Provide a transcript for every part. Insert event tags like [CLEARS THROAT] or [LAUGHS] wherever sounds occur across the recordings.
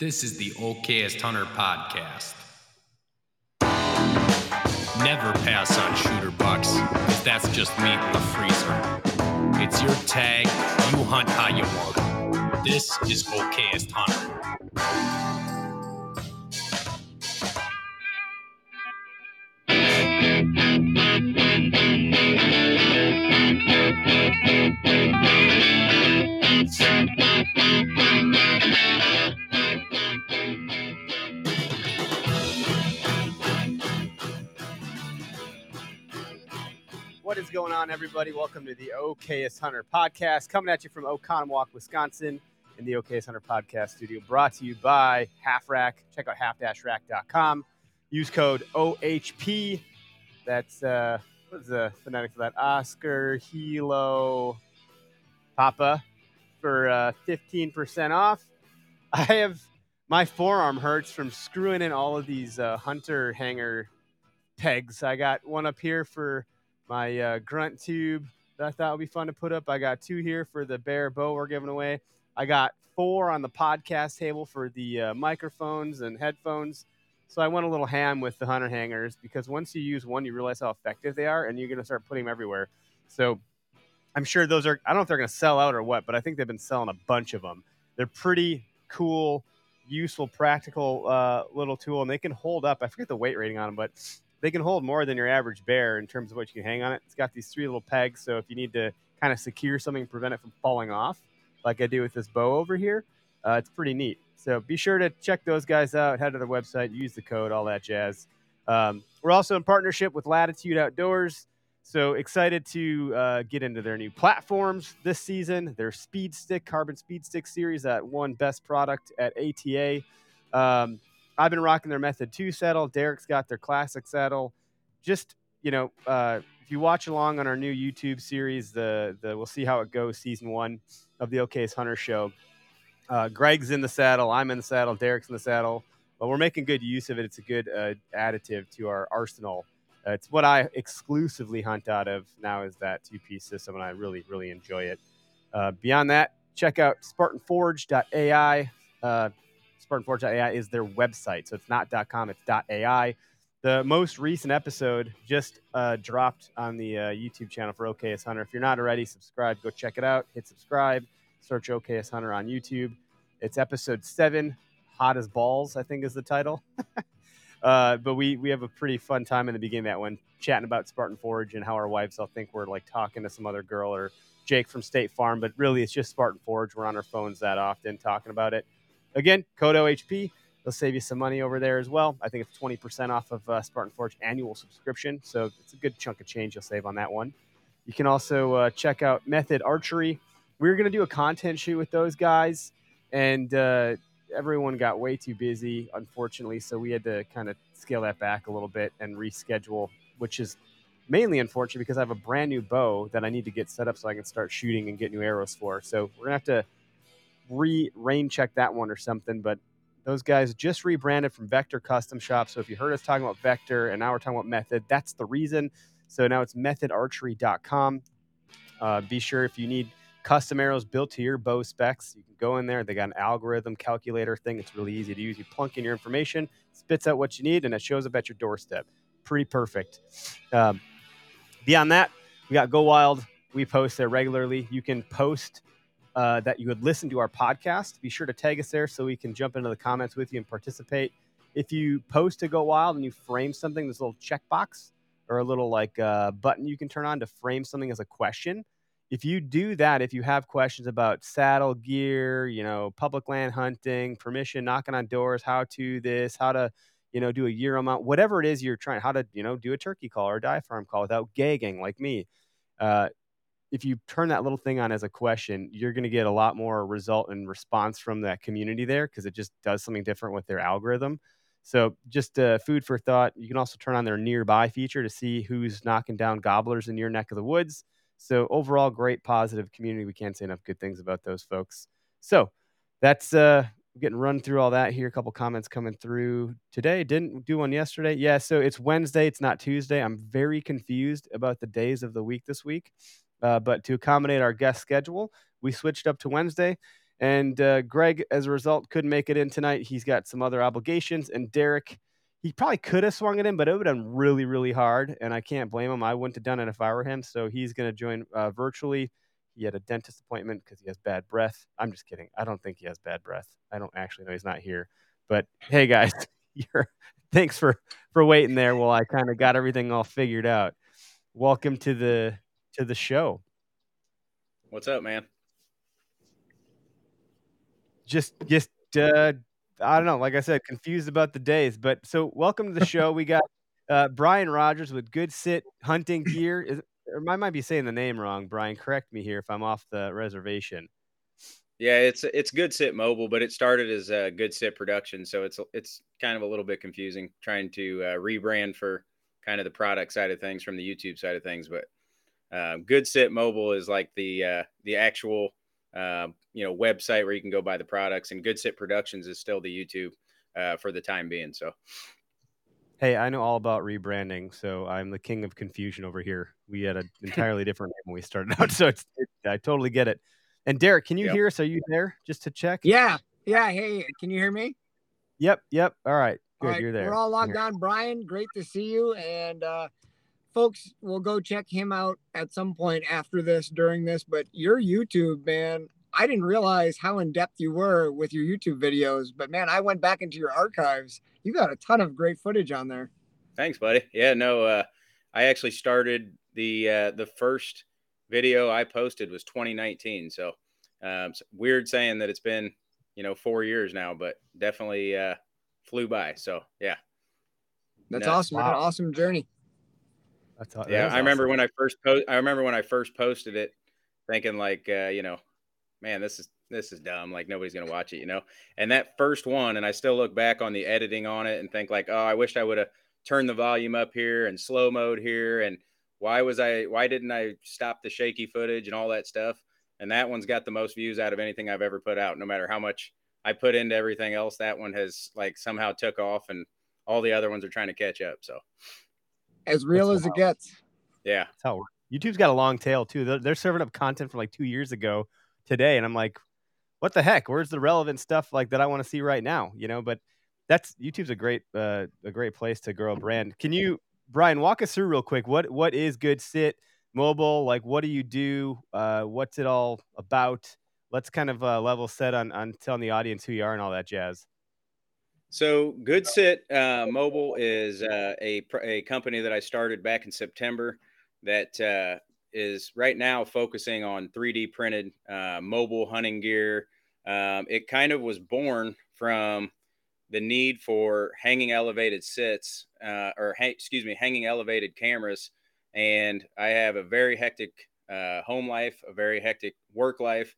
This is the Okayest Hunter podcast. Never pass on shooter bucks, because that's just meat in the freezer. It's your tag, you hunt how you want. This is Okayest Hunter. What is going on, everybody? Welcome to the Okayest Hunter podcast, coming at you from Oconomowoc, Wisconsin, in the Okayest Hunter podcast studio, brought to you by Half Rack. Check out half-rack.com. Use code OHP. That's uh, what is the phonetic for that? Oscar Hilo Papa for uh, 15% off. [LAUGHS] I have my forearm hurts from screwing in all of these uh, hunter hanger pegs. I got one up here for my uh, grunt tube that I thought would be fun to put up. I got two here for the bear bow we're giving away. I got four on the podcast table for the uh, microphones and headphones. So I went a little ham with the hunter hangers because once you use one, you realize how effective they are, and you're going to start putting them everywhere. So I'm sure those are. I don't know if they're going to sell out or what, but I think they've been selling a bunch of them. They're pretty cool, useful, practical uh, little tool, and they can hold up. I forget the weight rating on them, but they can hold more than your average bear in terms of what you can hang on it. It's got these three little pegs, so if you need to kind of secure something, prevent it from falling off, like I do with this bow over here, uh, it's pretty neat. So be sure to check those guys out. Head to their website, use the code, all that jazz. Um, we're also in partnership with Latitude Outdoors. So excited to uh, get into their new platforms this season. Their Speed Stick Carbon Speed Stick series that won Best Product at ATA. Um, I've been rocking their Method 2 saddle. Derek's got their classic saddle. Just, you know, uh, if you watch along on our new YouTube series, the, the We'll See How It Goes season one of the Okayest Hunter Show, uh, Greg's in the saddle. I'm in the saddle. Derek's in the saddle. But we're making good use of it. It's a good uh, additive to our arsenal. Uh, it's what I exclusively hunt out of now is that two-piece system, and I really, really enjoy it. Uh, beyond that, check out SpartanForge.ai. SpartanForge.ai is their website, so it's not .com, it's .ai. The most recent episode just uh, dropped on the uh, YouTube channel for Okayest Hunter. If you're not already, subscribe. Go check it out. Hit subscribe. Search Okayest Hunter on YouTube. It's episode seven, hot as balls. I think is the title. [LAUGHS] uh, but we we have a pretty fun time in the beginning that one, chatting about Spartan Forge and how our wives all think we're like talking to some other girl or Jake from State Farm, but really it's just Spartan Forge. We're on our phones that often talking about it. Again, code OHP. They'll save you some money over there as well. I think it's 20% off of uh, Spartan Forge annual subscription. So it's a good chunk of change you'll save on that one. You can also uh, check out Method Archery. We were going to do a content shoot with those guys, and uh, everyone got way too busy, unfortunately. So we had to kind of scale that back a little bit and reschedule, which is mainly unfortunate because I have a brand new bow that I need to get set up so I can start shooting and get new arrows for. So we're going to have to re rain check that one or something. But those guys just rebranded from Vector Custom Shop. So if you heard us talking about Vector and now we're talking about Method, that's the reason. So now it's methodarchery.com. Uh, be sure if you need custom arrows built to your bow specs, you can go in there. They got an algorithm calculator thing. It's really easy to use. You plunk in your information, spits out what you need, and it shows up at your doorstep. Pretty perfect. Um, beyond that, we got Go Wild. We post there regularly. You can post uh, that you would listen to our podcast. Be sure to tag us there so we can jump into the comments with you and participate. If you post to Go Wild and you frame something, this little checkbox or a little like uh, button you can turn on to frame something as a question. If you do that, if you have questions about saddle gear, you know, public land hunting, permission, knocking on doors, how to this, how to, you know, do a euro mount, whatever it is you're trying, how to, you know, do a turkey call or a diaphragm call without gagging like me. Uh, if you turn that little thing on as a question, you're going to get a lot more result and response from that community there because it just does something different with their algorithm. So just uh, food for thought. You can also turn on their nearby feature to see who's knocking down gobblers in your neck of the woods. So overall, great positive community. We can't say enough good things about those folks. So that's uh, getting run through all that here. A couple comments coming through today. Didn't do one yesterday. Yeah, so it's Wednesday. It's not Tuesday. I'm very confused about the days of the week this week. Uh, but to accommodate our guest schedule, we switched up to Wednesday. And uh, Greg, as a result, couldn't make it in tonight. He's got some other obligations. And Derek, he probably could have swung it in, but it would have been really, really hard. And I can't blame him. I wouldn't have done it if I were him. So he's going to join uh, virtually. He had a dentist appointment because he has bad breath. I'm just kidding. I don't think he has bad breath. I don't actually know he's not here. But hey, guys, [LAUGHS] you're, thanks for for waiting there while I kind of got everything all figured out. Welcome to the to the show. What's up, man? Just just uh, I don't know. Like I said, confused about the days. But so welcome to the show. We got uh, Brian Rogers with Good Sit Hunting Gear. Is, I might be saying the name wrong. Brian, correct me here if I'm off the reservation. Yeah, it's it's Good Sit Mobile, but it started as a Good Sit Production, so it's it's kind of a little bit confusing trying to uh, rebrand for kind of the product side of things from the YouTube side of things. But uh, Good Sit Mobile is like the uh, the actual uh, you know website where you can go buy the products, and Good Sit Productions is still the YouTube uh, for the time being. So, hey, I know all about rebranding, so I'm the king of confusion over here. We had an [LAUGHS] entirely different name when we started out, [LAUGHS] so it's it, I totally get it. And Derek, can you yep. hear us? Are you there? Just to check. Yeah, yeah. Hey, can you hear me? Yep, yep. All right, good. All right, You're there. We're all logged on. Brian, great to see you. And uh, folks will go check him out at some point after this, during this. But your YouTube, man, I didn't realize how in depth you were with your YouTube videos. But man, I went back into your archives. You got a ton of great footage on there. Thanks, buddy. Yeah, no, uh, I actually started the uh, the first video I posted was 2019. So um, it's weird saying that it's been you know four years now, but definitely uh, flew by. So yeah, that's awesome. Wow. An awesome journey. That's, that yeah, I remember when I first post. I remember when I first posted it, thinking like, uh, you know, man, this is this is dumb. Like nobody's gonna watch it, you know. And that first one, and I still look back on the editing on it and think like, oh, I wish I would have turned the volume up here and slow mode here, and why was I? Why didn't I stop the shaky footage and all that stuff? And that one's got the most views out of anything I've ever put out. No matter how much I put into everything else, that one has like somehow took off, and all the other ones are trying to catch up. So as real That's as it gets. Yeah. That's how YouTube's got a long tail too. They're, they're serving up content from like two years ago today, and I'm like, what the heck? Where's the relevant stuff like that I want to see right now? You know, but that's YouTube's a great uh, a great place to grow a brand. Can you, Brian, walk us through real quick? What what is Good Sit Mobile? Like, what do you do? Uh, what's it all about? Let's kind of uh, level set on on telling the audience who you are and all that jazz. So, Good Sit uh, Mobile is uh, a a company that I started back in September that uh, is right now focusing on 3D printed uh, mobile hunting gear. Um, it kind of was born from the need for hanging elevated sits, uh, or ha- excuse me, hanging elevated cameras. And I have a very hectic uh, home life, a very hectic work life,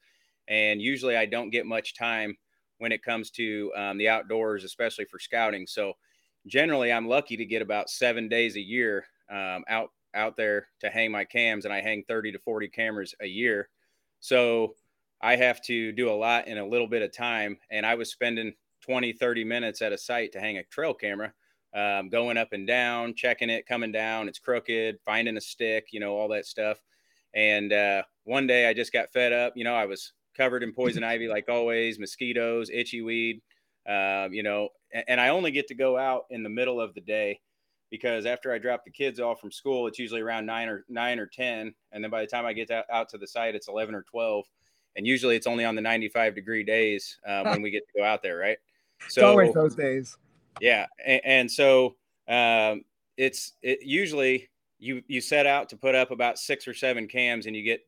and usually I don't get much time when it comes to um, the outdoors, especially for scouting. So generally, I'm lucky to get about seven days a year um, out out there to hang my cams, and I hang 30 to 40 cameras a year. So I have to do a lot in a little bit of time, and I was spending 20, 30 minutes at a site to hang a trail camera. Um, going up and down, checking it, coming down, it's crooked, finding a stick, you know, all that stuff. And uh, one day I just got fed up. You know, I was covered in poison [LAUGHS] ivy like always, mosquitoes, itchy weed, uh, you know, and, and I only get to go out in the middle of the day because after I drop the kids off from school, it's usually around nine or nine or 10. And then by the time I get out to the site, it's 11 or 12. And usually it's only on the 95 degree days uh, when we get to go out there. Right. So it's always those days. Yeah. And, and so um, it's it, usually you, you set out to put up about six or seven cams and you get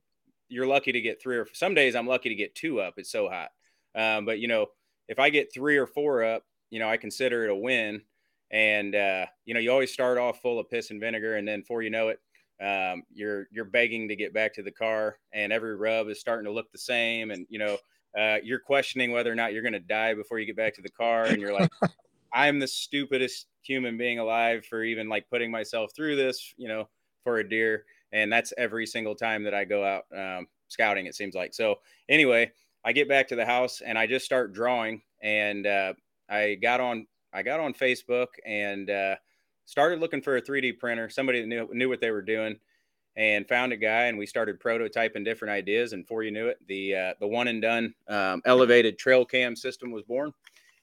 you're lucky to get three or some days I'm lucky to get two up. It's so hot. Um, but you know, if I get three or four up, you know, I consider it a win. And uh, you know, you always start off full of piss and vinegar, and then before you know it, um, you're you're begging to get back to the car, and every rub is starting to look the same, and you know uh, you're questioning whether or not you're going to die before you get back to the car, and you're like, [LAUGHS] I'm the stupidest human being alive for even like putting myself through this, you know, for a deer, and that's every single time that I go out um, scouting. It seems like so. Anyway, I get back to the house and I just start drawing, and uh, I got on I got on Facebook and uh, started looking for a 3D printer, somebody that knew, knew what they were doing, and found a guy, and we started prototyping different ideas. And before you knew it, the uh, the one and done um, elevated trail cam system was born.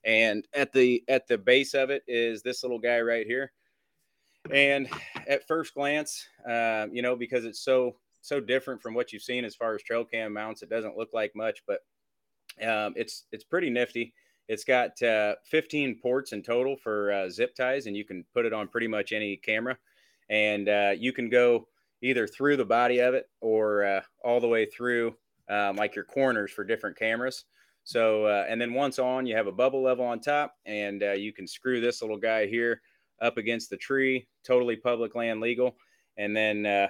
And at the at the base of it is this little guy right here. And at first glance, uh, you know, because it's so so different from what you've seen as far as trail cam mounts, it doesn't look like much, but um, it's it's pretty nifty. It's got uh, 15 ports in total for uh, zip ties, and you can put it on pretty much any camera. And uh, you can go either through the body of it or uh, all the way through um, like your corners for different cameras. So, uh, and then once on, you have a bubble level on top, and uh, you can screw this little guy here up against the tree, totally public land legal. And then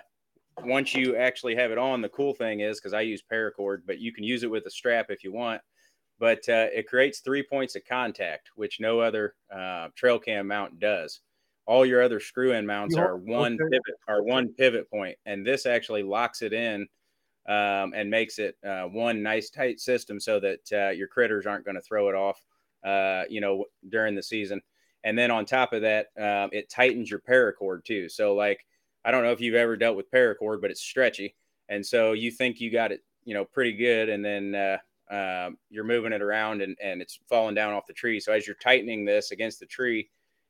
once you actually have it on, the cool thing is because I use paracord, but you can use it with a strap if you want but uh, it creates three points of contact, which no other uh, trail cam mount does. All your other screw in mounts are one okay. pivot, are one pivot point, and this actually locks it in um, and makes it uh, one nice tight system so that uh, your critters aren't going to throw it off, uh, you know, during the season. And then on top of that, um, it tightens your paracord too. So like, I don't know if you've ever dealt with paracord, but it's stretchy, and so you think you got it, you know, pretty good, and then uh, um, you're moving it around and, and it's falling down off the tree. So as you're tightening this against the tree,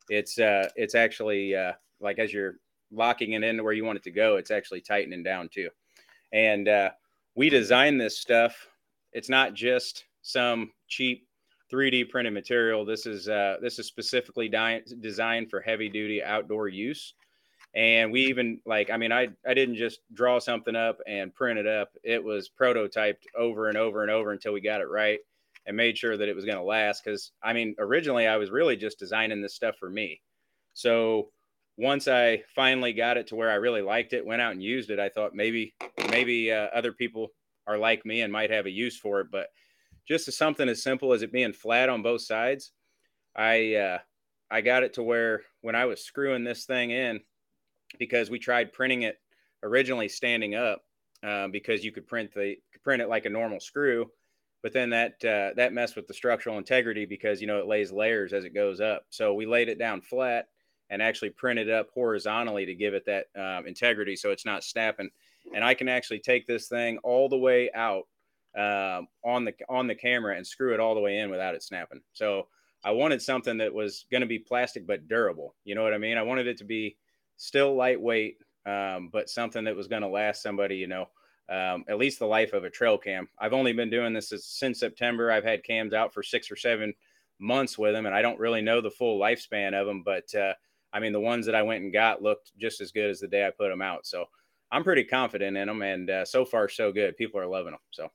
it's uh, it's actually uh, like as you're locking it into where you want it to go, it's actually tightening down too. And uh, we designed this stuff. It's not just some cheap 3D printed material. This is uh, this is specifically di- designed for heavy duty outdoor use. And we even like i mean i i didn't just draw something up and print it up. It was prototyped over and over and over until we got it right and made sure that it was going to last. Because i mean originally i was really just designing this stuff for me. So once i finally got it to where i really liked it went out and used it i thought maybe maybe uh, other people are like me and might have a use for it but just as something as simple as it being flat on both sides i uh, i got it to where when i was screwing this thing in because we tried printing it originally standing up uh, because you could print the print it like a normal screw, but then that uh, that messed with the structural integrity because you know it lays layers as it goes up. So we laid it down flat and actually printed up horizontally to give it that um, integrity so it's not snapping. And I can actually take this thing all the way out um, on the on the camera and screw it all the way in without it snapping. So I wanted something that was going to be plastic but durable. You know what I mean? I wanted it to be still lightweight, um, but something that was going to last somebody, you know, um, at least the life of a trail cam. I've only been doing this since September. I've had cams out for six or seven months with them, and I don't really know the full lifespan of them. But uh, I mean, the ones that I went and got looked just as good as the day I put them out. So I'm pretty confident in them, and uh, so far so good. People are loving them. So.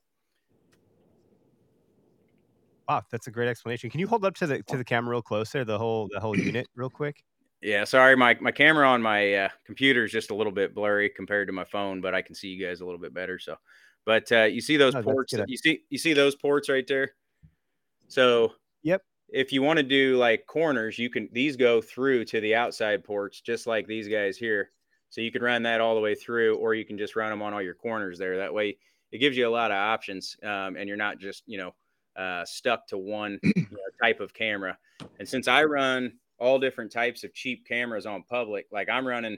Wow, that's a great explanation. Can you hold up to the to the camera real close there, the whole the whole unit real quick? Yeah, sorry, my my camera on my uh, computer is just a little bit blurry compared to my phone, but I can see you guys a little bit better. So, but uh, you see those oh, ports? You see you see those ports right there. So, yep. If you want to do like corners, you can these go through to the outside ports, just like these guys here. So you can run that all the way through, or you can just run them on all your corners there. That way, it gives you a lot of options, um, and you're not just you know uh, stuck to one [CLEARS THROAT] you know, type of camera. And since I run all different types of cheap cameras on public. Like I'm running,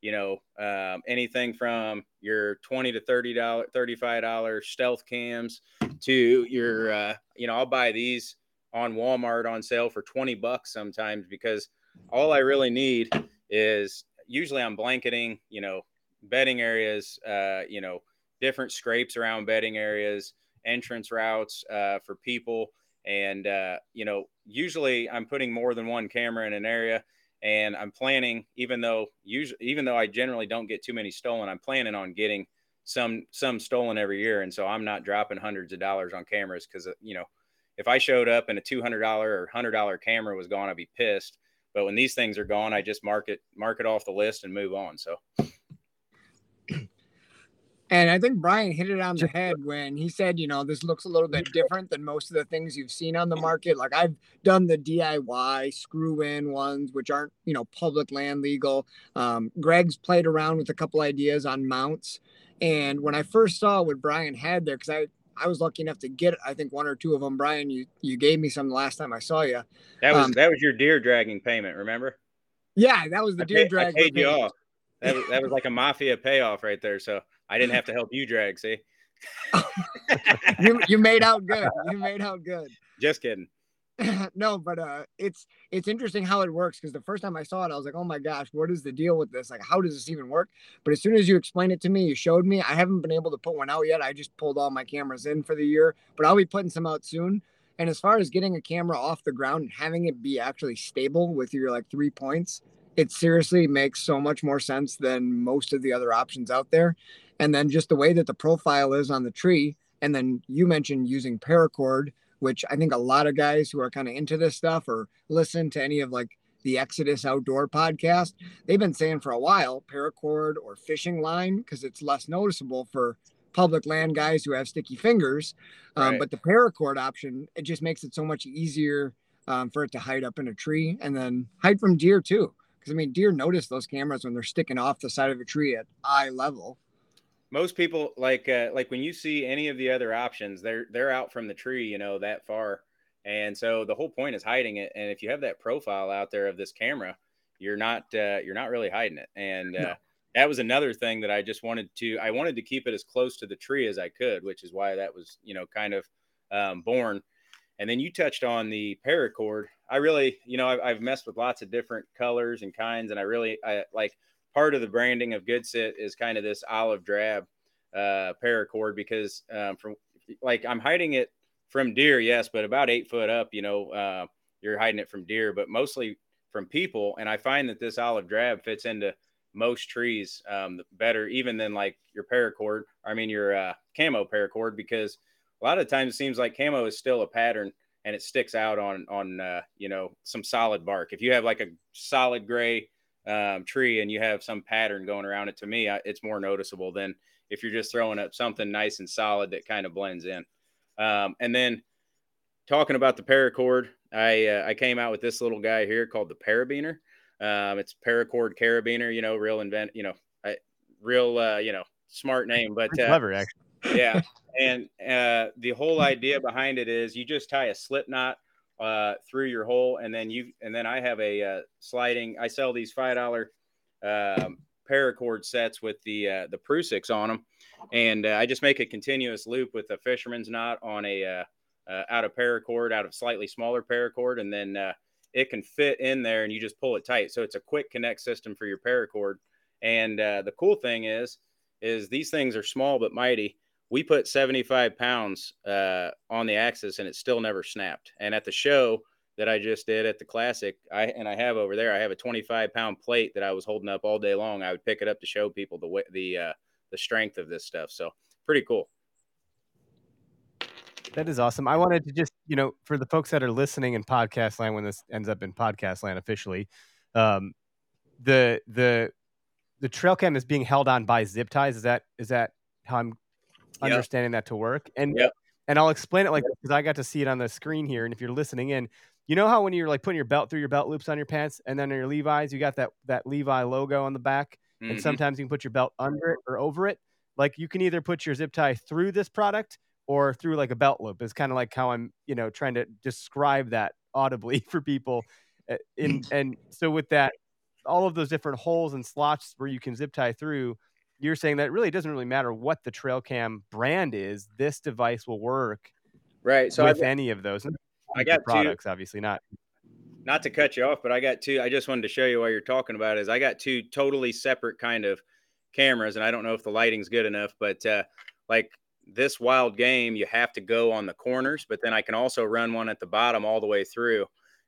you know, um, anything from your twenty to thirty dollar, thirty five dollar stealth cams to your, uh, you know, I'll buy these on Walmart on sale for twenty bucks sometimes because all I really need is usually I'm blanketing, you know, bedding areas, uh, you know, different scrapes around bedding areas, entrance routes uh, for people and, uh, you know, usually I'm putting more than one camera in an area and I'm planning, even though usually, even though I generally don't get too many stolen, I'm planning on getting some, some stolen every year. And so I'm not dropping hundreds of dollars on cameras. Cause uh, you know, if I showed up and a $200 or $100 camera was gone, I'd be pissed. But when these things are gone, I just mark it, mark it off the list and move on. So And I think Brian hit it on the head when he said, you know, this looks a little bit different than most of the things you've seen on the market. Like I've done the DIY screw in ones, which aren't, you know, public land legal. Um, Greg's played around with a couple ideas on mounts. And when I first saw what Brian had there, because I, I was lucky enough to get, I think one or two of them. Brian, you you gave me some the last time I saw you. That was um, that was your deer dragging payment, remember? Yeah, that was the deer dragging. I paid you off. That was, that was like a mafia payoff right there. So I didn't have to help you drag. See, [LAUGHS] you you made out good. You made out good. Just kidding. [LAUGHS] no, but uh, it's it's interesting how it works because the first time I saw it, I was like, "Oh my gosh, what is the deal with this? Like, how does this even work?" But as soon as you explained it to me, you showed me. I haven't been able to put one out yet. I just pulled all my cameras in for the year, but I'll be putting some out soon. And as far as getting a camera off the ground and having it be actually stable with your like three points, it seriously makes so much more sense than most of the other options out there. And then just the way that the profile is on the tree. And then you mentioned using paracord, which I think a lot of guys who are kind of into this stuff or listen to any of like the Exodus Outdoor podcast, they've been saying for a while paracord or fishing line because it's less noticeable for public land guys who have sticky fingers. Um, right. But the paracord option, it just makes it so much easier um, for it to hide up in a tree and then hide from deer too. Because I mean, deer notice those cameras when they're sticking off the side of a tree at eye level. Most people like uh, like when you see any of the other options, they're they're out from the tree, you know, that far, and so the whole point is hiding it. And if you have that profile out there of this camera, you're not uh, you're not really hiding it. And uh, no. that was another thing that I just wanted to I wanted to keep it as close to the tree as I could, which is why that was you know kind of um, born. And then you touched on the paracord. I really, you know, I've, I've, messed with lots of different colors and kinds, and I really, I like part of the branding of Good Sit is kind of this olive drab uh, paracord because um, from like I'm hiding it from deer, yes, but about eight foot up, you know, uh, you're hiding it from deer, but mostly from people. And I find that this olive drab fits into most trees um, better, even than like your paracord. I mean, your uh, camo paracord, because a lot of times it seems like camo is still a pattern and it sticks out on on uh, you know some solid bark. If you have like a solid gray um, tree and you have some pattern going around it, to me, I, it's more noticeable than if you're just throwing up something nice and solid that kind of blends in. Um, and then talking about the paracord, I uh, I came out with this little guy here called the Parabiner. Um, it's paracord carabiner, you know, real invent, you know, I, real uh, you know smart name, but uh, clever actually yeah, and uh, the whole idea behind it is you just tie a slip knot uh, through your hole, and then you and then I have a uh, sliding. I sell these five dollar um, paracord sets with the uh, the Prusik on them, and uh, I just make a continuous loop with a fisherman's knot on a uh, uh, out of paracord, out of slightly smaller paracord, and then uh, it can fit in there, and you just pull it tight. So it's a quick connect system for your paracord. And uh, the cool thing is, is these things are small but mighty we put 75 pounds uh, on the axis and it still never snapped. And at the show that I just did at the classic, I and I have over there, I have a 25 pound plate that I was holding up all day long. I would pick it up to show people the the uh, the strength of this stuff. So pretty cool. That is awesome. I wanted to just, you know, for the folks that are listening in podcast land when this ends up in podcast land officially, um, the the the trail cam is being held on by zip ties. Is that is that how I'm yep. understanding that to work. And yep. and I'll explain it like because I got to see it on the screen here. And if you're listening in, you know how when you're like putting your belt through your belt loops on your pants, and then on your Levi's, you got that that Levi logo on the back, mm-hmm. and sometimes you can put your belt under it or over it. Like you can either put your zip tie through this product or through like a belt loop. Is kind of like how I'm you know trying to describe that audibly [LAUGHS] for people. Uh, in [LAUGHS] and so with that, all of those different holes and slots where you can zip tie through you're saying that really doesn't really matter what the trail cam brand is this device will work right so with got, any of those i got products two, obviously not not to cut you off but i got two i just wanted to show you while you're talking about is i got two totally separate kind of cameras and i don't know if the lighting's good enough but uh, like this wild game you have to go on the corners but then i can also run one at the bottom all the way through.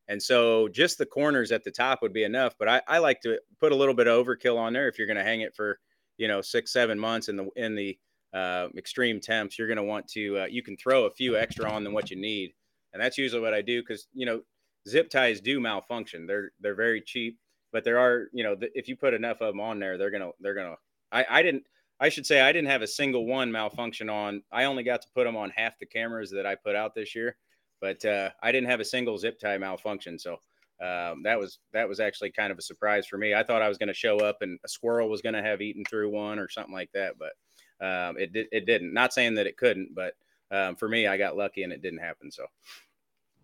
And so just the corners at the top would be enough but i, I like to put a little bit of overkill on there if you're going to hang it for you know six seven months in the in the uh, extreme temps you're going to want to uh, you can throw a few extra on than what you need and that's usually what i do because you know zip ties do malfunction they're they're very cheap but there are you know if you put enough of them on there they're gonna they're gonna i i didn't I should say I didn't have a single one malfunction on. I only got to put them on half the cameras that I put out this year, but uh, I didn't have a single zip tie malfunction. So um, that was that was actually kind of a surprise for me. I thought I was going to show up and a squirrel was going to have eaten through one or something like that, but um, it did it didn't. Not saying that it couldn't, but um, for me, I got lucky and it didn't happen. So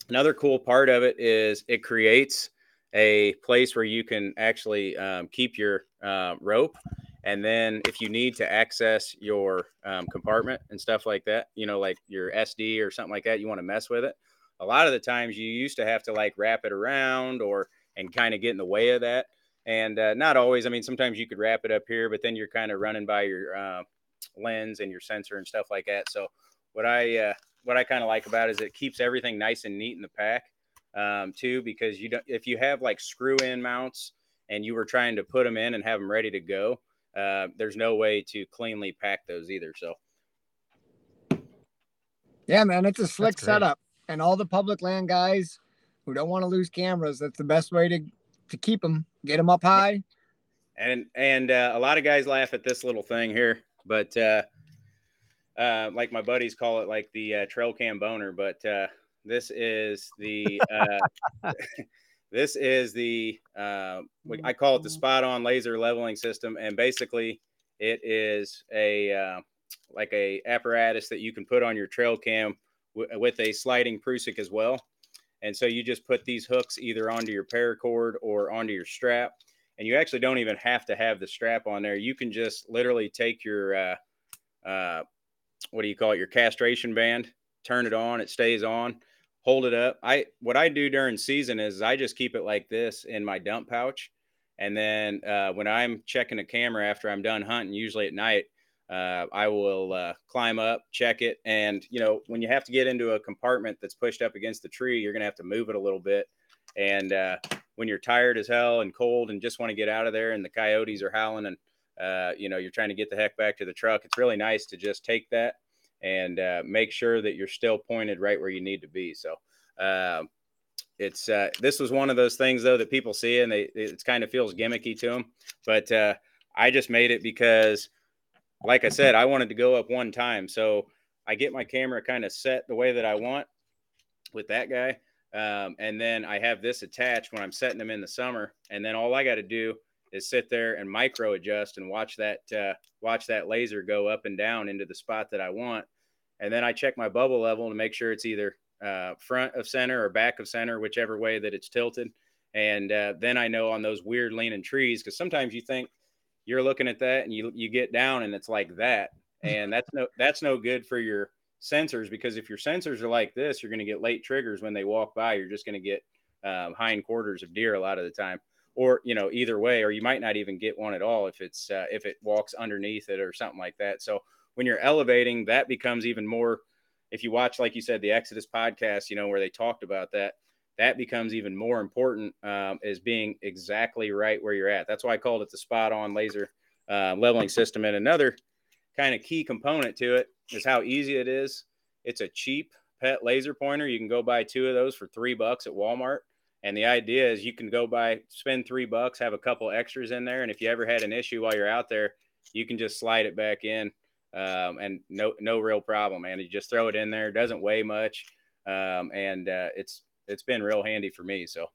another cool part of it is it creates a place where you can actually um, keep your uh, rope. And then if you need to access your um, compartment and stuff like that, you know, like your SD or something like that, you want to mess with it. A lot of the times you used to have to like wrap it around or and kind of get in the way of that. And uh, not always. I mean, sometimes you could wrap it up here, but then you're kind of running by your uh, lens and your sensor and stuff like that. So what I uh, what I kind of like about it is it keeps everything nice and neat in the pack um, too, because you don't if you have like screw in mounts and you were trying to put them in and have them ready to go, uh, there's no way to cleanly pack those either. So. Yeah, man, it's a slick setup, and all the public land guys who don't want to lose cameras, that's the best way to to keep them, get them up high. And and uh, a lot of guys laugh at this little thing here, but uh, uh, like my buddies call it, like the uh, trail cam boner. But uh, this is the [LAUGHS] uh, [LAUGHS] this is the uh, I call it the spot on laser leveling system, and basically it is a uh, like a apparatus that you can put on your trail cam w- with a sliding Prusik as well. And so you just put these hooks either onto your paracord or onto your strap, and you actually don't even have to have the strap on there. You can just literally take your uh, uh, what do you call it? Your castration band, turn it on, it stays on, hold it up. I what I do during season is I just keep it like this in my dump pouch, and then uh, when I'm checking a camera after I'm done hunting, usually at night, uh, I will uh, climb up, check it, and you know when you have to get into a compartment that's pushed up against the tree, you're gonna have to move it a little bit. And uh, when you're tired as hell and cold and just want to get out of there, and the coyotes are howling and uh, you know, you're trying to get the heck back to the truck. It's really nice to just take that and uh, make sure that you're still pointed right where you need to be. So, uh, it's uh, this was one of those things though that people see and they it kind of feels gimmicky to them, but I just made it because, like I said, I wanted to go up one time, so I get my camera kind of set the way that I want with that guy, um, and then I have this attached when I'm setting them in the summer, and then all I got to do is sit there and micro adjust and watch that uh, watch that laser go up and down into the spot that I want, and then I check my bubble level to make sure it's either uh, front of center or back of center, whichever way that it's tilted, and uh, then I know on those weird leaning trees because sometimes you think you're looking at that and you you get down and it's like that, and that's no that's no good for your sensors because if your sensors are like this, you're going to get late triggers when they walk by. You're just going to get um, hind quarters of deer a lot of the time. Or you know either way or you might not even get one at all if it's uh, if it walks underneath it or something like that. So when you're elevating that becomes even more if you watch like you said the exodus podcast you know where they talked about that that becomes even more important um, as being exactly right where you're at. That's why i called it the spot on laser uh, leveling system. And another kind of key component to it is how easy it is. It's a cheap pet laser pointer. You can go buy two of those for three bucks at walmart. And the idea is you can go buy, spend three bucks, have a couple extras in there, and if you ever had an issue while you're out there, you can just slide it back in, um, and no no real problem. And you just throw it in there. It doesn't weigh much, um, and uh, it's it's been real handy for me. So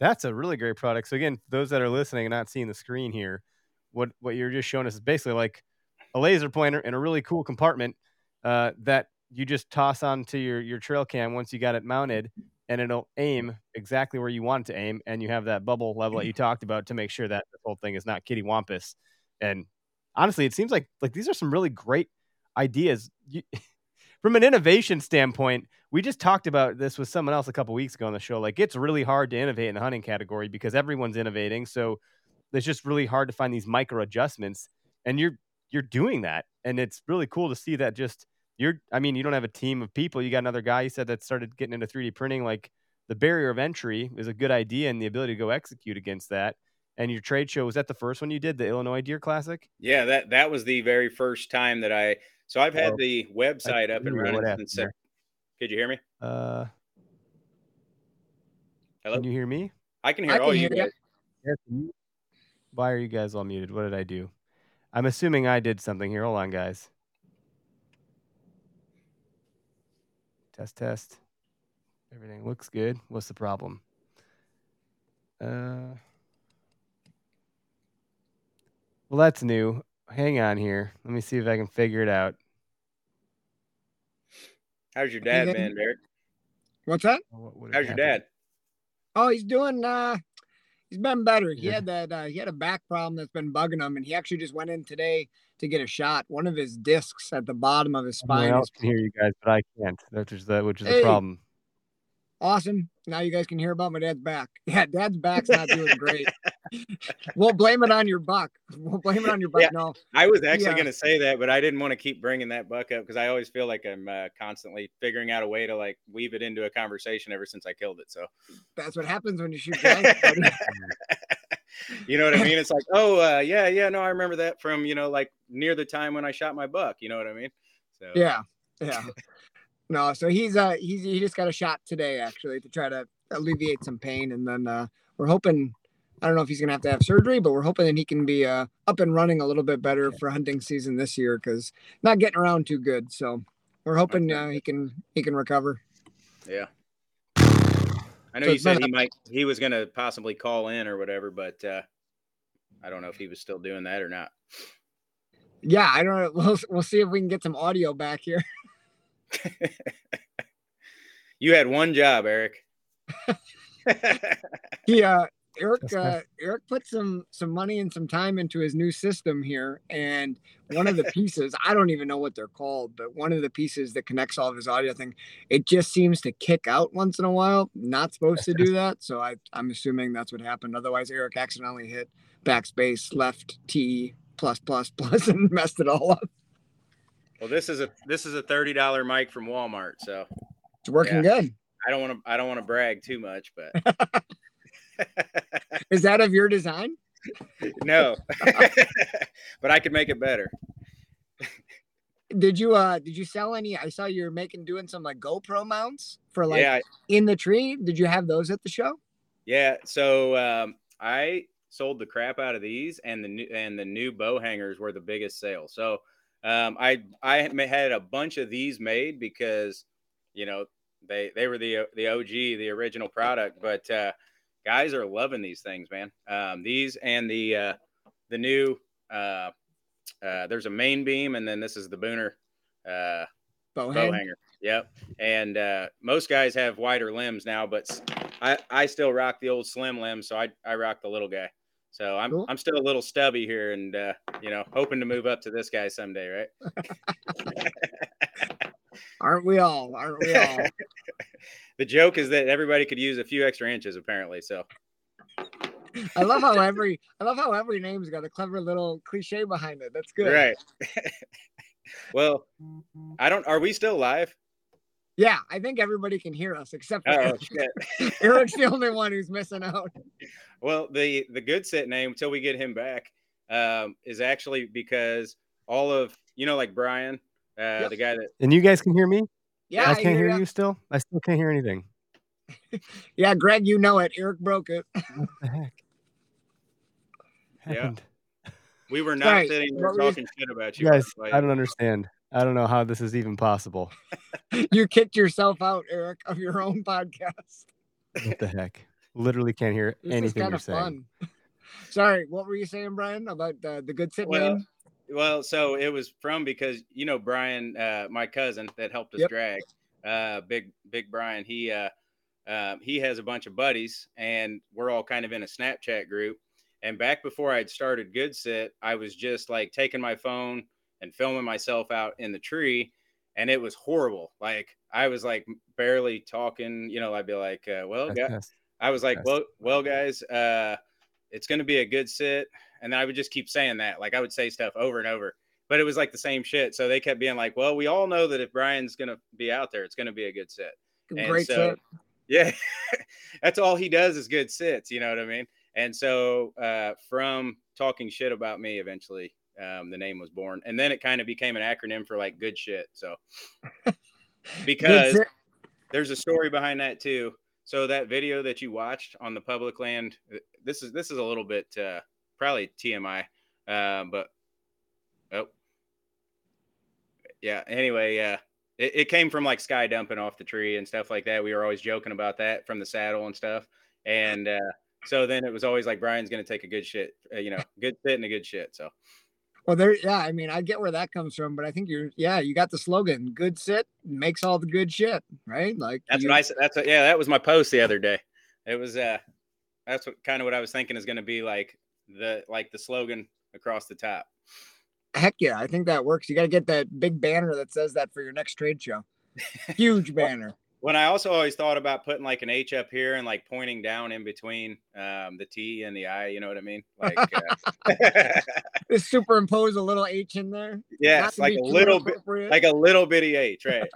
that's a really great product. So again, those that are listening and not seeing the screen here, what what you're just showing us is basically like a laser pointer in a really cool compartment uh, that you just toss onto your your trail cam once you got it mounted and it'll aim exactly where you want it to aim and you have that bubble level that you talked about to make sure that the whole thing is not kitty wampus and honestly it seems like like these are some really great ideas you, [LAUGHS] from an innovation standpoint we just talked about this with someone else a couple weeks ago on the show like it's really hard to innovate in the hunting category because everyone's innovating so it's just really hard to find these micro adjustments and you're you're doing that and it's really cool to see that just you're I mean, you don't have a team of people. You got another guy you said that started getting into 3D printing. Like the barrier of entry is a good idea and the ability to go execute against that. And your trade show was that the first one you did, the Illinois Deer Classic? Yeah, that that was the very first time that I. So I've had the website up and running since. Could you hear me? Uh, Hello. Can you hear me? I can hear I all can you hear guys. Why are you guys all muted? What did I do? I'm assuming I did something here. Hold on, guys. Test, test. Everything looks good. What's the problem? Uh, well, that's new. Hang on here. Let me see if I can figure it out. How's your dad Okay. been, Derek? What's that? What How's your dad? Oh, he's doing. uh He's been better. He Yeah. had that. uh He had a back problem that's been bugging him, and he actually just went in today to get a shot. One of his discs at the bottom of his Everyone spine else is can hear you guys, but I can't. That's just the, which is Hey. the problem. awesome. Now you guys can hear about my dad's back. [LAUGHS] Yeah, dad's back's not doing great. [LAUGHS] [LAUGHS] we'll blame it on your buck. We'll blame it on your buck. Yeah. No, I was actually Yeah. going to say that, but I didn't want to keep bringing that buck up because I always feel like I'm uh, constantly figuring out a way to like weave it into a conversation ever since I killed it. So, that's what happens when you shoot [LAUGHS] you know what I mean? It's like, oh, uh, yeah, yeah, no, I remember that from, you know, like near the time when I shot my buck. You know what I mean? So, yeah, yeah. No, so he's uh he's he just got a shot today actually to try to alleviate some pain, and then uh we're hoping. I don't know if he's gonna have to have surgery, but we're hoping that he can be uh, up and running a little bit better for hunting season this year because not getting around too good. So we're hoping uh, he can he can recover. yeah. I know So you said he a- might, he was going to possibly call in or whatever, but uh, I don't know if he was still doing that or not. Yeah, I don't know. [LAUGHS] We'll we'll see if we can get some audio back here. [LAUGHS] you had one job, Eric. [LAUGHS] He uh Eric uh. Eric put some some money and some time into his new system here, and one of the [LAUGHS] pieces I don't even know what they're called, but one of the pieces that connects all of his audio thing, it just seems to kick out once in a while. Not supposed to do that, so I I'm assuming that's what happened. Otherwise, Eric accidentally hit backspace left T plus plus [LAUGHS] plus and messed it all up. well, this is a this is a thirty dollar mic from Walmart, so It's working Yeah. good. I don't want to I don't want to brag too much, but [LAUGHS] Is that of your design? no, [LAUGHS] but I could make it better. Did you uh did you sell any? I saw you were making doing some like GoPro mounts for like yeah, in the tree. Did you have those at the show? yeah. So um, I sold the crap out of these, and the new and the new bow hangers were the biggest sale. So um, I I had a bunch of these made because you know they they were the the OG, the original product, but uh, guys are loving these things, man. Um, these and the uh, the new uh, uh, there's a main beam, and then this is the Booner. Uh, Bowhead. bow hanger. Yep. And uh, most guys have wider limbs now, but I, I still rock the old slim limbs, so I, I rock the little guy. So I'm Cool. I'm still a little stubby here, and uh, you know, hoping to move up to this guy someday, right? [LAUGHS] Aren't we all? Aren't we all? [LAUGHS] the joke is that everybody could use a few extra inches, apparently. So I love how every I love how every name's got a clever little cliche behind it. That's good. right. [LAUGHS] well, I don't. Are we still live? Yeah, I think everybody can hear us except for Oh Eric. [LAUGHS] shit. Eric's the only one who's missing out. Well, the the good sit name until we get him back um, is actually because all of you know, like Brian, uh, Yep. the guy that And you guys can hear me? Yeah, I can't hear ya. you still? I still can't hear anything. [LAUGHS] Yeah, Greg, you know it. Eric broke it. What the [LAUGHS] heck? Yeah. We were not Sorry, sitting there what you- talking shit about You you. guys, Like, I don't understand. I don't know how this is even possible. [LAUGHS] You kicked yourself out, Eric, of your own podcast. What the heck? Literally can't hear This is anything kind you're of saying. fun. Sorry, what were you saying, Brian, about uh, the good sit Well, name? Well, so it was from because you know Brian, uh, my cousin that helped us Yep. drag, uh, big big Brian. He uh, um, he has a bunch of buddies, and we're all kind of in a Snapchat group. And back before I'd started Good Sit, I was just like taking my phone and filming myself out in the tree, and it was horrible. Like I was like barely talking. You know, I'd be like, uh, "Well, Test, guy- test. I was like, well, well, guys, uh, it's going to be a good sit. And then I would just keep saying that. Like I would say stuff over and over, but it was like the same shit. So they kept being like, well, we all know that if Brian's going to be out there, it's going to be a good sit. and Great so- sit. Yeah. [LAUGHS] That's all he does is good sits. You know what I mean? And so uh, from talking shit about me, eventually um, the name was born. And then it kind of became an acronym for like good shit. So [LAUGHS] because there's a story behind that too. So that video that you watched on the public land, uh, this is this is a little bit uh, probably TMI, uh, but oh, yeah. Anyway, yeah. It, it came from like sky dumping off the tree and stuff like that. We were always joking about that from the saddle and stuff. And uh, so then it was always like Brian's going to take a good shit, uh, you know, [LAUGHS] good sit and a good shit. So Well, there, yeah. I mean, I get where that comes from, but I think you're, yeah, you got the slogan: "Good sit makes all the good shit." Right? Like that's you, what I said. That's what, yeah, that was my post the other day. It was uh, that's what kind of what I was thinking is going to be like the like the slogan across the top. Heck yeah, I think that works. You got to get that big banner that says that for your next trade show. [LAUGHS] Huge banner. When I also always thought about putting like an H up here and like pointing down in between um, the T and the I. You know what I mean? Like, uh, [LAUGHS] [LAUGHS] Just superimpose a little H in there. yeah, Not it's to like a little bit, like a little bitty H, right?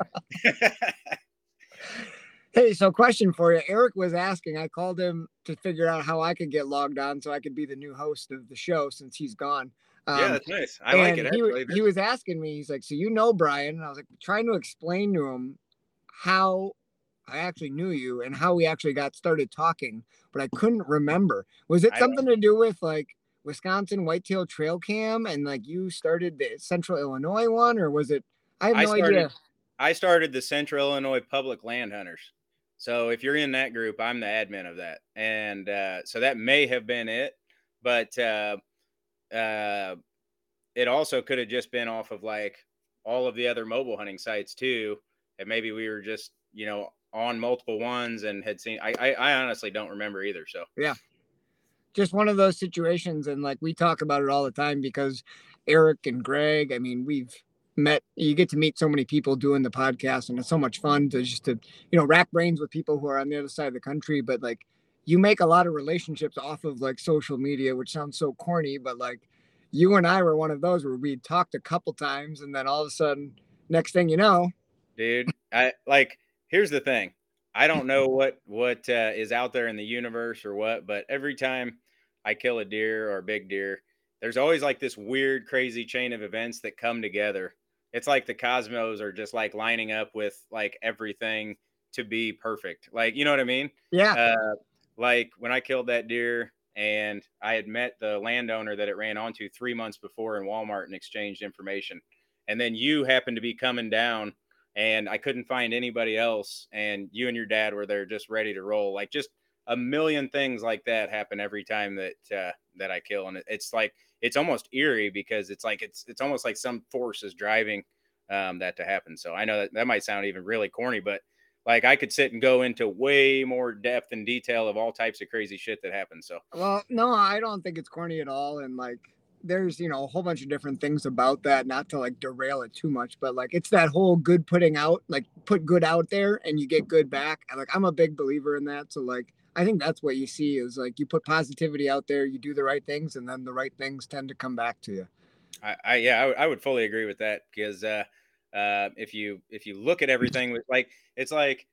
Hey, so question for you. Eric was asking, I called him to figure out how I could get logged on so I could be the new host of the show since he's gone. Um, yeah, that's nice. I like it. He, he was asking me, he's like, So you know Brian? And I was like, trying to explain to him how I actually knew you and how we actually got started talking, but I couldn't remember. Was it something to do with like Wisconsin Whitetail Trail Cam and like you started the Central Illinois one, or was it? I have I no started- idea. I started the Central Illinois Public Land Hunters. So if you're in that group, I'm the admin of that, and uh, so that may have been it. But uh, uh, it also could have just been off of like all of the other mobile hunting sites too, and maybe we were just you know on multiple ones and had seen. I I, I honestly don't remember either. So yeah, just one of those situations and like we talk about it all the time because eric and greg i mean we've met you get to meet so many people doing the podcast and it's so much fun to just to you know rack brains with people who are on the other side of the country but like you make a lot of relationships off of like social media which sounds so corny but like you and i were one of those where we talked a couple times and then all of a sudden next thing you know dude i like here's the thing. I don't [LAUGHS] know what what uh, is out there in the universe or what but every time i kill a deer or a big deer there's always like this weird crazy chain of events that come together it's like the cosmos are just like lining up with like everything to be perfect like you know what i mean yeah uh, like when I killed that deer and I had met the landowner that it ran onto three months before in Walmart and exchanged information. And then you happened to be coming down and I couldn't find anybody else. And you and your dad were there just ready to roll. Like just a million things like that happen every time that, uh, that I kill. And it's like, it's almost eerie because it's like, it's, it's almost like some force is driving um, that to happen. So I know that that might sound even really corny, but like I could sit and go into way more depth and detail of all types of crazy shit that happens. So Well, no, I don't think it's corny at all. And like, there's, you know, a whole bunch of different things about that, not to like derail it too much, but like, it's that whole good putting out, like, put good out there and you get good back. And like, I'm a big believer in that. So, like, I think that's what you see is like, you put positivity out there, you do the right things, and then the right things tend to come back to you. I, I yeah, I, would- fully agree with that because uh, uh, if you if you look at everything with like it's like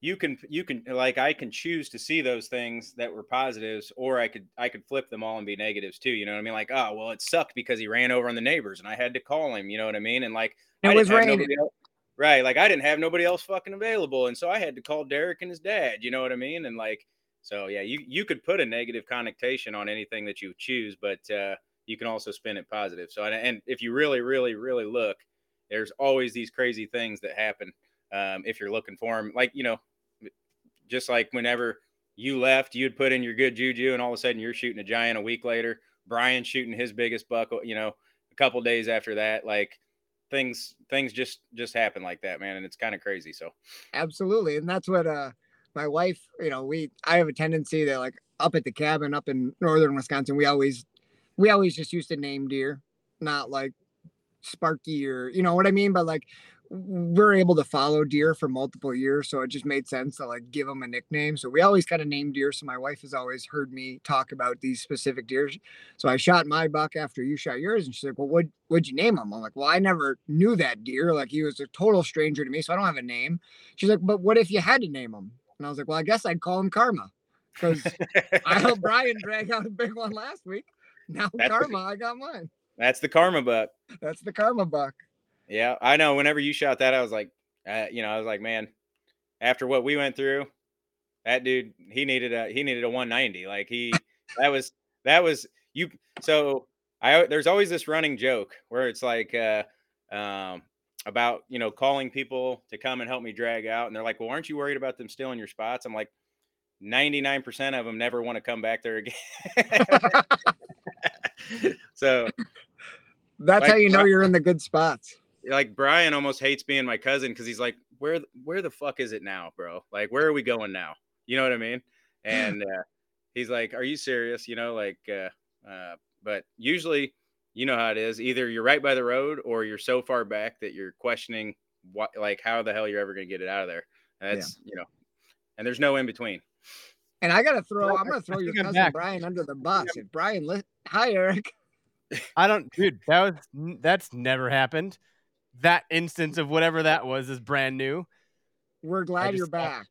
you can you can like I can choose to see those things that were positives, or I could I could flip them all and be negatives too. You know what I mean? Like, oh well, it sucked because he ran over on the neighbors, and I had to call him. You know what I mean? And like, It I was raining. else- right? Like, I didn't have nobody else fucking available, and so I had to call Derek and his dad. You know what I mean? And like, so yeah, you you could put a negative connotation on anything that you choose, but uh, you can also spin it positive. So, and, and if you really, really, really look, there's always these crazy things that happen um, if you're looking for them. Like, you know, just like whenever you left, you'd put in your good juju, and all of a sudden you're shooting a giant a week later. Brian shooting his biggest buck, you know, a couple days after that. Like things, things just just happen like that, man, and it's kind of crazy. So, Absolutely. And that's what, uh, my wife, you know, we, I have a tendency to like up at the cabin up in northern Wisconsin, we always, we always just used to name deer, not like Sparky or, you know what I mean? But like, we're able to follow deer for multiple years. So it just made sense to like give them a nickname. So we always kind of name deer. So my wife has always heard me talk about these specific deer. So I shot my buck after you shot yours. And she's like, well, what, what'd you name him? I'm like, well, I never knew that deer. Like he was a total stranger to me. So I don't have a name. She's like, but what if you had to name him? And I was like, well, I guess I'd call him Karma because [LAUGHS] I helped Brian drag out a big one last week. Now That's- Karma, I got mine. that's the karma buck. That's the Karma buck. Yeah, I know. Whenever you shot that, I was like, uh, you know, I was like, man, after what we went through, that dude, he needed a he needed a 190. Like he, that was that was you. So I there's always this running joke where it's like, uh, um, about you know calling people to come and help me drag out, and they're like, "Well, aren't you worried about them stealing your spots?" I'm like, 99% of them never want to come back there again. [LAUGHS] so That's Like, how you know you're in the good spots. Like Brian almost hates being my cousin because he's like, where where the fuck is it now, bro? Like, where are we going now? You know what I mean? [LAUGHS] And uh, he's like, are you serious? You know, like, uh, uh, but usually, you know how it is. Either you're right by the road or you're so far back that you're questioning what, like, how the hell you're ever gonna get it out of there. And that's you know, and there's no in between. And I gotta throw. I'm gonna throw your cousin back. Brian under the [LAUGHS] bus. If Brian, li- hi Eric. I don't, dude. That was that's never happened. That instance of whatever that was is brand new. We're glad you're back.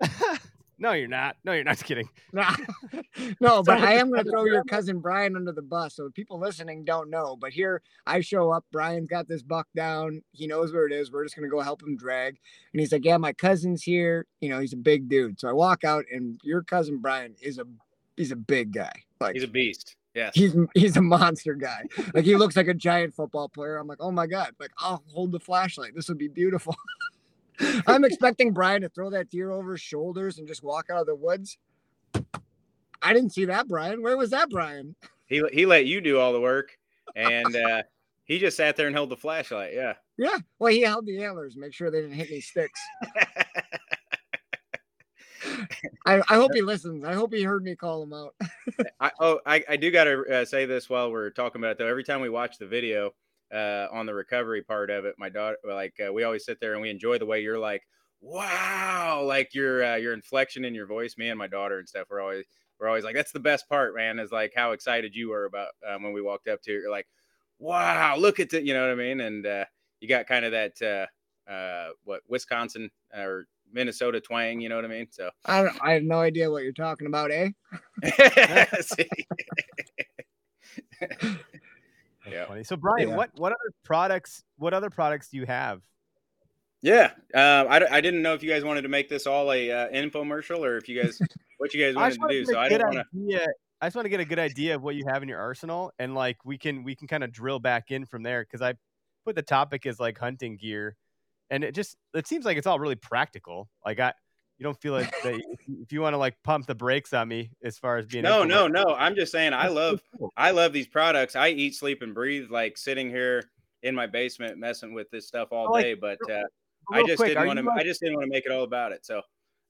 [LAUGHS] no, you're not. No, you're not [LAUGHS] Just kidding. Nah. [LAUGHS] no, but I am going to throw your cousin Brian under the bus. So people listening don't know. But here I show up. Brian's got this buck down. He knows where it is. We're just going to go help him drag. And he's like, Yeah, my cousin's here. You know, he's a big dude. So I walk out, and your cousin Brian is a he's a big guy. Like He's a beast. Yes. he's he's a monster guy. Like he looks like a giant football player. I'm like, oh my god! Like I'll hold the flashlight. This would be beautiful. [LAUGHS] I'm expecting Brian to throw that deer over his shoulders and just walk out of the woods. I didn't see that, Brian. Where was that, Brian? he he let you do all the work, and uh, he just sat there and held the flashlight. Yeah. Yeah. Well, he held the antlers, make sure they didn't hit any sticks. [LAUGHS] I, I hope he listens. I hope he heard me call him out. I, oh, I, I do got to uh, say this while we're talking about it though. Every time we watch the video uh, on the recovery part of it, my daughter, like uh, we always sit there and we enjoy the way you're like, wow, like your uh, your inflection in your voice. Me and my daughter and stuff. We're always we're always like, that's the best part, man. Is like how excited you were about um, when we walked up to it. You're like, wow, look at it. You know what I mean? And uh, you got kind of that uh, uh, what Wisconsin or Minnesota twang. You know what I mean? So. I don't, I have no idea what you're talking about, eh? [LAUGHS] [LAUGHS] Yeah. funny. So Brian, Yeah. what what other products? What other products do you have? Yeah, uh, I, d- I didn't know if you guys wanted to make this all a uh, infomercial or if you guys what you guys [LAUGHS] wanted to do. So a I good don't want to. I just want to get a good idea of what you have in your arsenal, and like we can we can kind of drill back in from there because I put the topic as like hunting gear, and it just it seems like it's all really practical. Like I, you don't feel like that [LAUGHS] if you, want to like pump the brakes on me as far as being No, no, no. I'm just saying I love. I love these products. I eat, sleep, and breathe like sitting here in my basement messing with this stuff all day. But uh, I just quick, didn't want to. like- I just didn't want to make it all about it. So,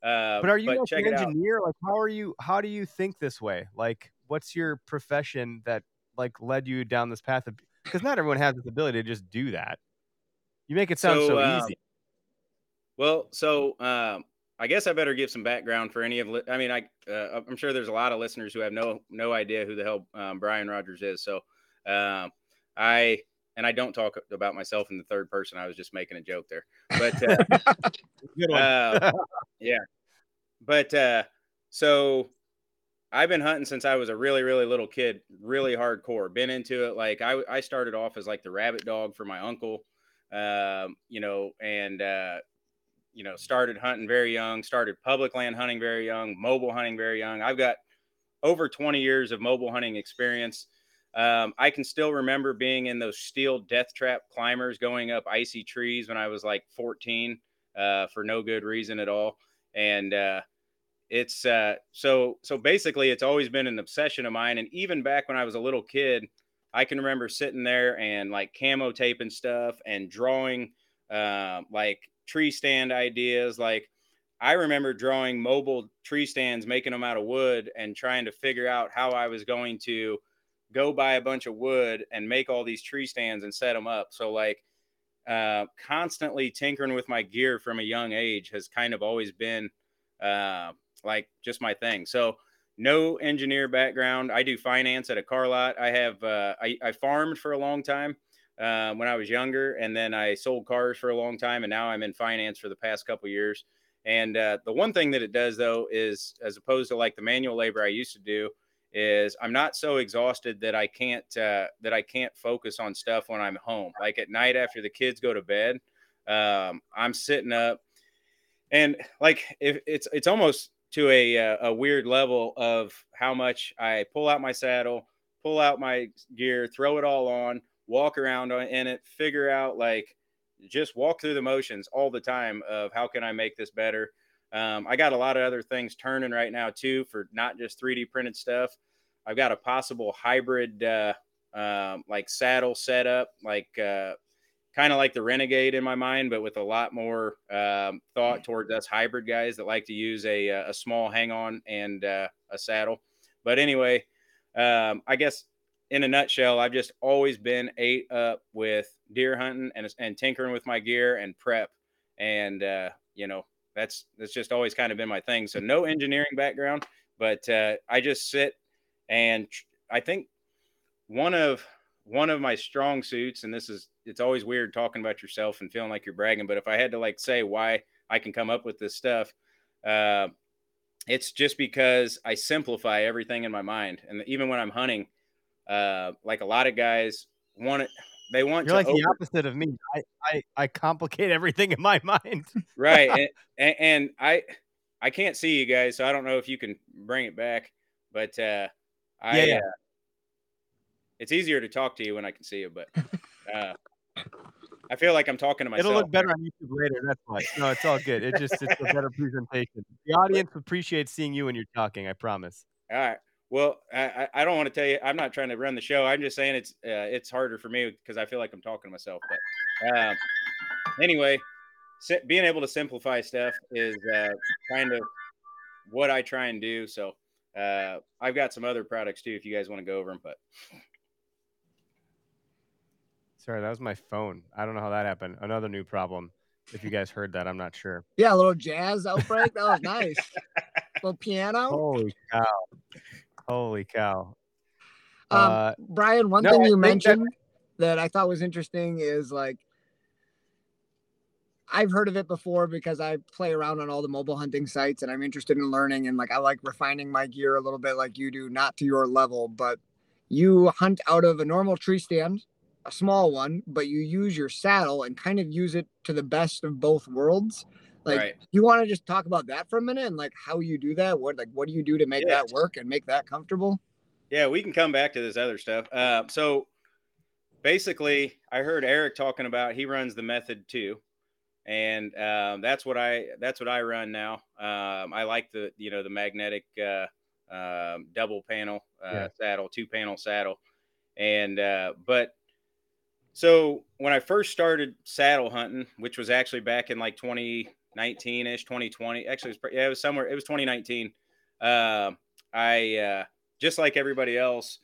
uh, but are you like check an engineer? Like how are you? How do you think this way? Like what's your profession that like led you down this path of? Because not everyone has this ability to just do that. You make it sound so, So, um, easy. Well, so um, I guess I better give some background for any of. Li- I mean, I uh, I'm sure there's a lot of listeners who have no no idea who the hell um, Brian Rogers is. So um, I and I don't talk about myself in the third person. I was just making a joke there, but uh, [LAUGHS] Good one. uh, yeah, but uh, so I've been hunting since I was a really really little kid, really hardcore. Been into it like I I started off as like the rabbit dog for my uncle, um, you know, and uh, you know started hunting very young. Started public land hunting very young, mobile hunting very young. I've got over 20 years of mobile hunting experience. Um, I can still remember being in those steel death trap climbers going up icy trees when I was like 14 uh, for no good reason at all. And uh, it's uh, so so basically, it's always been an obsession of mine. And even back when I was a little kid, I can remember sitting there and like camo taping stuff and drawing uh, like tree stand ideas. Like I remember drawing mobile tree stands, making them out of wood, and trying to figure out how I was going to go buy a bunch of wood and make all these tree stands and set them up. So like uh, constantly tinkering with my gear from a young age has kind of always been uh, like just my thing. So no engineer background. I do finance at a car lot. I have uh, I, I farmed for a long time uh, when I was younger, and then I sold cars for a long time, and now I'm in finance for the past couple years. And uh, the one thing that it does though is, as opposed to like the manual labor I used to do, is I'm not so exhausted that I can't uh, that I can't focus on stuff when I'm home. Like at night after the kids go to bed, um, I'm sitting up, and like if it's it's almost to a uh, a weird level of how much I pull out my saddle, pull out my gear, throw it all on, walk around in it, figure out like just walk through the motions all the time of how can I make this better. Um, I got a lot of other things turning right now too for not just 3D printed stuff. I've got a possible hybrid uh, um, like saddle setup, like uh, kind of like the Renegade in my mind, but with a lot more um, thought towards us hybrid guys that like to use a, uh, a small hang on and uh, a saddle. But anyway, um, I guess in a nutshell, I've just always been ate up with deer hunting and, and tinkering with my gear and prep. And, uh, you know, that's, that's just always kind of been my thing. So no engineering background, but uh, I just sit and I think one of, one of my strong suits, and this is, it's always weird talking about yourself and feeling like you're bragging, but if I had to like say why I can come up with this stuff, uh, it's just because I simplify everything in my mind. And even when I'm hunting, uh, like a lot of guys want it, they want You're like over- the opposite of me. I, I, I complicate everything in my [LAUGHS] mind. right. [LAUGHS] and, and, and I, I can't see you guys, so I don't know if you can bring it back, but, uh, I, Yeah, yeah. Uh, it's easier to talk to you when I can see you, but, [LAUGHS] uh, I feel like I'm talking to myself. It'll look better on YouTube later. That's why. No, it's all good. It just it's a better presentation. The audience appreciates seeing you when you're talking. I promise. All right. Well, I, I I don't want to tell you. I'm not trying to run the show. I'm just saying it's uh, it's harder for me because I feel like I'm talking to myself. But um, anyway, being able to simplify stuff is uh, kind of what I try and do. So uh, I've got some other products too if you guys want to go over them. But Sorry, that was my phone. I don't know how that happened. Another new problem. If you guys heard that, I'm not sure. Yeah, a little jazz outbreak. That was nice. [LAUGHS] little piano. Holy cow! Holy cow! Um, Uh, Brian, one no, thing you think that- mentioned that I thought was interesting is like I've heard of it before because I play around on all the mobile hunting sites and I'm interested in learning and like I like refining my gear a little bit like you do, not to your level, but you hunt out of a normal tree stand, a small one, but you use your saddle and kind of use it to the best of both worlds. Like right, you want to just talk about that for a minute and like how you do that? What like what do you do to make Yes. that work and make that comfortable? yeah, we can come back to this other stuff. Uh, so basically, I heard Eric talking about he runs the method too. and um, that's what I that's what I run now. Um, I like the you know the magnetic uh, um, double panel uh, Yeah. saddle, two panel saddle, and uh, but so when I first started saddle hunting, which was actually back in like 2019 ish, 2020, actually it was, yeah, it was somewhere it was 2019. Um I uh, just like everybody else.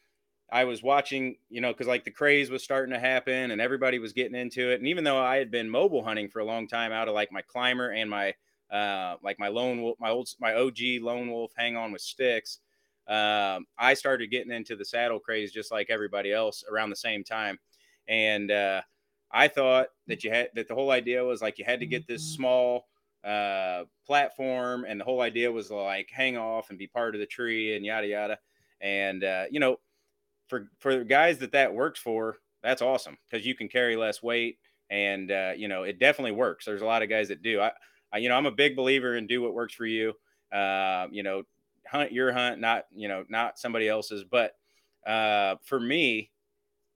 I was watching, you know, because like the craze was starting to happen and everybody was getting into it. And even though I had been mobile hunting for a long time out of like my climber and my uh, like my lone wolf, my old my OG lone wolf hang on with sticks, um, I started getting into the saddle craze just like everybody else around the same time. And uh, I thought that you had that the whole idea was like you had to get this small uh, platform, and the whole idea was like hang off and be part of the tree and yada yada. And uh, you know, for for guys that that works for, that's awesome because you can carry less weight, and uh, you know it definitely works. There's a lot of guys that do. I, I you know I'm a big believer in do what works for you. Uh, you know, hunt your hunt, not you know not somebody else's. But uh, for me,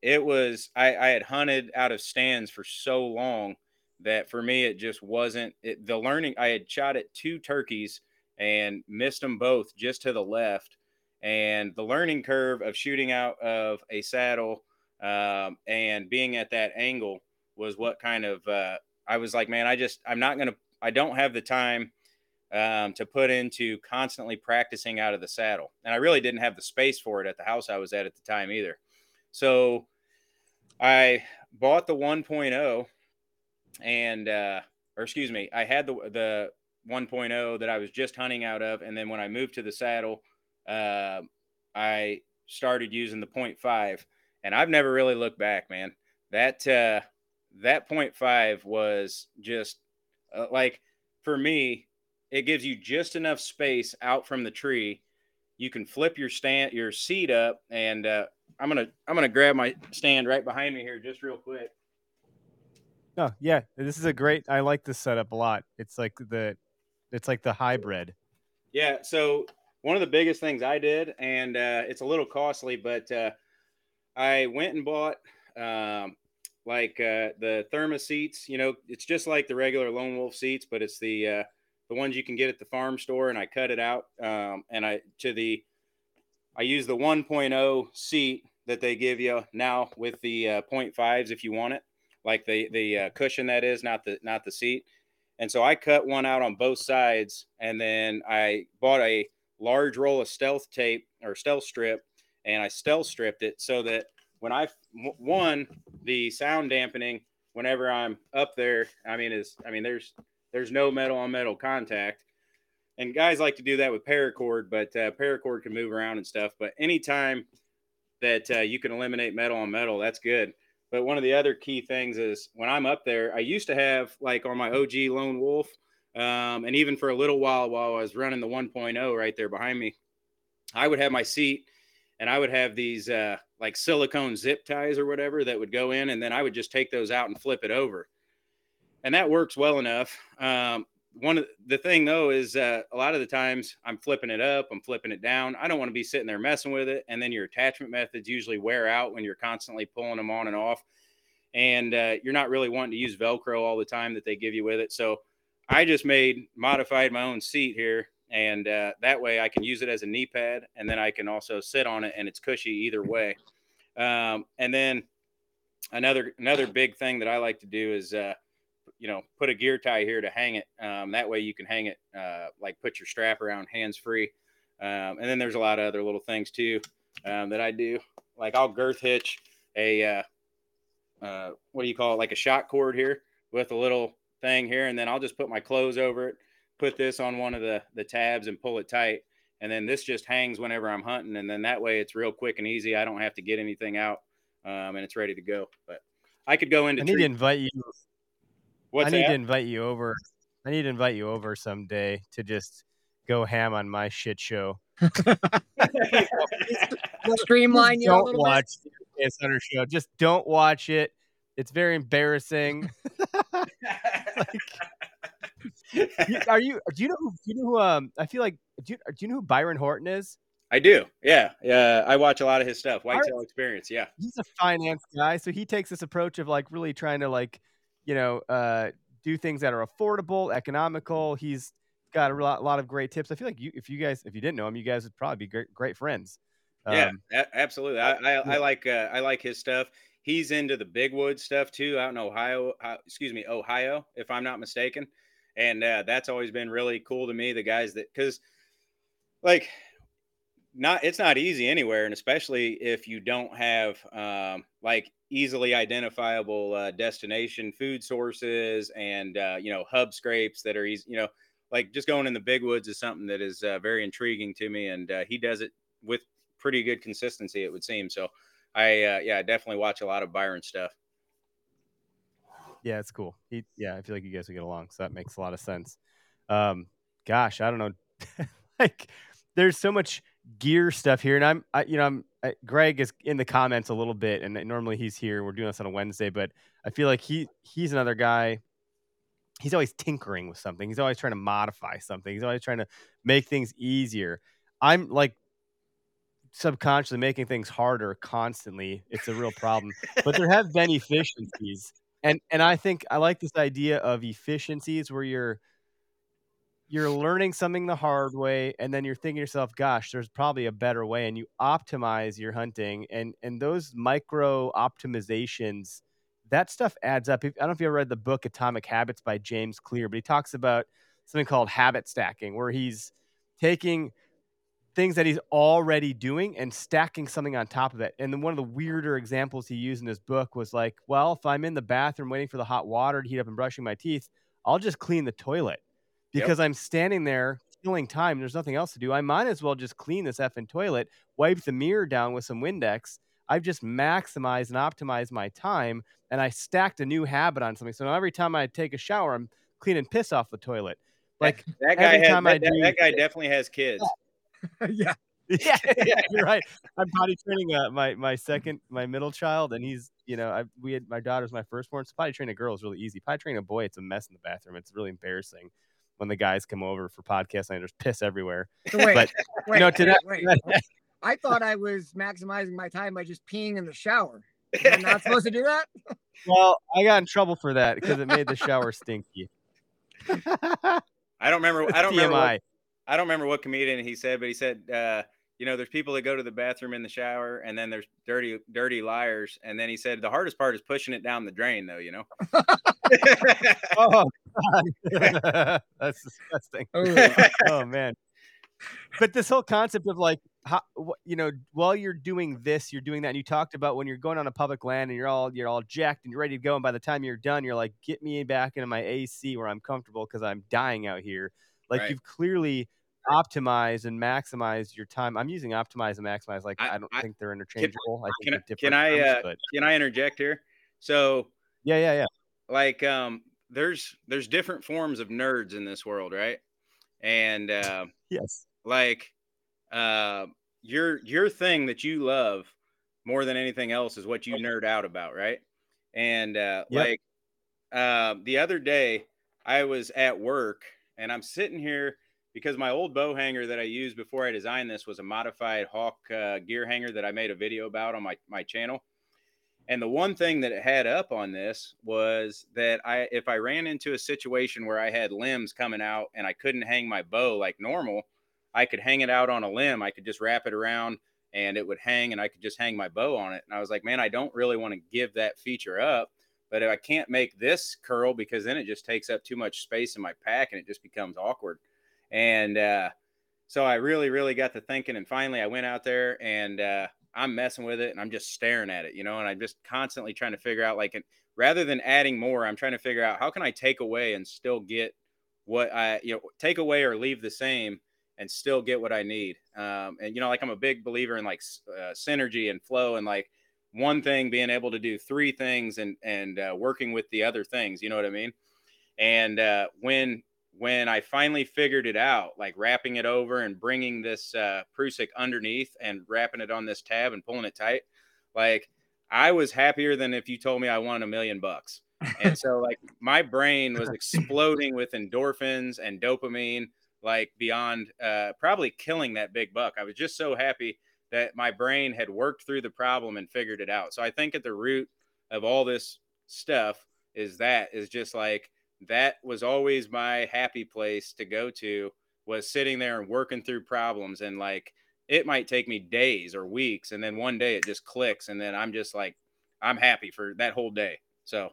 it was I, I had hunted out of stands for so long that for me it just wasn't it, the learning. I had shot at two turkeys and missed them both just to the left and the learning curve of shooting out of a saddle um, and being at that angle was what kind of uh, I was like, man, I just I'm not gonna I don't have the time um, to put into constantly practicing out of the saddle, and I really didn't have the space for it at the house I was at at the time either. So I bought the 1.0 and uh, or excuse me, I had the the 1.0 that I was just hunting out of, and then when I moved to the saddle uh, I started using the 0.5 and I've never really looked back, man. That uh, that 0.5 was just uh, like for me, it gives you just enough space out from the tree. You can flip your stand, your seat up, and uh, I'm gonna I'm gonna grab my stand right behind me here just real quick. No, yeah, this is a great. I like this setup a lot. It's like the, it's like the hybrid. Yeah. So one of the biggest things I did, and uh, it's a little costly, but uh, I went and bought um, like uh, the therma seats. You know, it's just like the regular Lone Wolf seats, but it's the uh, the ones you can get at the farm store. And I cut it out, um, and I to the I use the 1.0 seat that they give you now with the uh, 0.5s if you want it, like the the uh, cushion that is, not the not the seat. And so I cut one out on both sides, and then I bought a large roll of stealth tape or stealth strip, and I stealth stripped it so that when I one the sound dampening whenever I'm up there, I mean is I mean there's there's no metal on metal contact, and guys like to do that with paracord, but uh, paracord can move around and stuff. But anytime that uh, you can eliminate metal on metal, that's good. But one of the other key things is when I'm up there, I used to have like on my OG Lone Wolf, um, and even for a little while while I was running the 1.0 right there behind me, I would have my seat and I would have these uh, like silicone zip ties or whatever that would go in, and then I would just take those out and flip it over. And that works well enough. Um, one of the thing though is uh, a lot of the times I'm flipping it up, I'm flipping it down. I don't want to be sitting there messing with it, and then your attachment methods usually wear out when you're constantly pulling them on and off, and uh, you're not really wanting to use Velcro all the time that they give you with it. So I just made modified my own seat here, and uh, that way I can use it as a knee pad, and then I can also sit on it, and it's cushy either way. Um, and then another another big thing that I like to do is uh, you know, put a gear tie here to hang it. Um, that way you can hang it, uh, like put your strap around hands free. Um, and then there's a lot of other little things too um, that I do. Like I'll girth hitch a, uh, uh, what do you call it? Like a shot cord here with a little thing here. And then I'll just put my clothes over it, put this on one of the, the tabs and pull it tight. And then this just hangs whenever I'm hunting. And then that way it's real quick and easy. I don't have to get anything out um, and it's ready to go. But I could go into. I need tree- to invite you What's I need that? to invite you over. I need to invite you over someday to just go ham on my shit show. [LAUGHS] [LAUGHS] Streamline you don't watch the Okayest Hunter show. Just don't watch it. It's very embarrassing. [LAUGHS] You- Are you? Do you know who? Do you know who? Um, I feel like. Do you, do you know who Byron Horton is? I do. Yeah. Yeah. I watch a lot of his stuff. Whitetail experience. Yeah. He's a finance guy, so he takes this approach of like really trying to like, you know, uh, do things that are affordable, economical. He's got a lot, lot of great tips. I feel like you, if you guys, if you didn't know him, you guys would probably be great, great friends. Yeah. Um, a- absolutely. I, I, I like uh, I like his stuff. He's into the big wood stuff too out in Ohio. Ho- excuse me, Ohio, if I'm not mistaken. And uh, that's always been really cool to me. The guys that because like not it's not easy anywhere, and especially if you don't have um, like easily identifiable uh, destination food sources and uh, you know hub scrapes that are easy. You know, like just going in the big woods is something that is uh, very intriguing to me, and uh, he does it with pretty good consistency, it would seem. So I uh, yeah, I definitely watch a lot of Byron stuff. yeah, it's cool. He, yeah, I feel like you guys would get along, so that makes a lot of sense. Um, gosh, I don't know, [LAUGHS] like there's so much gear stuff here, and I'm, I, you know, I'm I, Greg is in the comments a little bit, and normally he's here. We're doing this on a Wednesday, but I feel like he he's another guy. He's always tinkering with something. He's always trying to modify something. He's always trying to make things easier. I'm like subconsciously making things harder constantly. It's a real problem. but there have been [LAUGHS] efficiencies. And and I think I like this idea of efficiencies where you're you're learning something the hard way and then you're thinking yourself, gosh, there's probably a better way and you optimize your hunting and and those micro optimizations that stuff adds up. I don't know if you ever read the book Atomic Habits by James Clear, but he talks about something called habit stacking where he's taking things that he's already doing and stacking something on top of it. And then one of the weirder examples he used in his book was like, well, if I'm in the bathroom waiting for the hot water to heat up and brushing my teeth, I'll just clean the toilet because I'm standing there killing time. There's nothing else to do. I might as well just clean this effing toilet, wipe the mirror down with some Windex. I've just maximized and optimized my time and I stacked a new habit on something. So now every time I take a shower, I'm cleaning piss off the toilet. [LAUGHS] Like that guy every has time that, that- do- that guy definitely has kids. yeah. [LAUGHS] yeah, [LAUGHS] yeah, you're right. I'm potty training uh, my my second, my middle child, and he's you know I we had my daughter's my firstborn. So potty training a girl is really easy. Potty training a boy, it's a mess in the bathroom. It's really embarrassing when the guys come over for podcasts and there's piss everywhere. So wait, But, wait, know, to wait, wait. [LAUGHS] I thought I was maximizing my time by just peeing in the shower. [LAUGHS] I'm not supposed to do that? Well, I got in trouble for that because it made the shower stinky. [LAUGHS] I don't remember. I don't remember. What, I don't remember what comedian he said, but he said, uh, you know, there's people that go to the bathroom in the shower, and then there's dirty, dirty liars. And then he said the hardest part is pushing it down the drain, though. You know. [LAUGHS] Oh, God. [LAUGHS] that's disgusting. Oh, [LAUGHS] oh man but this whole concept of like how, you know while you're doing this you're doing that and you talked about when you're going on a public land and you're all you're all jacked and you're ready to go and by the time you're done you're like get me back into my ac where i'm comfortable because i'm dying out here like Right. you've clearly optimized and maximize your time i'm using optimize and maximize like i, I- don't I- think they're interchangeable i can think I- they're can different I, terms, uh, but Can I interject here? So, yeah yeah yeah like, um, there's there's different forms of nerds in this world, right? And uh, [LAUGHS] yes like, uh, your your thing that you love more than anything else is what you nerd out about, right? And uh, Yep. like, uh, the other day, I was at work and I'm sitting here because my old bow hanger that I used before I designed this was a modified Hawk uh, gear hanger that I made a video about on my my channel. And the one thing that it had up on this was that I if I ran into a situation where I had limbs coming out and I couldn't hang my bow like normal, I could hang it out on a limb. I could just wrap it around and it would hang and I could just hang my bow on it. And I was like, man, I don't really want to give that feature up. But if I can't make this curl because then it just takes up too much space in my pack and it just becomes awkward. And uh, so I really, really got to thinking. And finally, I went out there and uh, I'm messing with it and I'm just staring at it, you know, and I'm just constantly trying to figure out, like, rather than adding more, I'm trying to figure out how can I take away and still get what I, you know, take away or leave the same and still get what I need. Um, and, you know, like I'm a big believer in like uh, synergy and flow and like one thing being able to do three things and, and uh, working with the other things, you know what I mean? And uh, when, when I finally figured it out, like wrapping it over and bringing this uh, Prusik underneath and wrapping it on this tab and pulling it tight, like I was happier than if you told me I won a million bucks. And so, like, [LAUGHS] my brain was exploding with endorphins and dopamine, like beyond uh, probably killing that big buck. I was just so happy that my brain had worked through the problem and figured it out. So I think at the root of all this stuff is that is just like that was always my happy place to go to was sitting there and working through problems and like it might take me days or weeks and then one day it just clicks and then I'm just like I'm happy for that whole day. So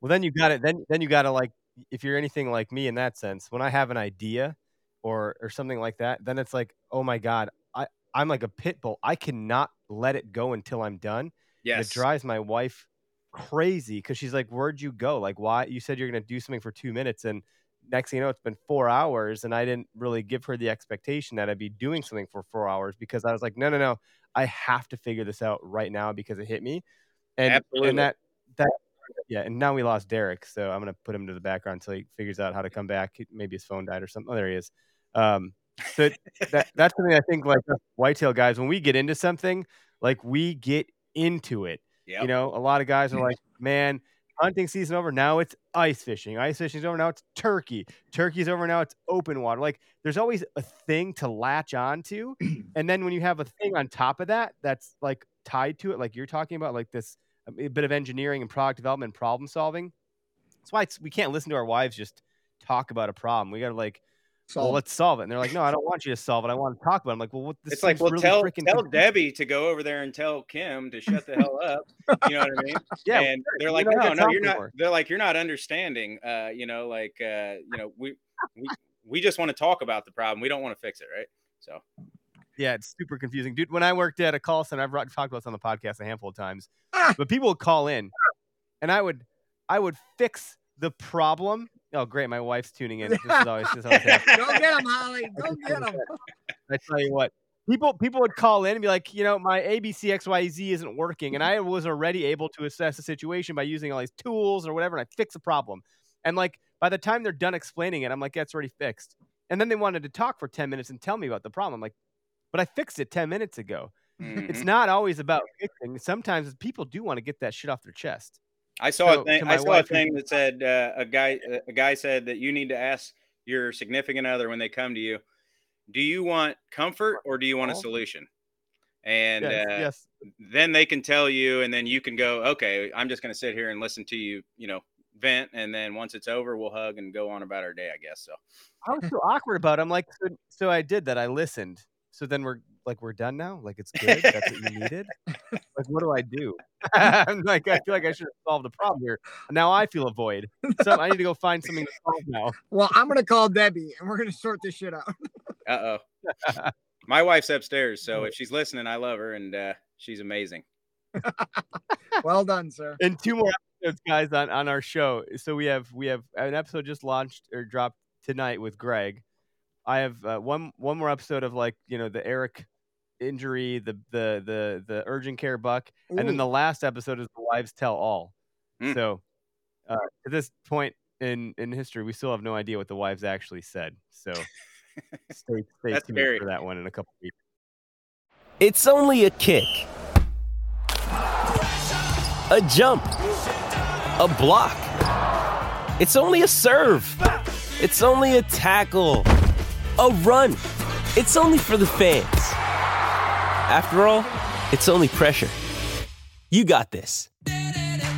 Well, then you got it. Then then you got to like, if you're anything like me in that sense, when I have an idea or or something like that, then it's like, oh my god, I I'm like a pit bull. I cannot let it go until I'm done. Yes, It drives my wife crazy because she's like, "Where'd you go? Like, why? You said you're gonna do something for two minutes, and next thing you know, it's been four hours, and I didn't really give her the expectation that I'd be doing something for four hours because I was like, no, no, no, I have to figure this out right now because it hit me, and Absolutely. and that that yeah, and now we lost Derek, so I'm gonna put him to the background until he figures out how to come back. Maybe his phone died or something. Oh, there he is. Um, so that that's something I think like whitetail guys when we get into something, like we get into it. Yep. You know, a lot of guys are like, [LAUGHS] man, hunting season over. Now it's ice fishing. Ice fishing's over. Now it's turkey. Turkey's over. Now it's open water. Like there's always a thing to latch on to. [CLEARS THROAT] and then when you have a thing on top of that that's like tied to it, like you're talking about, like this um, a bit of engineering and product development, and problem solving. That's why it's, we can't listen to our wives just talk about a problem. We got to like, well, Solve. let's solve it. And they're like, no, I don't want you to solve it. I want to talk about it. I'm like, well, what? This it's like, well, really tell tell confusing." Debbie to go over there and tell Kim to shut the hell up. You know what I mean? [LAUGHS] Yeah, and they're like, no, no, you're not. anymore." They're like, you're not understanding. Uh, you know, like, uh, you know, we we we just want to talk about the problem. We don't want to fix it, right? So Yeah, it's super confusing, dude. When I worked at a call center, I've talked about this on the podcast a handful of times. Ah. But people would call in, and I would, I would fix the problem. Oh, great! My wife's tuning in. This is [LAUGHS] always, this is always. Go get him, Holly. [LAUGHS] Go get him. I tell you what, people people would call in and be like, you know, my ABC XYZ isn't working, and I was already able to assess the situation by using all these tools or whatever, and I fix the problem. And like by the time they're done explaining it, I'm like, yeah, it's already fixed. And then they wanted to talk for ten minutes and tell me about the problem. I'm like, but I fixed it ten minutes ago. It's mhm. not always about fixing. Sometimes people do want to get that shit off their chest. I saw a thing. I saw a wife thing that said uh, a guy a guy said that you need to ask your significant other when they come to you, do you want comfort or do you want a solution? and yes, uh, yes. then they can tell you, and then you can go, okay, I'm just going to sit here and listen to you, you know, vent, and then once it's over, we'll hug and go on about our day, I guess. So I was so awkward about it. I'm like, so, so I did that. I listened. So then we're like, we're done now. Like it's [LAUGHS] good. That's what you needed. like, what do I do? [LAUGHS] I'm like, I feel like I should have solved the problem here. Now I feel a void. So I need to go find something to solve now. [LAUGHS] Well, I'm gonna call Debbie and we're gonna sort this shit out. uh oh, my wife's upstairs, so if she's listening, I love her, and uh, she's amazing. well done, sir. And two more episodes, guys, on on our show. So we have we have an episode just launched or dropped tonight with Greg. I have uh, one one more episode of like you know the Eric injury, the the the the urgent care buck, and then the last episode is the wives tell all. Mm. So uh, at this point in in history, we still have no idea what the wives actually said. So [LAUGHS] stay stay That's tuned scary. for that one in a couple weeks. It's only a kick, a jump, a block. It's only a serve. It's only a tackle, a run. It's only for the fans. After all, it's only pressure. You got this.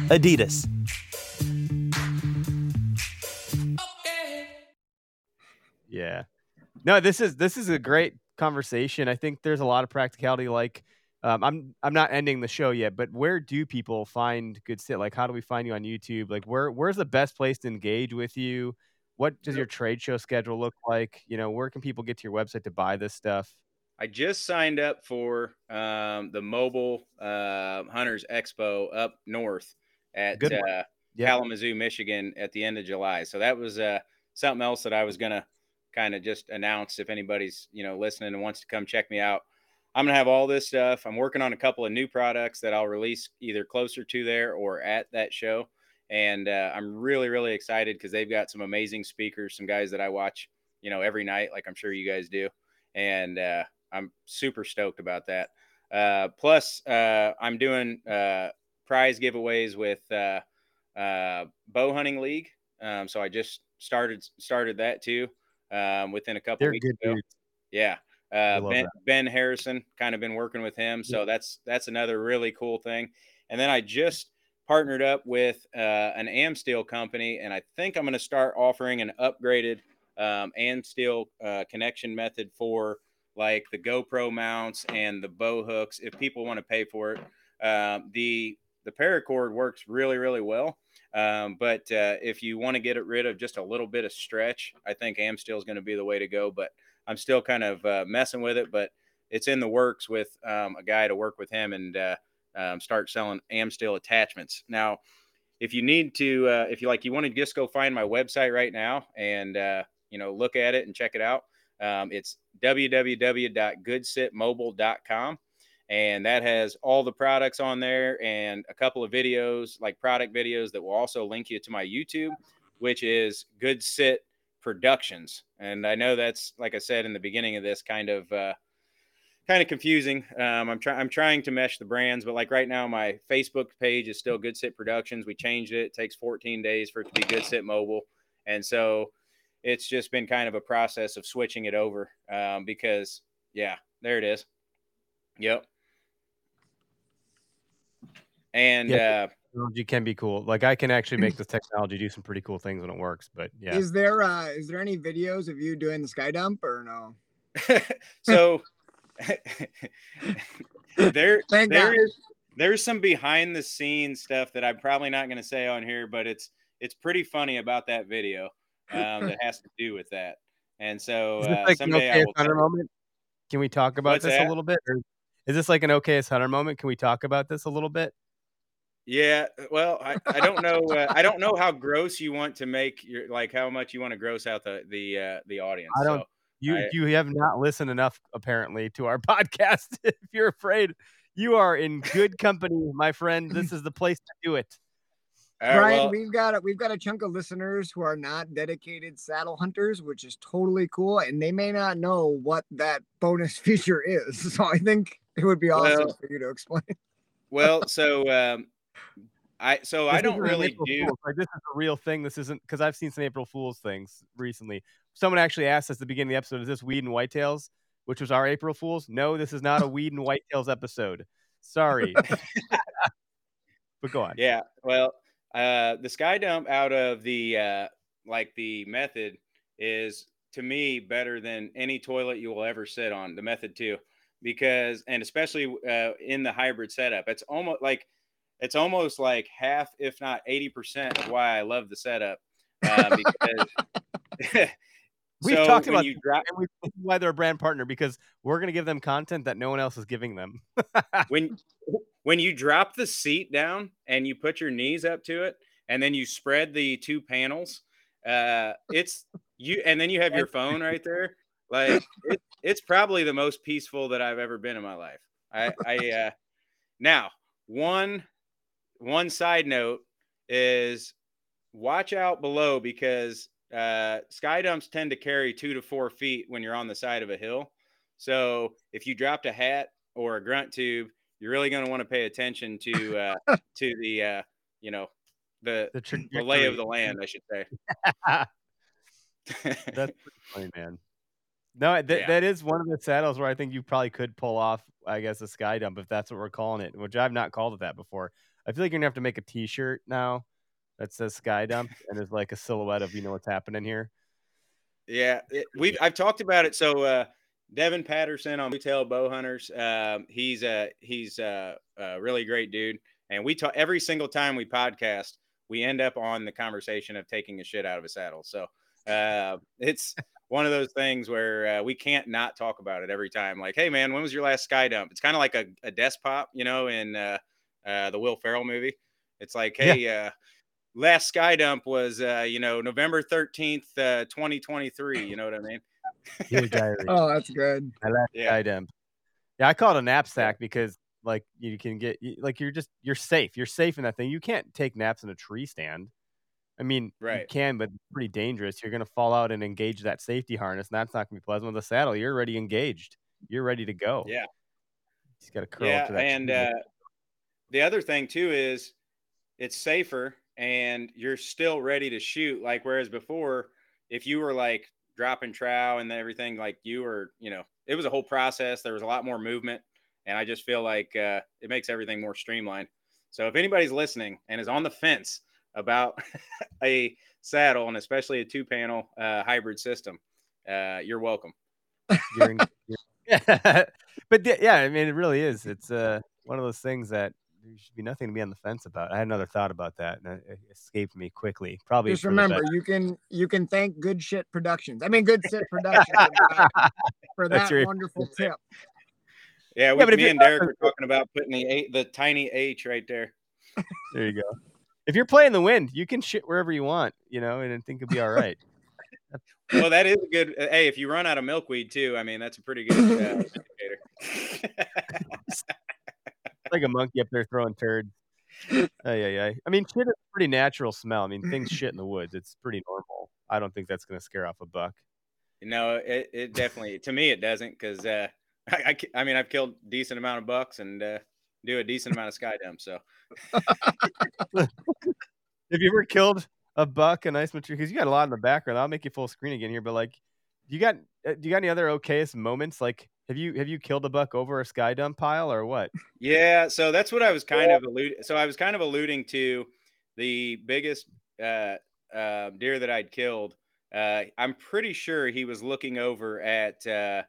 Adidas. Yeah. No, this is this is a great conversation. I think there's a lot of practicality. Like, um, I'm I'm not ending the show yet, but where do people find good sit? Like, how do we find you on YouTube? Like, where where's the best place to engage with you? What does your trade show schedule look like? You know, where can people get to your website to buy this stuff? I just signed up for um, the Mobile uh, Hunters Expo up north at uh, Yeah. Kalamazoo, Michigan at the end of July. So that was uh, something else that I was going to kind of just announce if anybody's, you know, listening and wants to come check me out. I'm going to have all this stuff. I'm working on a couple of new products that I'll release either closer to there or at that show. And uh, I'm really, really excited because they've got some amazing speakers, some guys that I watch, you know, every night, like I'm sure you guys do. And uh, I'm super stoked about that. Uh, plus, uh, I'm doing uh, prize giveaways with uh, uh, Bow Hunting League. Um, so I just started started that too um, within a couple They're weeks good. Yeah. Uh, ben, ben Harrison, kind of been working with him, so that's that's another really cool thing. And then I just partnered up with uh, an Amsteel company, and I think I'm going to start offering an upgraded um, Amsteel uh, connection method for like the GoPro mounts and the bow hooks. If people want to pay for it, um, the the paracord works really really well. Um, but uh, if you want to get it rid of just a little bit of stretch, I think Amsteel is going to be the way to go. But I'm still kind of uh, messing with it, but it's in the works with um, a guy to work with him and uh, um, start selling Amsteel attachments. Now, if you need to, uh, if you like, you want to just go find my website right now and uh, you know look at it and check it out. Um, it's www.goodsitmobile.com, and that has all the products on there and a couple of videos, like product videos, that will also link you to my YouTube, which is Good Sit Productions. And I know that's, like I said in the beginning of this, kind of uh, kind of confusing. Um, I'm trying I'm trying to mesh the brands, but like right now, my Facebook page is still Good Sit Productions. We changed it. It takes 14 days for it to be Good Sit Mobile, and so it's just been kind of a process of switching it over um, because yeah, there it is. Yep. And Yeah. uh, Technology can be cool. Like I can actually make [CLEARS THROAT] this technology do some pretty cool things when it works. But yeah, Is there uh is there any videos of you doing the sky dump or no? [LAUGHS] so [LAUGHS] there Thank there God. is there's some behind the scenes stuff that I'm probably not going to say on here, but it's it's pretty funny about that video um, that has to do with that. And so uh, like someday I will. Hunter moment? Can we talk about What's this a little bit? Or is this like an Okayest Hunter moment? Can we talk about this a little bit? Yeah, well, I, I don't know. Uh, I don't know how gross you want to make your like how much you want to gross out the the uh, the audience. I don't- So, You I- you have not listened enough apparently to our [LAUGHS] podcast. if you're afraid, you are in good company, my friend. This is the place to do it. all right, Brian, well, we've got a, we've got a chunk of listeners who are not dedicated saddle hunters, which is totally cool, and they may not know what that bonus [LAUGHS] feature is. So I think it would be awesome Well- for you to explain. well, so um, I so I don't really April do. Like this is a real thing. This isn't because I've seen some April Fool's things recently. Someone actually asked us at the beginning of the episode, "Is this weed and whitetails?" which was our April Fools. No, this is not a weed and whitetails episode. Sorry. [LAUGHS] but go on. Yeah. Well, uh, the sky dump out of the uh, like the method is to me better than any toilet you will ever sit on. The method too, because and especially uh, in the hybrid setup, it's almost like it's almost like half, if not eighty percent, of why I love the setup. Uh, because [LAUGHS] [LAUGHS] We've so talked about you this, drop and we, this is why they're a brand partner because we're going to give them content that no one else is giving them. [LAUGHS] when when you drop the seat down and you put your knees up to it and then you spread the two panels uh it's you and then you have your phone [LAUGHS] right there like it, it's probably the most peaceful that i've ever been in my life i i uh now one one side note is watch out below because uh sky dumps tend to carry two to four feet when you're on the side of a hill so if you dropped a hat or a grunt tube you're really going to want to pay attention to uh [LAUGHS] to the uh you know the the, the lay of the land i should say [LAUGHS] That's [LAUGHS] pretty funny, man. No, th- Yeah. that is one of the saddles where I think you probably could pull off, I guess, a sky dump if that's what we're calling it, which I've not called it that before. I feel like you're gonna have to make a T-shirt now that says sky dump and is like a silhouette of you know what's happening here. Yeah, it, we've I've talked about it. So uh, Devin Patterson on Retail Bow Hunters, um, he's a he's a, a really great dude, and we talk every single time we podcast, we end up on the conversation of taking a shit out of a saddle. So uh, it's one of those things where uh, we can't not talk about it every time. Like, hey man, when was your last sky dump? It's kind of like a, a desk pop, you know, in uh, uh, the Will Ferrell movie. It's like, Yeah. hey, uh, last sky dump was uh, you know November thirteenth, uh, twenty twenty three. You know what I mean? Dear diary, [LAUGHS] Oh, that's good. I left Yeah. sky dump. Yeah, I call it a knapsack because like you can get you- like you're just you're safe. You're safe in that thing. You can't take naps in a tree stand. I mean, you Right. can, but it's pretty dangerous. You're gonna fall out and engage that safety harness, and that's not gonna be pleasant. With a saddle, you're already engaged. You're ready to go. Yeah. He's got to curl yeah, up to that. and tree. uh, the other thing too is it's safer and you're still ready to shoot. Like whereas before, if you were like dropping trow and everything, like you were, you know, it was a whole process. There was a lot more movement, and I just feel like uh, it makes everything more streamlined. So if anybody's listening and is on the fence about [LAUGHS] a saddle and especially a two panel uh, hybrid system, uh, you're welcome. You're in- you're- [LAUGHS] but th- yeah, I mean, it really is. It's uh, one of those things that there should be nothing to be on the fence about. I had another thought about that, and it it escaped me quickly. Probably Just remember, you can you can thank Good Shit Productions. I mean, Good Shit Productions for that, [LAUGHS] for That's that your- wonderful tip. Yeah, we, but if me you're and Derek were talking about putting the A, the tiny H right there. There you go. If you're playing the wind, you can shit wherever you want, you know, and I think it'll be all right. [LAUGHS] Well, that is a good. Hey, if you run out of milkweed too, I mean that's a pretty good uh, [LAUGHS] indicator. Like a monkey up there throwing turds. Ay, ay, ay. I mean, shit is a pretty natural smell. I mean, things shit in the woods. It's pretty normal. I don't think that's going to scare off a buck. no, it, it definitely to me it doesn't because uh, [LAUGHS] I, I I mean I've killed decent amount of bucks and uh, do a decent amount of sky dumps. So [LAUGHS] Have you ever killed a buck, a nice mature? Because you got a lot in the background. I'll make you full screen again here. But like, you got uh, do you got any other okayest moments? Like, have you have you killed a buck over a sky dump pile or what? yeah, so that's what I was kind of alluding. So I was kind of alluding to the biggest uh, uh, deer that I'd killed. Uh, I'm pretty sure he was looking over at uh,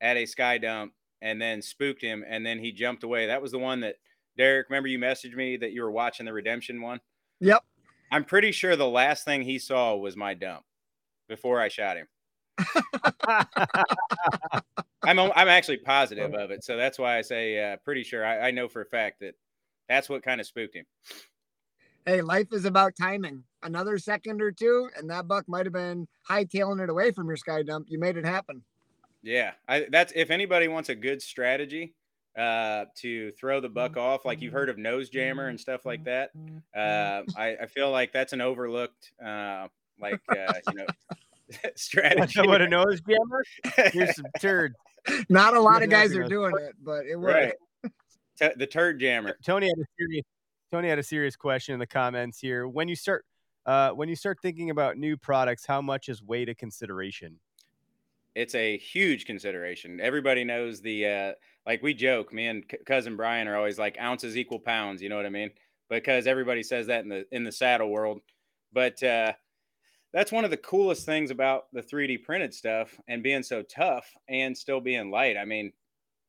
at a sky dump and then spooked him, and then he jumped away. That was the one that Derek. Remember you messaged me that you were watching the redemption one. Yep. I'm pretty sure the last thing he saw was my dump before I shot him. [LAUGHS] I'm I'm actually [LAUGHS] positive of it, so that's why I say uh, pretty sure. I, I know for a fact that that's what kind of spooked him. Hey, life is about timing. Another second or two, and that buck might have been hightailing it away from your sky dump. You made it happen. Yeah, I, that's if anybody wants a good strategy uh, to throw the buck off, like you've heard of nose jammer and stuff like that. Uh, [LAUGHS] I, I feel like that's an overlooked, uh, like uh, you know, [LAUGHS] strategy. what a nose jammer? Here's some turds. [LAUGHS] Not a lot of guys are doing it, but it worked. right? T- the turd jammer. Tony had a serious Tony had a serious question in the comments here. When you start uh, when you start thinking about new products, how much is weight a consideration? it's a huge consideration. Everybody knows the uh, like we joke. Me and c- cousin Brian are always like ounces equal pounds. You know what I mean? Because everybody says that in the in the saddle world. But uh, that's one of the coolest things about the 3D printed stuff and being so tough and still being light. I mean,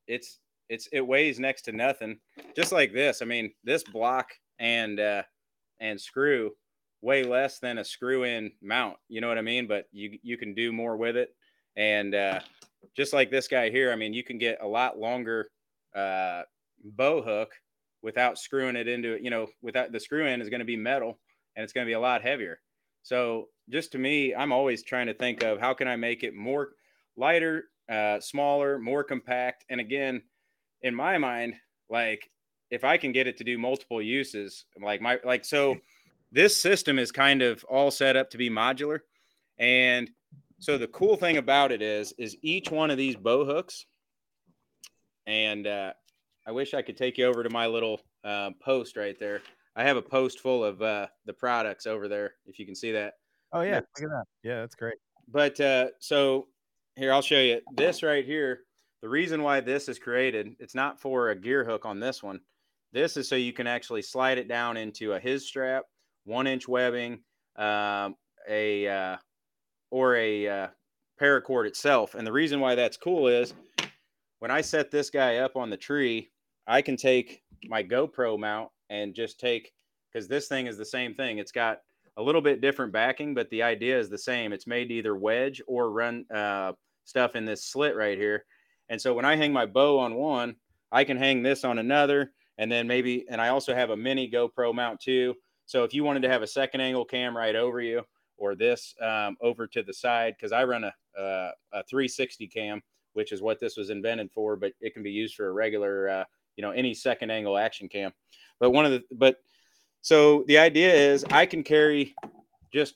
it's it's it weighs next to nothing. Just like this. I mean, this block and uh, and screw way less than a screw in mount. You know what I mean? But you you can do more with it. And uh, just like this guy here, I mean, you can get a lot longer uh, bow hook without screwing it into it. You know, without the screw in is going to be metal and it's going to be a lot heavier. So just to me, I'm always trying to think of how can I make it more lighter, uh, smaller, more compact. And again, in my mind, like if I can get it to do multiple uses, like my like so this system is kind of all set up to be modular. And so the cool thing about it is, is each one of these bow hooks, and uh, I wish I could take you over to my little uh, post right there. I have a post full of uh, the products over there, if you can see that. Oh yeah, look at that. Yeah, that's great. But uh, so here, I'll show you this right here. The reason why this is created, it's not for a gear hook on this one. This is so you can actually slide it down into a his strap, one inch webbing, um, a uh, or a uh, paracord itself. And the reason why that's cool is when I set this guy up on the tree, I can take my GoPro mount and just take because this thing is the same thing. It's got a little bit different backing, but the idea is the same. It's made to either wedge or run uh, stuff in this slit right here. And so when I hang my bow on one, I can hang this on another, and then maybe, and I also have a mini GoPro mount too. So if you wanted to have a second angle cam right over you, or this um, over to the side because I run a, a 360 cam, which is what this was invented for, but it can be used for a regular, uh, you know, any second angle action cam. But one of the, but so the idea is I can carry just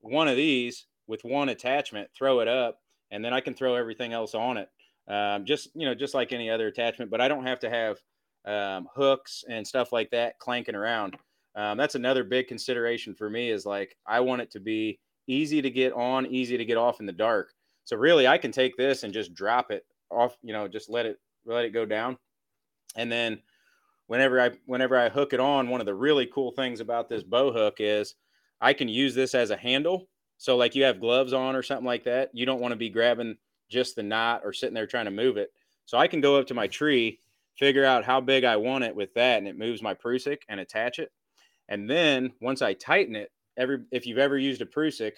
one of these with one attachment, throw it up, and then I can throw everything else on it. Um, just, you know, just like any other attachment, but I don't have to have um, hooks and stuff like that clanking around. Um, that's another big consideration for me is like I want it to be easy to get on, easy to get off in the dark. So really, I can take this and just drop it off. You know, just let it let it go down, and then whenever I whenever I hook it on, one of the really cool things about this bow hook is I can use this as a handle. So like you have gloves on or something like that, you don't want to be grabbing just the knot or sitting there trying to move it. So I can go up to my tree, figure out how big I want it with that, and it moves my Prusik and attach it. And then once I tighten it, every if you've ever used a Prusik,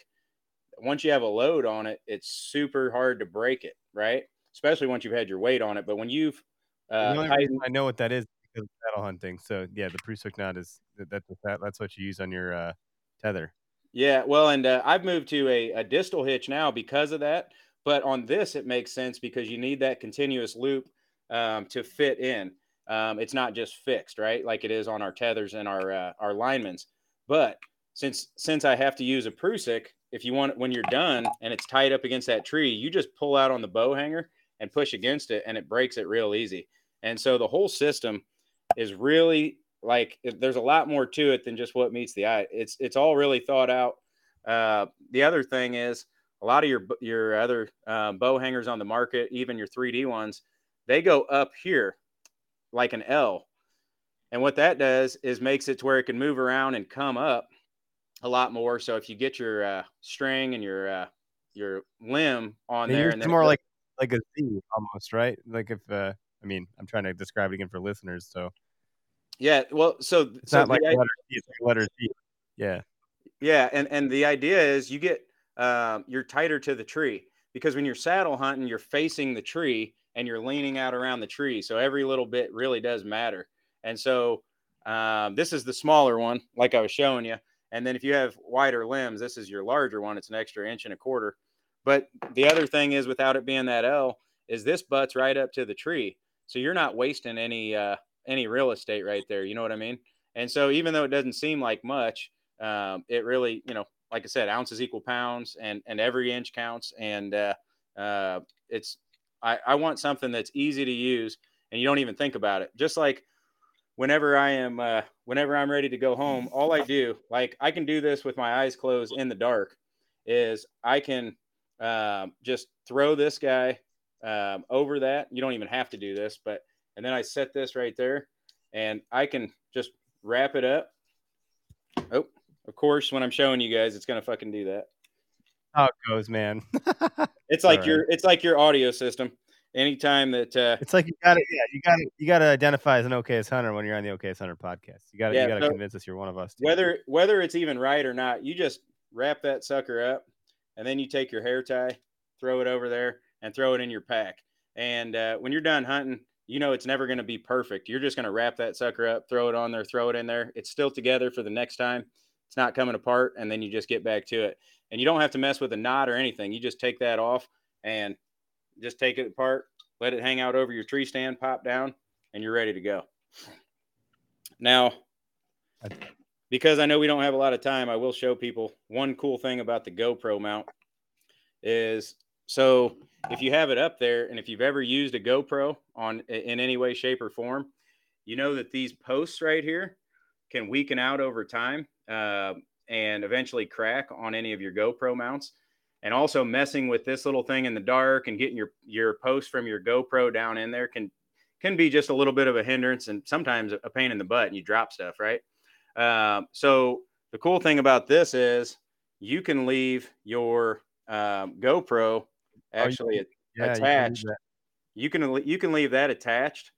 once you have a load on it, it's super hard to break it, right? Especially once you've had your weight on it. But when you've uh, only I know what that is because hunting. So yeah, the Prusik knot is that's that, that's what you use on your uh, tether. Yeah, well, and uh, I've moved to a, a distal hitch now because of that. But on this, it makes sense because you need that continuous loop um, to fit in. Um, it's not just fixed, right? Like it is on our tethers and our uh, our linemen's. But since since I have to use a Prusik, if you want when you're done and it's tied up against that tree, you just pull out on the bow hanger and push against it, and it breaks it real easy. And so the whole system is really like there's a lot more to it than just what meets the eye. It's it's all really thought out. Uh, the other thing is a lot of your your other um, bow hangers on the market, even your 3D ones, they go up here like an L. And what that does is makes it to where it can move around and come up a lot more. So if you get your uh, string and your uh, your limb on there, and it's more like like a Z almost, right? Like if uh, I mean, I'm trying to describe it again for listeners. So yeah, well, so it's so not like letter Z, it's like letter. Yeah, yeah, and and the idea is you get um, you're tighter to the tree because when you're saddle hunting, you're facing the tree and you're leaning out around the tree. So every little bit really does matter. And so um, this is the smaller one, like I was showing you. And then if you have wider limbs, this is your larger one. It's an extra inch and a quarter. But the other thing is, without it being that L, is this butts right up to the tree. So you're not wasting any uh, any real estate right there. You know what I mean? And so even though it doesn't seem like much, um, it really, you know, like I said, ounces equal pounds, and and every inch counts. And uh, uh, it's I, I want something that's easy to use and you don't even think about it. Just like whenever I am, uh, whenever I'm ready to go home, all I do, like I can do this with my eyes closed in the dark, is I can um, just throw this guy um, over that. You don't even have to do this, but and then I set this right there, and I can just wrap it up. Oh, of course, when I'm showing you guys, it's gonna fucking do that. How it goes, man. [LAUGHS] It's like All your it's like your audio system. Anytime that uh, it's like you gotta yeah, you gotta you gotta identify as an Okayest Hunter when you're on the Okayest Hunter podcast. You gotta Yeah, you gotta so- convince us you're one of us. too. whether whether it's even right or not, you just wrap that sucker up, and then you take your hair tie, throw it over there, and throw it in your pack. And uh, when you're done hunting, you know it's never going to be perfect. You're just going to wrap that sucker up, throw it on there, throw it in there. It's still together for the next time. It's not coming apart, and then you just get back to it. And you don't have to mess with a knot or anything. You just take that off and just take it apart, let it hang out over your tree stand, pop down, and you're ready to go. Now, because I know we don't have a lot of time, I will show people one cool thing about the GoPro mount is so if you have it up there and if you've ever used a GoPro on in any way, shape, or form, you know that these posts right here can weaken out over time uh, and eventually crack on any of your GoPro mounts. And also messing with this little thing in the dark and getting your your post from your GoPro down in there can can be just a little bit of a hindrance and sometimes a pain in the butt and you drop stuff, right? Um, so the cool thing about this is you can leave your um, GoPro actually Yeah, you can do attached. that. You can you can leave that attached,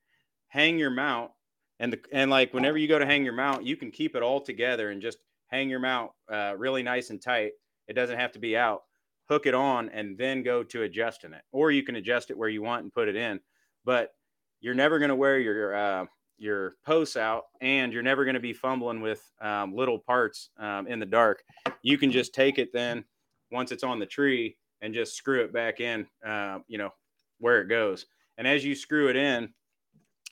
hang your mount, and the and like whenever you go to hang your mount, you can keep it all together and just hang your mount uh, really nice and tight. It doesn't have to be out. Hook it on and then go to adjusting it, or you can adjust it where you want and put it in. But you're never going to wear your uh, your posts out, and you're never going to be fumbling with um, little parts um, in the dark. You can just take it then once it's on the tree and just screw it back in, uh, you know, where it goes. And as you screw it in,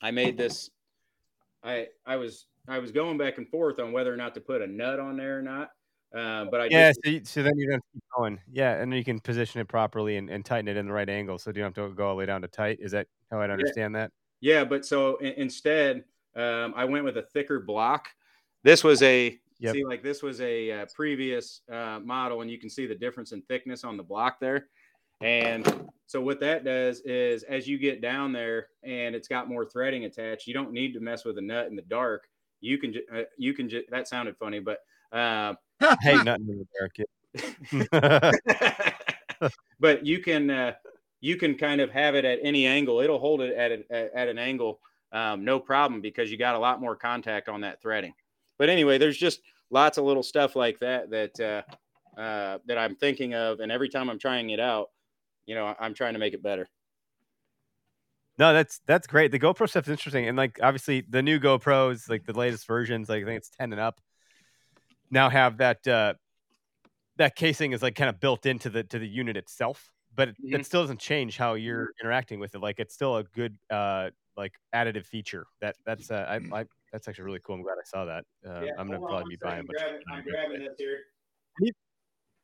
I made this. I I was I was going back and forth on whether or not to put a nut on there or not. Uh, but I Yeah, just, so, you, so then you're gonna keep going. Yeah, and then you can position it properly and, and tighten it in the right angle, so you don't have to go all the way down to tight. Is that how I'd understand that? Yeah, but so in, instead, um, I went with a thicker block. This was a Yep. see like this was a uh, previous uh, model, and you can see the difference in thickness on the block there. And so what that does is, as you get down there and it's got more threading attached, you don't need to mess with a nut in the dark. You can ju- uh, you can ju- that sounded funny, but uh, [LAUGHS] hey, [LAUGHS] nothing in the dark. [LAUGHS] but you can uh, you can kind of have it at any angle. It'll hold it at a, at an angle, um, no problem, because you got a lot more contact on that threading. But anyway, there's just lots of little stuff like that that uh, uh, that I'm thinking of, and every time I'm trying it out, you know, I'm trying to make it better. No, that's that's great. The GoPro stuff is interesting, and like obviously the new GoPros, like the latest versions, like I think it's ten and up, now have that uh, that casing is like kind of built into the to the unit itself, but it, Mhm. it still doesn't change how you're interacting with it. Like it's still a good uh, like additive feature. That that's uh, I, I that's actually really cool. I'm glad I saw that. Uh, I'm gonna probably be buying. a bunch of them. this here.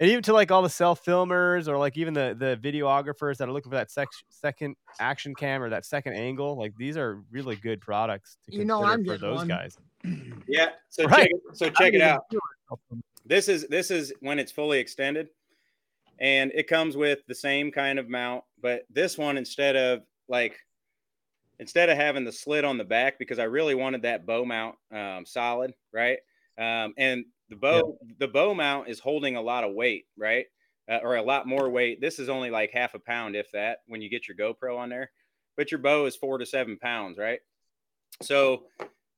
and even to like all the self filmers or like even the the videographers that are looking for that sec- second action cam or that second angle like these are really good products to You know, consider I'm for those one. guys [CLEARS THROAT] Yeah. So Right. check so check it out. this is this is when it's fully extended and it comes with the same kind of mount but this one instead of like instead of having the slit on the back because i really wanted that bow mount um, solid right? Um, and the bow the bow mount is holding a lot of weight right? Uh, or a lot more weight. This is only like half a pound if that when you get your gopro on there. But your bow is four to seven pounds right? So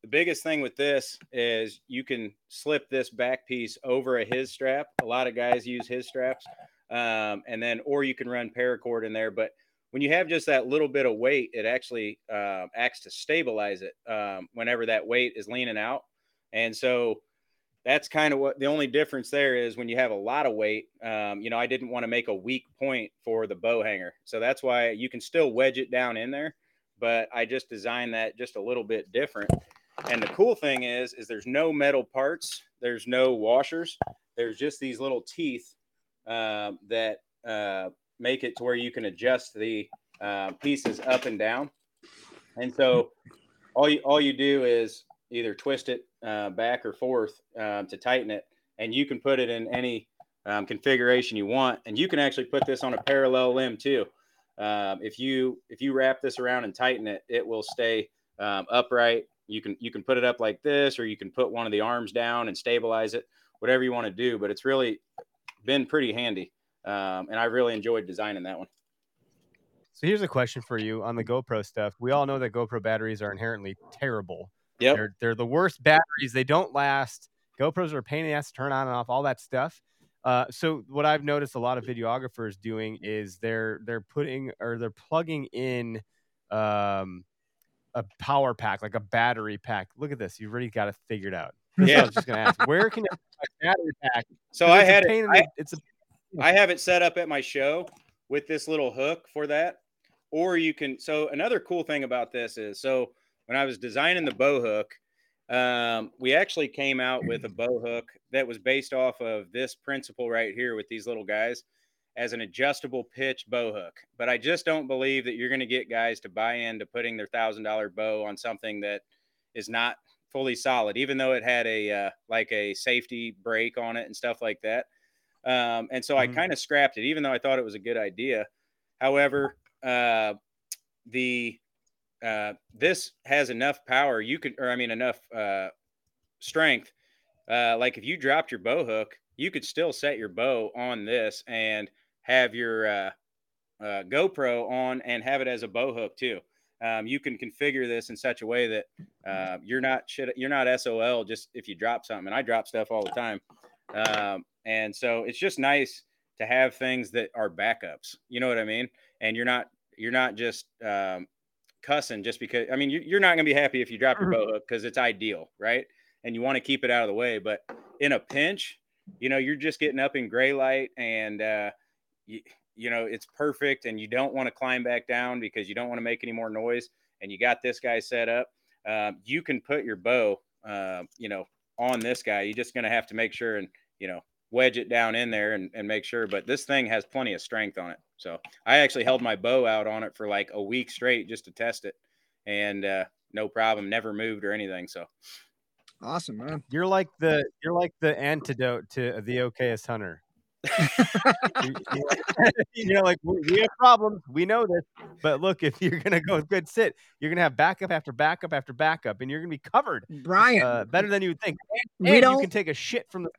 the biggest thing with this is you can slip this back piece over a his strap. A lot of guys use his straps, um, and then or you can run paracord in there. But when you have just that little bit of weight, it actually uh, acts to stabilize it um, whenever that weight is leaning out. And so that's kind of what the only difference there is when you have a lot of weight. Um, you know, I didn't want to make a weak point for the bow hanger, so that's why you can still wedge it down in there. But I just designed that just a little bit different. And the cool thing is, is there's no metal parts. There's no washers. There's just these little teeth um, that uh, make it to where you can adjust the uh, pieces up and down. And so all you all you do is either twist it uh, back or forth um, to tighten it, and you can put it in any um, configuration you want, and you can actually put this on a parallel limb too. Um, if you if you wrap this around and tighten it, it will stay um, upright. You can you can put it up like this, or you can put one of the arms down and stabilize it, whatever you want to do. But it's really been pretty handy, um, and I really enjoyed designing that one. So here's a question for you on the GoPro stuff. We all know that GoPro batteries are inherently terrible. Yep. They're they're the worst batteries. They don't last. GoPros are a pain in the ass to turn on and off, all that stuff. Uh, so what I've noticed a lot of videographers doing is they're they're putting or they're plugging in um, a power pack, like a battery pack. Look at this. You've already got it figured out. Yeah. I was just gonna ask, where can you put a battery pack? So I had pain it. in I, it's a I have it set up at my show with this little hook for that. Or you can. So another cool thing about this is, so when I was designing the bow hook, um, we actually came out with a bow hook that was based off of this principle right here with these little guys as an adjustable pitch bow hook. But I just don't believe that you're going to get guys to buy into putting their thousand dollar bow on something that is not fully solid, even though it had a uh, like a safety break on it and stuff like that. Um, and so I Mhm. kind of scrapped it, even though I thought it was a good idea. However, uh, the uh, this has enough power. You could, or I mean, enough uh, strength. Uh, like if you dropped your bow hook, you could still set your bow on this and have your uh, uh, GoPro on and have it as a bow hook too. Um, you can configure this in such a way that uh, you're not shit, you're not SOL just if you drop something. And I drop stuff all the time, um, and so it's just nice to have things that are backups. You know what I mean? And you're not you're not just um, cussing just because. I mean, you, you're not gonna be happy if you drop your bow hook because it's ideal, right? And you want to keep it out of the way. But in a pinch, you know, you're just getting up in gray light and uh, you, you know it's perfect, and you don't want to climb back down because you don't want to make any more noise. And you got this guy set up. Um, you can put your bow, uh, you know, on this guy. You're just gonna have to make sure and you know wedge it down in there and, and make sure. But this thing has plenty of strength on it. So I actually held my bow out on it for like a week straight just to test it, and uh, no problem, never moved or anything. So Awesome, man. You're like the you're like the antidote to the okayest hunter. [LAUGHS] you, [LAUGHS] you know, like we, we have problems. We know this, but look, if you're gonna go with good sit, you're gonna have backup after backup after backup, and you're gonna be covered Brian, uh, better than you would think. And, we and you don't can take a shit from the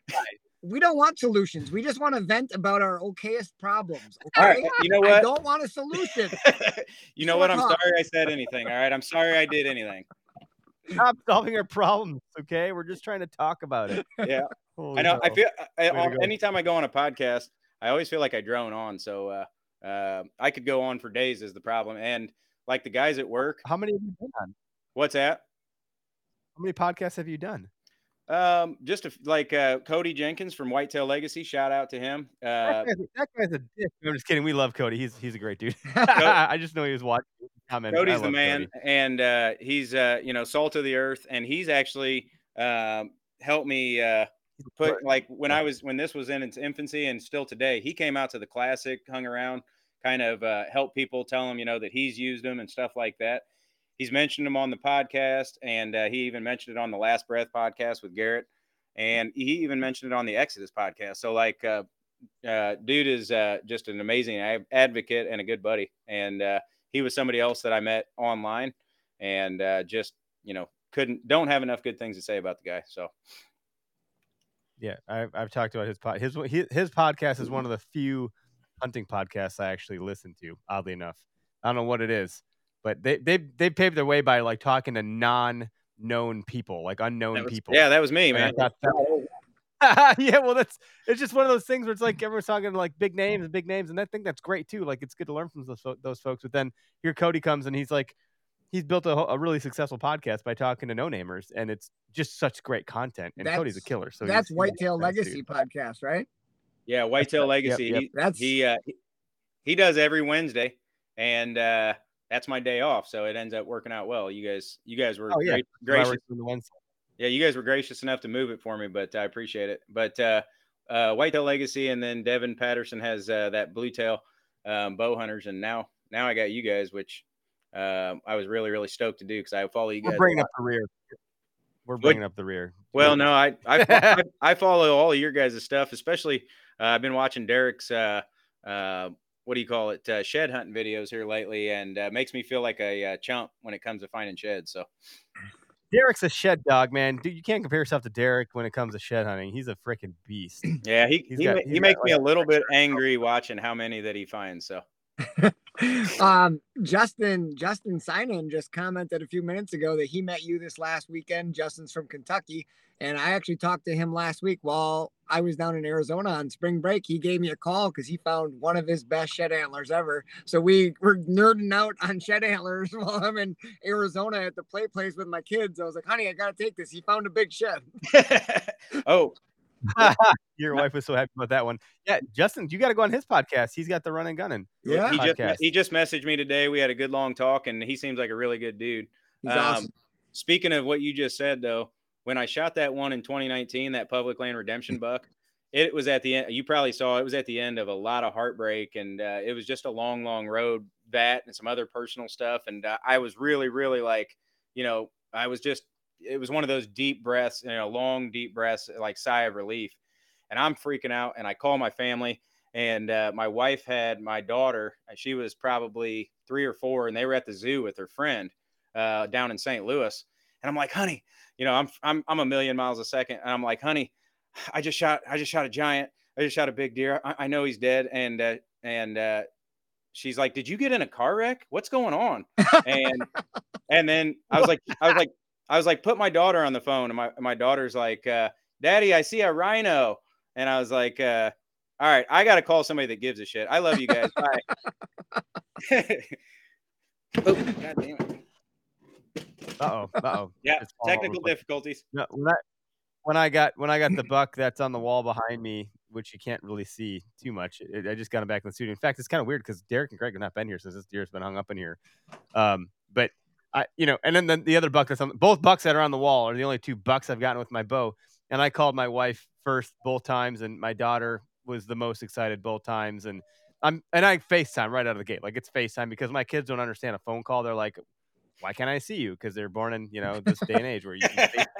we don't want solutions. We just want to vent about our okayest problems. Okay? all right, you know what? I what? don't want a solution. [LAUGHS] you know what? I'm sorry I said anything. All right, I'm sorry I did anything. stop solving our problems. Okay, we're just trying to talk about it. [LAUGHS] Yeah, [LAUGHS] Holy I know. I feel I, Way I, go. anytime I go on a podcast, I always feel like I drone on. So uh, uh, I could go on for days is the problem. And like the guys at work, How many have you been on? what's that? How many podcasts have you done? Um, just a, like uh, Cody Jenkins from Whitetail Legacy. Shout out to him. Uh, that, guy's, that guy's a dick. I'm just kidding. We love Cody. He's he's a great dude. [LAUGHS] I just know he was watching. Comment. Cody's the man, and uh, he's uh, you know salt of the earth, and he's actually um, helped me uh, put like when I was when this was in its infancy and still today. He came out to the classic, hung around, kind of uh, help people, tell them you know that he's used them and stuff like that. He's mentioned them on the podcast, and uh, he even mentioned it on the Last Breath podcast with Garrett, and he even mentioned it on the Exodus podcast. So like, uh, uh, dude is uh, just an amazing ad- advocate and a good buddy, and uh, he was somebody else that I met online, and uh, just you know couldn't don't have enough good things to say about the guy. So Yeah, I've, I've talked about his pod. His his his podcast is one of the few hunting podcasts I actually listen to. Oddly enough, I don't know what it is, but they they they paved their way by like talking to non-known people, like unknown was- people. yeah, that was me, And man. that- [LAUGHS] yeah, well, that's it's just one of those things where it's like everyone's talking to like big names, big names, and I think that's great too. Like it's good to learn from those, those folks. But then here Cody comes and he's like, he's built a, a really successful podcast by talking to no namers, and it's just such great content. And Cody's a killer. So That's he's- he's Whitetail Legacy dude. podcast, right? Yeah, Whitetail Legacy. yep. He, That's he uh he, he does every Wednesday and uh that's my day off, so it ends up working out well. You guys you guys were Oh, yeah. hours gracious. from the Wednesday. Yeah, you guys were gracious enough to move it for me, but I appreciate it. But uh uh Whitetail Legacy and then Devin Patterson has uh that blue tail um bow hunters and now now I got you guys which um I was really really stoked to do because I follow you guys. We're bringing up the rear. we're bringing up the rear. Well, no, I I, [LAUGHS] I, I follow all of your guys' stuff, especially uh, I've been watching Derek's uh, uh, what do you call it uh, shed hunting videos here lately, and uh, makes me feel like a uh, chump when it comes to finding sheds. So Derek's a shed dog, man. Dude, you can't compare yourself to Derek when it comes to shed hunting. He's a freaking beast. [CLEARS THROAT] yeah, he He's he, got- ma- he's he got, makes me a little bit [LAUGHS] angry watching how many that he finds. So [LAUGHS] um, Justin Justin Sinan just commented a few minutes ago that he met you this last weekend. Justin's from Kentucky, and I actually talked to him last week while I was down in Arizona on spring break. He gave me a call because he found one of his best shed antlers ever. So we were nerding out on shed antlers [LAUGHS] while I'm in Arizona at the play place with my kids. I was like, "Honey, I gotta take this." He found a big shed. [LAUGHS] [LAUGHS] oh Your wife was so happy about that one. Yeah, Justin, you got to go on his podcast. He's got the run and gunning. Yeah, he just he just messaged me today. We had a good long talk, and he seems like a really good dude. he's Um, awesome. Speaking of what you just said, though, when I shot that one in 2019, that public land redemption [LAUGHS] buck, it was at the end. You probably saw it was at the end of a lot of heartbreak, and uh, it was just a long, long road. That and some other personal stuff, and uh, I was really, really like, you know, I was just. It was one of those deep breaths, you know, long, deep breaths, like sigh of relief. And I'm freaking out, and I call my family, and uh, my wife had my daughter. She was probably three or four, and they were at the zoo with her friend uh, down in St. Louis. And I'm like, honey, you know, I'm I'm I'm a million miles a second, and I'm like, honey, I just shot I just shot a giant. I just shot a big deer. I, I know he's dead. And uh, and uh, she's like, did you get in a car wreck? What's going on? And [LAUGHS] and then I was like, I was like, I was like, put my daughter on the phone, and my my daughter's like, uh, Daddy, I see a rhino. And I was like, uh, all right, I got to call somebody that gives a shit. I love you guys. Bye. [LAUGHS] [LAUGHS] oh, God damn it. Uh oh. Uh oh. [LAUGHS] Yeah, It's technical difficulties. No, when I when I got when I got the buck that's on the wall behind me, which you can't really see too much. It, I just got him back in the studio. In fact, it's kind of weird because Derek and Greg have not been here since this deer's been hung up in here. Um, but I, you know, and then the, the other buck that's on both bucks that are on the wall are the only two bucks I've gotten with my bow. And I called my wife first both times, and my daughter was the most excited both times. And I'm and I FaceTime right out of the gate, like it's FaceTime because my kids don't understand a phone call. They're like, "Why can't I see you?" Because they're born in you know this day and age where you [LAUGHS]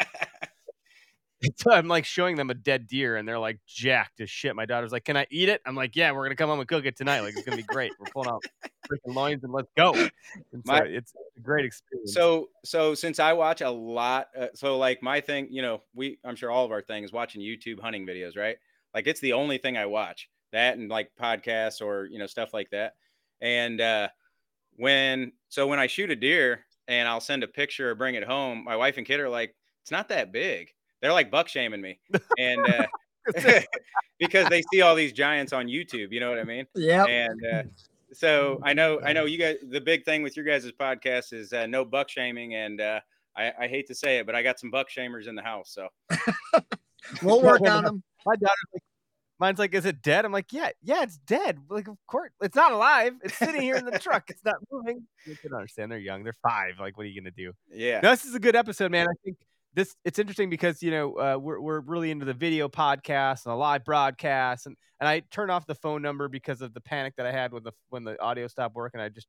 [LAUGHS] so I'm like showing them a dead deer and they're like jacked as shit. My daughter's like, Can I eat it? I'm like, Yeah, we're gonna come home and cook it tonight. Like it's gonna be great. We're pulling out freaking loins and let's go. [LAUGHS] And so it's a great experience. so so since I watch a lot, uh, so like my thing, you know, we I'm sure all of our thing is watching YouTube hunting videos, right? Like it's the only thing I watch. That and like podcasts or you know stuff like that. And uh, when so when I shoot a deer and I'll send a picture or bring it home, my wife and kid are like, "It's not that big." They're like buck shaming me, and uh, [LAUGHS] [LAUGHS] because they see all these giants on YouTube. You know what I mean? Yeah. And uh, [LAUGHS] so I know, I know you guys. The big thing with your guys' podcast is uh, no buck shaming, and uh, I, I hate to say it, but I got some buck shamers in the house. So We'll work on them. my daughter's like, mine's like, Is it dead? I'm like, Yeah, yeah, it's dead. Like, of course, it's not alive. It's sitting here in the truck. It's not moving. You can understand. They're young. They're five. Like, what are you gonna do? yeah, No, this is a good episode, man. I think this it's interesting because you know uh, we're we're really into the video podcast and the live broadcast, and and I turn off the phone number because of the panic that I had when the when the audio stopped working. I just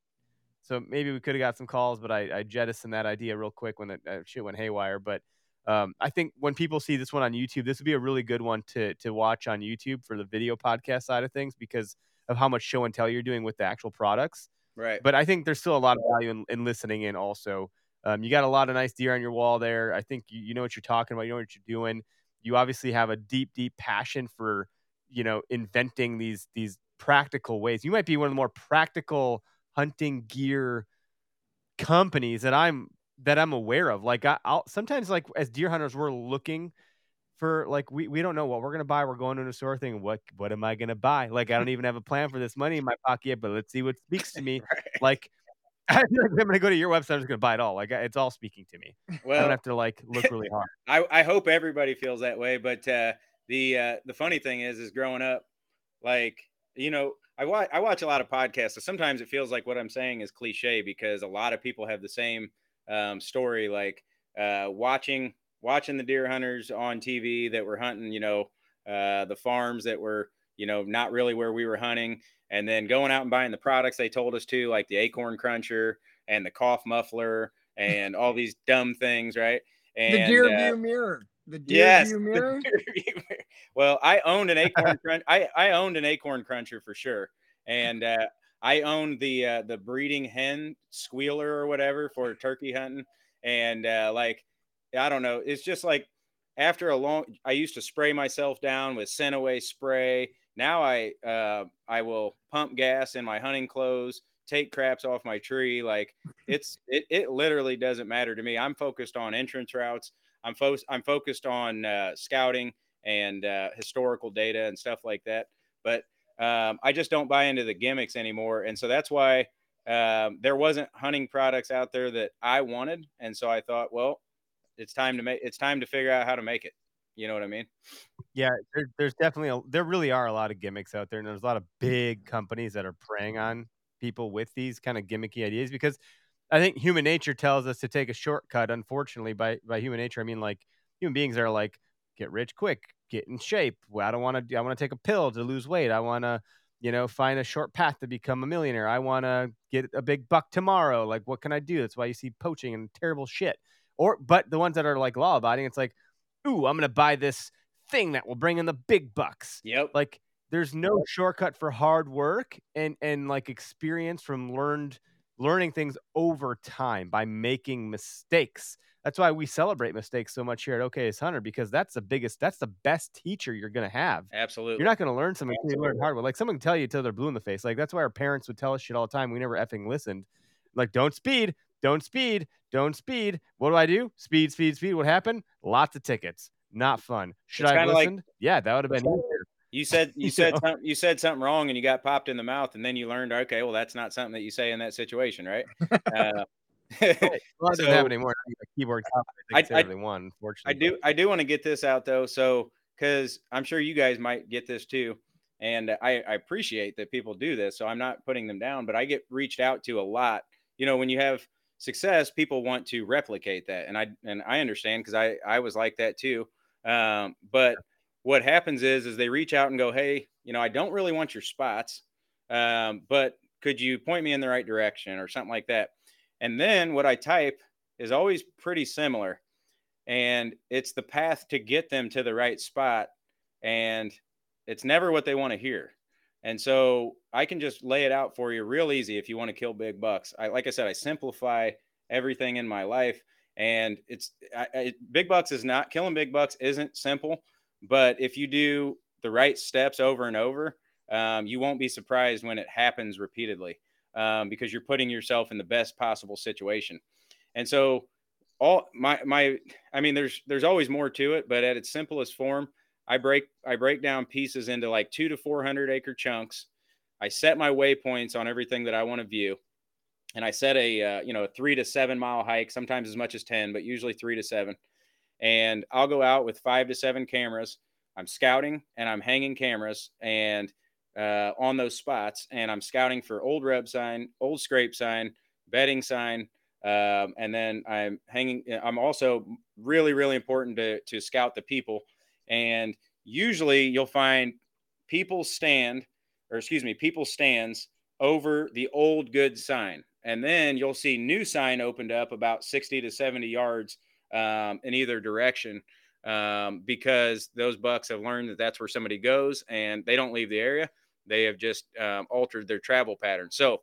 so maybe we could have got some calls, but I, I jettisoned that idea real quick when it uh, shit went haywire. But um, I think when people see this one on YouTube, this would be a really good one to to watch on YouTube for the video podcast side of things because of how much show and tell you're doing with the actual products right. but I think there's still a lot of value in, in listening in also. Um, you got a lot of nice deer on your wall there. I think you, you know what you're talking about. You know what you're doing. You obviously have a deep, deep passion for, you know, inventing these these practical ways. You might be one of the more practical hunting gear companies that I'm that I'm aware of. Like I, I'll sometimes like as deer hunters, we're looking for like we, we don't know what we're gonna buy. We're going to a store thing. What what am I gonna buy? Like I don't even have a plan for this money in my pocket yet, but let's see what speaks to me. [LAUGHS] right. Like [LAUGHS] I I'm gonna go to your website. I'm just gonna buy it all. Like it's all speaking to me. Well, I don't have to like look [LAUGHS] really hard. I, I hope everybody feels that way. But uh, the uh, the funny thing is, is growing up, like you know, I watch I watch a lot of podcasts. So sometimes it feels like what I'm saying is cliche because a lot of people have the same um, story. Like uh, watching watching the deer hunters on TV that were hunting, you know, uh, the farms that were you know not really where we were hunting, and then going out and buying the products they told us to, like the acorn cruncher and the cough muffler and all these dumb things, right? And, the deer uh, view mirror. The deer yes, view mirror. deer view mirror. well, I owned an acorn [LAUGHS] crunch. I, I owned an acorn cruncher for sure, and uh, I owned the uh, the breeding hen squealer or whatever for turkey hunting, and uh, like I don't know, it's just like after a long. I used to spray myself down with Scent-A-Way spray. Now I uh, I will pump gas in my hunting clothes, take craps off my tree. Like it's it, it literally doesn't matter to me. I'm focused on entrance routes. I'm fo- I'm focused on uh, scouting and uh, historical data and stuff like that. But um, I just don't buy into the gimmicks anymore, and so that's why um, there wasn't hunting products out there that I wanted, and so I thought, well, it's time to make it's time to figure out how to make it. You know what I mean? Yeah, there, there's definitely a, there really are a lot of gimmicks out there, and there's a lot of big companies that are preying on people with these kind of gimmicky ideas because I think human nature tells us to take a shortcut. Unfortunately, by by human nature, I mean like human beings are like get rich quick, get in shape. I don't want to. I want to take a pill to lose weight. I want to, you know, find a short path to become a millionaire. I want to get a big buck tomorrow. Like, what can I do? That's why you see poaching and terrible shit. Or, but the ones that are like law abiding, it's like, ooh, I'm gonna buy this thing that will bring in the big bucks. Yep. Like, there's no shortcut for hard work and and like experience from learned learning things over time by making mistakes. That's why we celebrate mistakes so much here at Okayest Hunter because that's the biggest, that's the best teacher you're going to have. Absolutely. You're not going to learn something until you learn hard way. Like someone can tell you until they're blue in the face. Like that's why our parents would tell us shit all the time. We never effing listened. Like, don't speed, don't speed, don't speed. What do I do? Speed, speed, speed. What happened? Lots of tickets. Not fun. Should It's I have kinda like- listened? yeah, that would have been easier. You said [LAUGHS] you You said know? some, you said something wrong and you got popped in the mouth, and then you learned, okay, well, that's not something that you say in that situation, right? [LAUGHS] Uh, [LAUGHS] Well, that doesn't So- happen anymore. Keyboard I I- everyone, I do I do want to get this out though, so because I'm sure you guys might get this too, and I, I appreciate that people do this, so I'm not putting them down, but I get reached out to a lot. You know, when you have success, people want to replicate that, and I and I understand because I I was like that too. Um, but what happens is is they reach out and go, hey, you know, I don't really want your spots, um, but could you point me in the right direction or something like that? And then what I type is always pretty similar. And it's the path to get them to the right spot. And it's never what they want to hear. And so i can just lay it out for you real easy if you want to kill big bucks. I like i said i simplify everything in my life. And it's I, I, big bucks is not killing big bucks isn't simple. But if you do the right steps over and over um, you won't be surprised when it happens repeatedly um, because you're putting yourself in the best possible situation. And so all my my i mean there's there's always more to it but at its simplest form i break i break down pieces into like two to four hundred acre chunks. I set my waypoints on everything that i want to view. And i set a uh, you know a three to seven mile hike sometimes as much as 10 but usually three to seven. And i'll go out with five to seven cameras. I'm scouting and i'm hanging cameras and uh, on those spots and i'm scouting for old rub sign old scrape sign bedding sign um, and then I'm hanging. I'm also really, really important to to scout the people. And usually, you'll find people stand, or excuse me, people stands over the old good sign, and then you'll see new sign opened up about 60 to 70 yards um, in either direction. Um, because those bucks have learned that that's where somebody goes and they don't leave the area. They have just um, altered their travel pattern. So,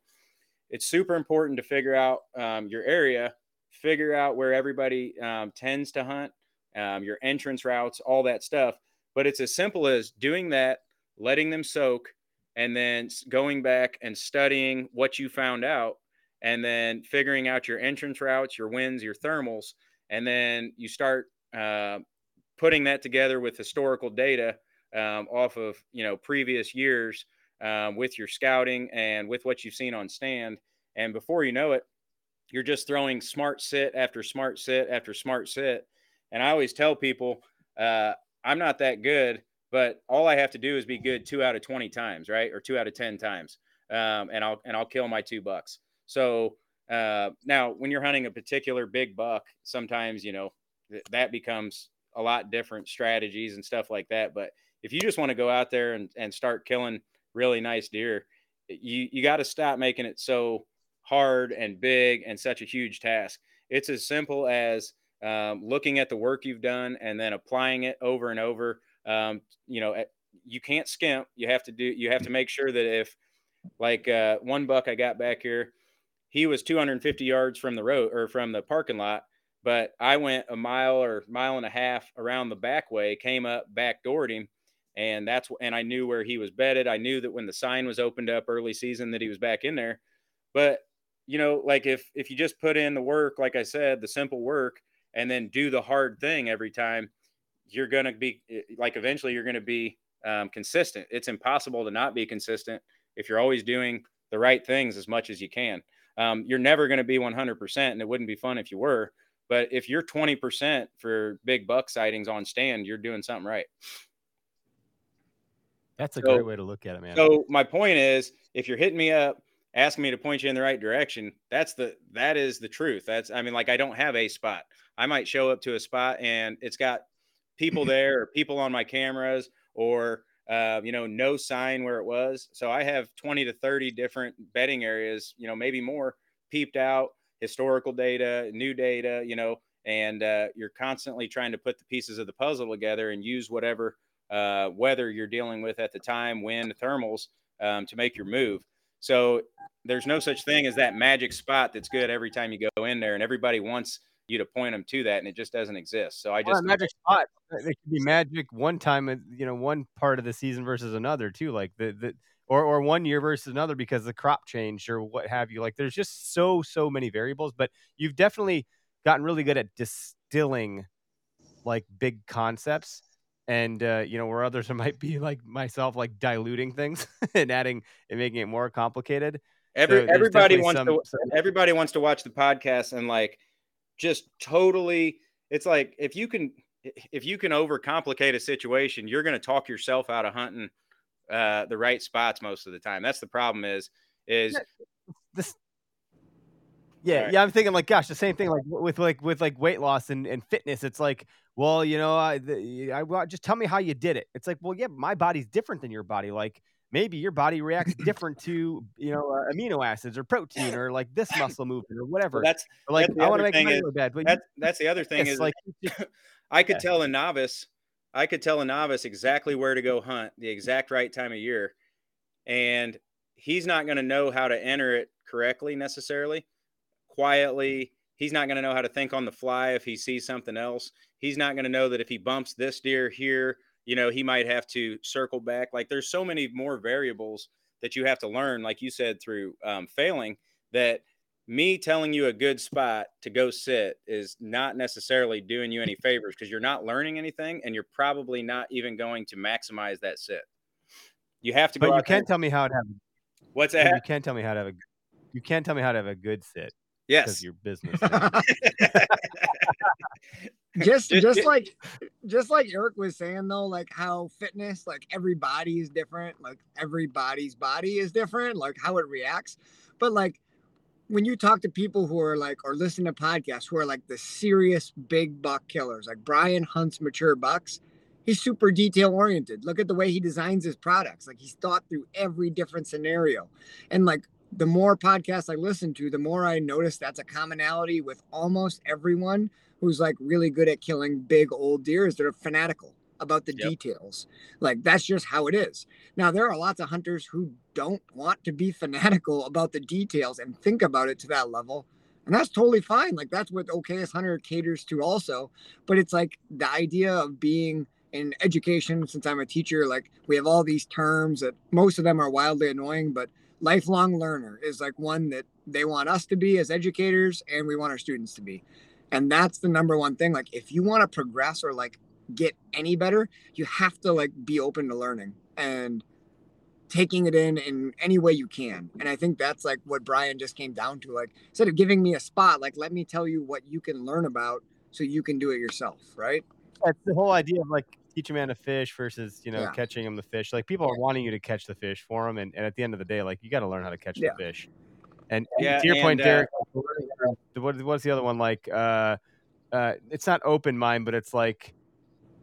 it's super important to figure out um, your area, figure out where everybody um, tends to hunt, um, your entrance routes, all that stuff. But it's as simple as doing that, letting them soak, and then going back and studying what you found out, and then figuring out your entrance routes, your winds, your thermals, and then you start uh, putting that together with historical data um, off of you know previous years um, with your scouting and with what you've seen on stand. And before you know it, you're just throwing smart sit after smart sit after smart sit. And I always tell people, uh, I'm not that good, but all I have to do is be good two out of 20 times, right? Or two out of 10 times. Um, and I'll, and I'll kill my two bucks. So uh, now when you're hunting a particular big buck, sometimes, you know, th- that becomes a lot different strategies and stuff like that. But if you just want to go out there and, and start killing really nice deer, you you got to stop making it so hard and big and such a huge task. It's as simple as um, looking at the work you've done and then applying it over and over. Um, you know, you can't skimp. You have to do. You have to make sure that if, like uh, one buck I got back here, he was 250 yards from the road or from the parking lot, but I went a mile or mile and a half around the back way, came up, back backdoored him, and that's and I knew where he was bedded. I knew that when the sign was opened up early season that he was back in there. But you know, like if if you just put in the work, like I said, the simple work, and then do the hard thing every time, you're gonna be eh, like eventually you're gonna be um, consistent. It's impossible to not be consistent if you're always doing the right things as much as you can. Um, you're never going to be 100%, and it wouldn't be fun if you were. But if you're 20% for big buck sightings on stand, you're doing something right. That's a so, great way to look at it, man. So my point is, if you're hitting me up, asking me to point you in the right direction, that's the that is the truth. That's I mean, like I don't have a spot. I might show up to a spot and it's got people [LAUGHS] there or people on my cameras or uh, you know no sign where it was. So I have 20 to 30 different bedding areas, you know, maybe more peeped out, historical data, new data, you know, and uh, you're constantly trying to put the pieces of the puzzle together and use whatever uh, weather you're dealing with at the time, wind, thermals, um, to make your move. So there's no such thing as that magic spot that's good every time you go in there, and everybody wants you to point them to that, and it just doesn't exist. So I just well, magic spot. It could be magic one time, you know, one part of the season versus another too. Like the the or or one year versus another because the crop changed or what have you. Like there's just so so many variables, but you've definitely gotten really good at distilling like big concepts and uh, you know where others [LAUGHS] might be like myself like diluting things [LAUGHS] and adding and making it more complicated Every, so everybody wants some, to some... everybody wants to watch the podcast and like just totally it's like if you can if you can overcomplicate a situation you're going to talk yourself out of hunting uh, the right spots most of the time that's the problem is is this yeah, right. yeah. I'm thinking like, gosh, the same thing like with like with like weight loss and, and fitness. It's like, well, you know, I, the, I just tell me how you did it. It's like, well, yeah, my body's different than your body. Like maybe your body reacts [LAUGHS] different to you know uh, amino acids or protein [LAUGHS] or like this muscle movement or whatever. Well, that's or like that's I want to make my look bad, but that's, that's the other thing is like [LAUGHS] I could tell a novice, I could tell a novice exactly where to go hunt the exact right time of year, and he's not going to know how to enter it correctly necessarily quietly. He's not going to know how to think on the fly if he sees something else. He's not going to know that if he bumps this deer here, you know, he might have to circle back. Like there's so many more variables that you have to learn, like you said, through um, failing that me telling you a good spot to go sit is not necessarily doing you any favors because you're not learning anything and you're probably not even going to maximize that sit. You have to But you can't tell me how to have What's that? You can't tell me how to have a you can't tell me how to have a good sit. Yes. Your business. [LAUGHS] just just like just like Eric was saying though, like how fitness, like every body is different, like everybody's body is different, like how it reacts. But like when you talk to people who are like or listen to podcasts who are like the serious big buck killers, like Brian hunts mature bucks, he's super detail oriented. Look at the way he designs his products. Like he's thought through every different scenario. And like the more podcasts I listen to, the more I notice that's a commonality with almost everyone who's like really good at killing big old deer is they're fanatical about the yep. details. Like that's just how it is. Now there are lots of hunters who don't want to be fanatical about the details and think about it to that level. And that's totally fine. Like that's what Okayest Hunter caters to also. But it's like the idea of being in education, since I'm a teacher, like we have all these terms that most of them are wildly annoying, but lifelong learner is like one that they want us to be as educators and we want our students to be. And that's the number one thing like if you want to progress or like get any better you have to like be open to learning and taking it in in any way you can. And i think that's like what brian just came down to like instead of giving me a spot like let me tell you what you can learn about so you can do it yourself right? That's the whole idea of like teach a man to fish versus you know yeah. catching him the fish. Like people are wanting you to catch the fish for them, and, and at the end of the day, like you got to learn how to catch yeah. the fish. And, yeah, to your and, point, uh, Derek, what, what's the other one like? Uh, uh, it's not open mind, but it's like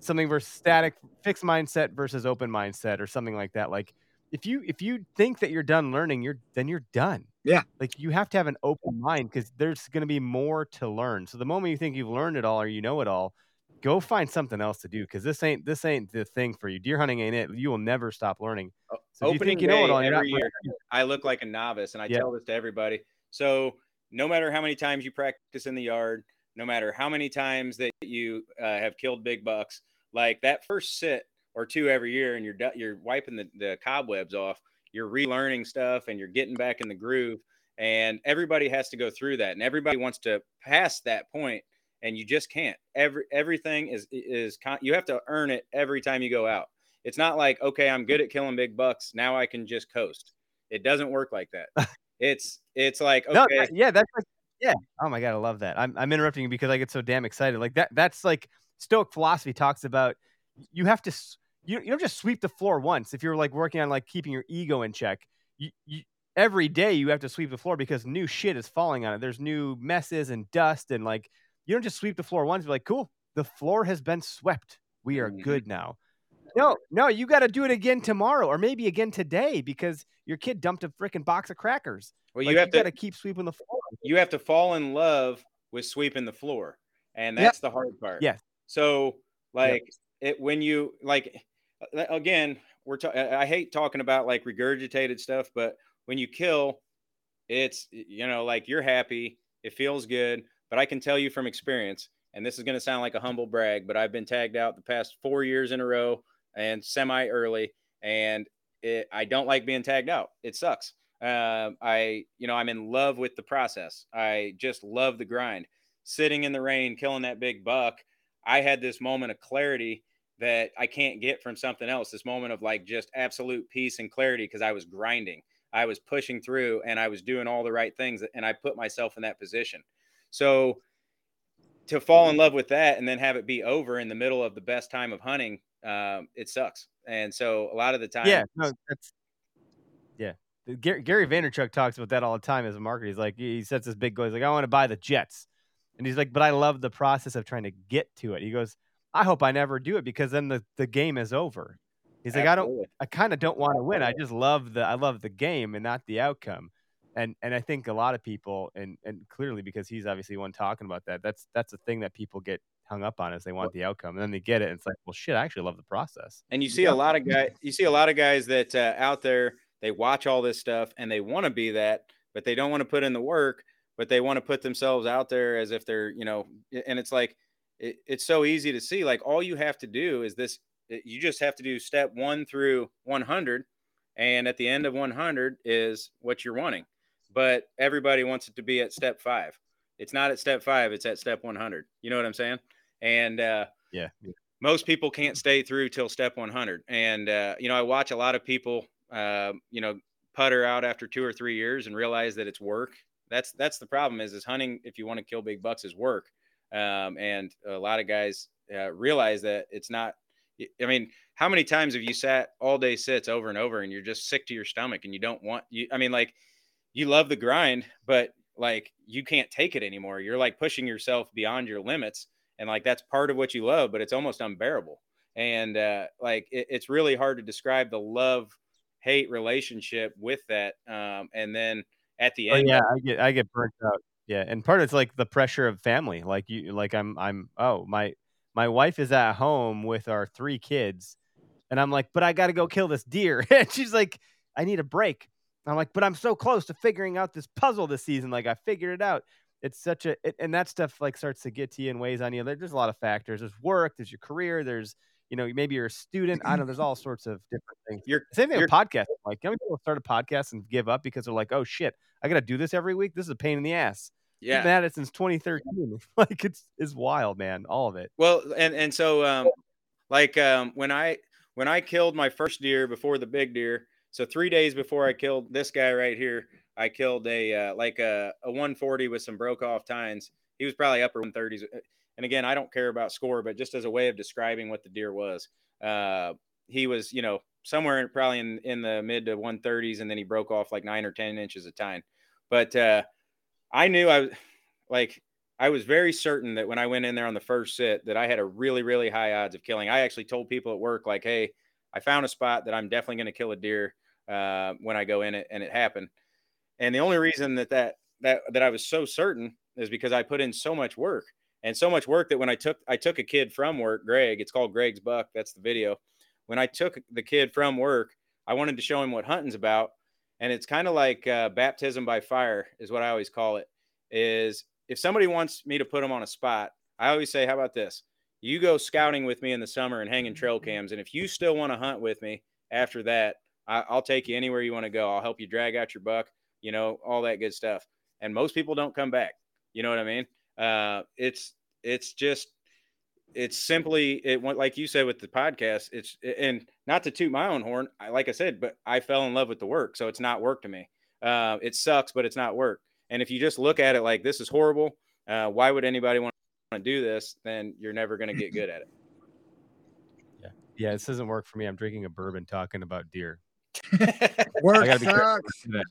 something versus static, fixed mindset versus open mindset, or something like that. Like if you if you think that you're done learning, you're then you're done. Yeah. Like you have to have an open mind because there's going to be more to learn. So the moment you think you've learned it all or you know it all, go find something else to do because this ain't this ain't the thing for you. Deer hunting ain't it. You will never stop learning. So you Opening think you know it all, every year, I look like a novice, and I Yeah. tell this to everybody. So no matter how many times you practice in the yard, no matter how many times that you uh, have killed big bucks, like that first sit or two every year, and you're you're wiping the, the cobwebs off, you're relearning stuff, and you're getting back in the groove. And everybody has to go through that, and everybody wants to pass that point, and you just can't. Every everything is is con- you have to earn it every time you go out. It's not like okay, I'm good at killing big bucks, now I can just coast. It doesn't work like that. [LAUGHS] It's it's like okay, No, yeah, that's like, yeah. Oh my god, I love that. I'm I'm interrupting you because I get so damn excited. Like that. That's like Stoic philosophy talks about. You have to. You, you don't just sweep the floor once. If you're like working on like keeping your ego in check, you, you every day you have to sweep the floor because new shit is falling on it. There's new messes and dust and like you don't just sweep the floor once. Be like, cool, the floor has been swept. We are Mhm. good now. No, no, you got to do it again tomorrow or maybe again today because your kid dumped a freaking box of crackers. well, Like, you have got to to keep sweeping the floor. you have to fall in love with sweeping the floor and Yep. that's the hard part Yes. so like it when you like again we're ta- I hate talking about like regurgitated stuff but when you kill it's you know like you're happy it feels good but i can tell you from experience and this is going to sound like a humble brag but i've been tagged out the past four years in a row and semi early and it, i don't like being tagged out it sucks um, I, you know, I'm in love with the process. I just love the grind. Sitting in the rain, killing that big buck. I had this moment of clarity that I can't get from something else. This moment of like just absolute peace and clarity because I was grinding. I was pushing through and I was doing all the right things and I put myself in that position. So to fall in love with that and then have it be over in the middle of the best time of hunting, um, it sucks. And so a lot of the time, Yeah, no, that's yeah. Gary, Gary Vaynerchuk talks about that all the time as a marketer. He's like, he sets this big goal. He's like, I want to buy the Jets, and he's like, but I love the process of trying to get to it. He goes, I hope I never do it because then the, the game is over. He's like, I don't. I kind of don't want to win. I just love the, I love the game and not the outcome. And and I think a lot of people, and and clearly because he's obviously one talking about that. That's that's the thing that people get hung up on is they want the outcome, and then they get it. And it's like, well, shit, I actually love the process. And you see a lot of guys, you see a lot of guys that uh, out there, they watch all this stuff and they want to be that, but they don't want to put in the work, but they want to put themselves out there as if they're, you know, and it's like, it, it's so easy to see. Like all you have to do is this, you just have to do step one through 100. And at the end of 100 is what you're wanting. But everybody wants it to be at step five. It's not at step five, it's at step 100. You know what I'm saying? And, uh, Yeah. most people can't stay through till step 100 and uh, you know i watch a lot of people uh, you know putter out after two or three years and realize that it's work that's that's the problem is is hunting if you want to kill big bucks is work um, and a lot of guys uh, realize that it's not i mean how many times have you sat all day sits over and over and you're just sick to your stomach and you don't want you i mean like you love the grind but like you can't take it anymore you're like pushing yourself beyond your limits and like that's part of what you love but it's almost unbearable and uh like it, it's really hard to describe the love hate relationship with that um and then at the Oh end yeah, I get I get burnt out. Yeah, and part of it's like the pressure of family. Like you, like I'm, I'm. Oh, my my wife is at home with our three kids, and I'm like, but I got to go kill this deer, [LAUGHS] and she's like, I need a break. I'm like, but I'm so close to figuring out this puzzle this season. Like I figured it out. It's such a, it, and that stuff like starts to get to you and weighs on you. There- There's a lot of factors. There's work. There's your career. There's you know maybe you're a student. I don't know. There's all sorts of different things. you're Same thing with podcasting. Like, how many people start a podcast and give up because they're like, "Oh shit, I got to do this every week. This is a pain in the ass." yeah I've been at it since 2013. [LAUGHS] like, it's it's wild, man. All of it. Well, and and so um, like um, when I when I killed my first deer before the big deer, so three days before I killed this guy right here, I killed a uh, like a, a 140 with some broke off tines. He was probably upper 130s. And again, I don't care about score, but just as a way of describing what the deer was, uh, he was you know somewhere probably in in the mid to 130s, and then he broke off like nine or 10 inches of tine. But uh, I knew I was like I was very certain that when I went in there on the first sit that I had a really, really high odds of killing. I actually told people at work, like, hey, I found a spot that I'm definitely going to kill a deer uh, when I go in it, and it happened. And the only reason that that that that I was so certain is because I put in so much work and so much work that when I took I took a kid from work, Greg, it's called Greg's Buck. That's the video. When I took the kid from work, I wanted to show him what hunting's about, and it's kind of like uh, baptism by fire, is what I always call it. Is if somebody wants me to put them on a spot, I always say, "How about this? You go scouting with me in the summer and hanging trail cams, and if you still want to hunt with me after that, I, I'll take you anywhere you want to go. I'll help you drag out your buck, you know, all that good stuff." And most people don't come back. You know what I mean? Uh, it's it's just it's simply it went like you said with the podcast. It's and not to toot my own horn, I, like I said, but I fell in love with the work, so it's not work to me. Uh, it sucks, but it's not work. And if you just look at it like this is horrible, uh, why would anybody want to do this? Then you're never going to get good at it. [LAUGHS] Yeah, yeah, this doesn't work for me. I'm drinking a bourbon talking about deer. Work [LAUGHS] I gotta be careful sucks. with that.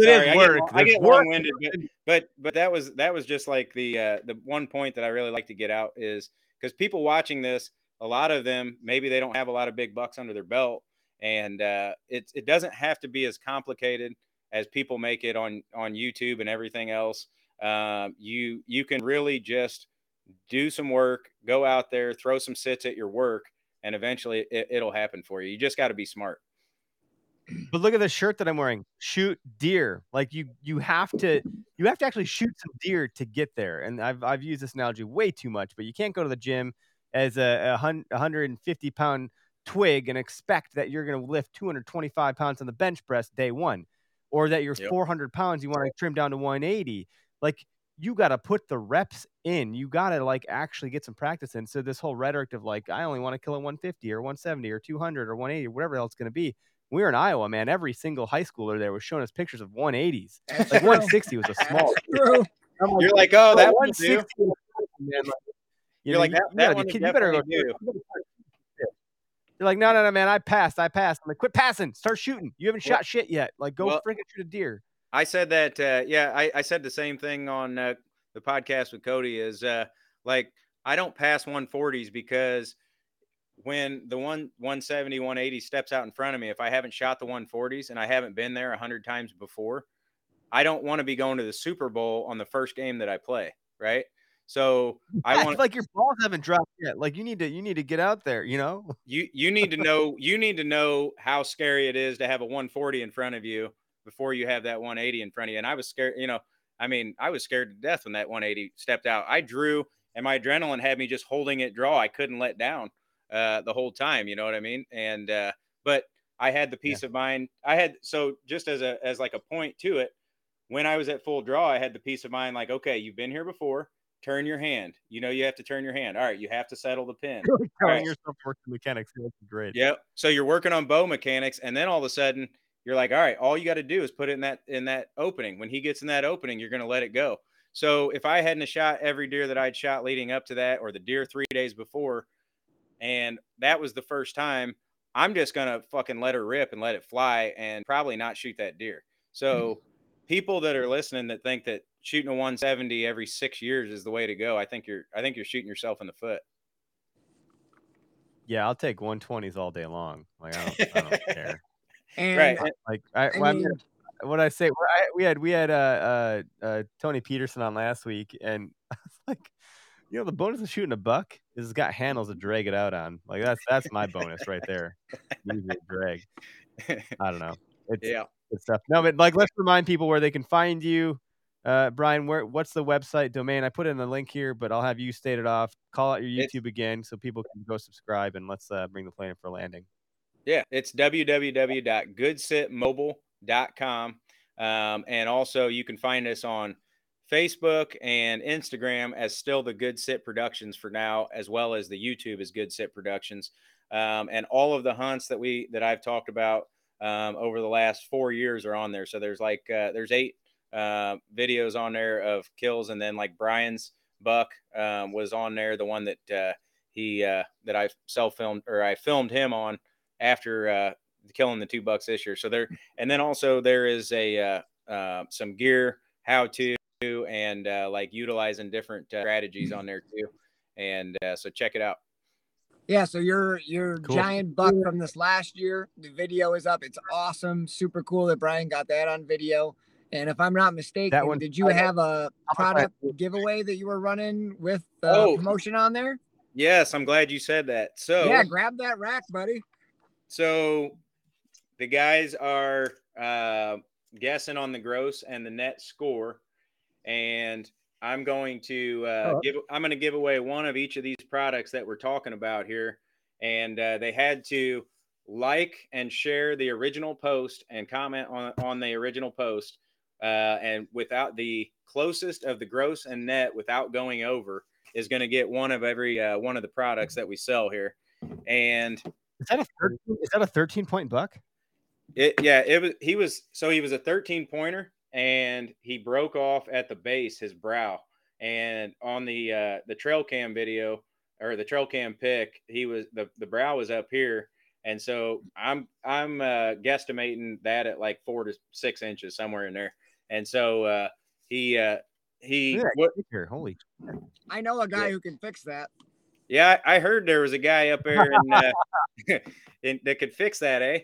Sorry, It I is get, work. I get work. long-winded, but, but but that was that was just like the uh, the one point that I really like to get out is because people watching this, a lot of them maybe they don't have a lot of big bucks under their belt, and uh, it it doesn't have to be as complicated as people make it on on YouTube and everything else. Um, you you can really just do some work, go out there, throw some sits at your work, and eventually it, it'll happen for you. You just got to be smart. [CLEARS THROAT] But look at the shirt that I'm wearing. Shoot deer. Like you you have to you have to actually shoot some deer to get there. And I've I've used this analogy way too much, but you can't go to the gym as a, a hun- 150 pound twig and expect that you're going to lift 225 pounds on the bench press day one, or that you're Yep. 400 pounds you want to trim down to 180. Like you got to put the reps in. You got to like actually get some practice in. So this whole rhetoric of like I only want to kill at 150 or 170 or 200 or 180 or whatever else it's going to be. We were in Iowa, man. Every single high schooler there was showing us pictures of 180s. Like 160 was a small. That's true. I'm You're like, oh, that one 160 too. man. Like, you You're know, like, that- you that gotta one be. You better go. definitely you better start shooting. You're like, no, no, no, man. I passed. I passed. I'm like, quit passing. Start shooting. You haven't Well- shot shit yet. Like, go well- freaking shoot a deer. I said that. Uh, yeah, I, I said the same thing on uh, the podcast with Cody. Is uh, like I don't pass 140s because when the one 170, 180 steps out in front of me, if I haven't shot the 140s and I haven't been there a hundred times before, I don't want to be going to the Super Bowl on the first game that I play. Right. So I Yeah, want like your balls haven't dropped yet. Like you need to you need to get out there. You know. [LAUGHS] you you need to know you need to know how scary it is to have a 140 in front of you before you have that 180 in front of you. And I was scared, you know, I mean, I was scared to death when that 180 stepped out. I drew and my adrenaline had me just holding it draw. I couldn't let down uh the whole time, you know what I mean? And uh but I had the peace of mind. I had so just as a as like a point to it, when I was at full draw, I had the peace of mind like, okay, you've been here before. Turn your hand. You know you have to turn your hand. All right, you have to settle the pin. [LAUGHS] Telling right. yourself to work the mechanics. That's great. Yep. So you're working on bow mechanics, and then all of a sudden you're like, all right, all you got to do is put it in that in that opening. When he gets in that opening, you're going to let it go. So if I hadn't shot every deer that I'd shot leading up to that, or the deer three days before, and that was the first time, I'm just gonna fucking let her rip and let it fly, and probably not shoot that deer. Mm. So people that are listening that think that shooting a 170 every six years is the way to go, I think you're I think you're shooting yourself in the foot. Yeah, I'll take 120s all day long. Like I don't, I don't [LAUGHS] care. And Right. Like I, I well, I mean, mean, what I say, I, we had we had uh, uh, uh, Tony Peterson on last week, and [LAUGHS] I was like, you know, the bonus of shooting a buck is it's got handles to drag it out on. Like that's that's my bonus right there. Use drag. I don't know. It's yeah. good stuff. No, but like let's remind people where they can find you. Uh, Brian, where what's the website domain? I put in the link here, but I'll have you state it off. Call out your It's- YouTube again so people can go subscribe and let's uh, bring the plane for landing. Yeah, it's www.goodsitmobile.com. Um, and also, you can find us on Facebook and Instagram as still the Good Sit Productions for now, as well as the YouTube is Good Sit Productions. Um, and all of the hunts that we that I've talked about um, over the last four years are on there. So there's like uh, there's eight uh, videos on there of kills, and then like Brian's buck um, was on there, the one that uh, he uh, that I self filmed or I filmed him on after uh, killing the two bucks this year. So there, and then also there is a uh, uh, some gear how to and uh, like utilizing different uh, strategies on there too. And uh, so check it out. yeah, so your your Cool. giant buck from this last year, the video is up. It's awesome, super cool that Brian got that on video. And if I'm not mistaken, one's did you private. have a much product giveaway that you were running with the Oh. promotion on there? Yes, I'm glad you said that. So Yeah, grab that rack, buddy. So the guys are uh, guessing on the gross and the net score, and I'm going to uh, Oh. give. I'm going to give away one of each of these products that we're talking about here, and uh, they had to like and share the original post and comment on on the original post, uh, and without the closest of the gross and net without going over is going to get one of every uh, one of the products that we sell here, and Is that a 13, is that a 13 point buck? It yeah, it was he was so he was a 13 pointer and he broke off at the base his brow. And on the uh the trail cam video or the trail cam pick, he was the the brow was up here. And so I'm I'm uh guesstimating that at like four to six inches somewhere in there. And so uh he uh he Look what kicker, Holy. I know a guy Yeah. who can fix that. Yeah, I I heard there was a guy up there in, uh, [LAUGHS] [LAUGHS] in that could fix that, eh?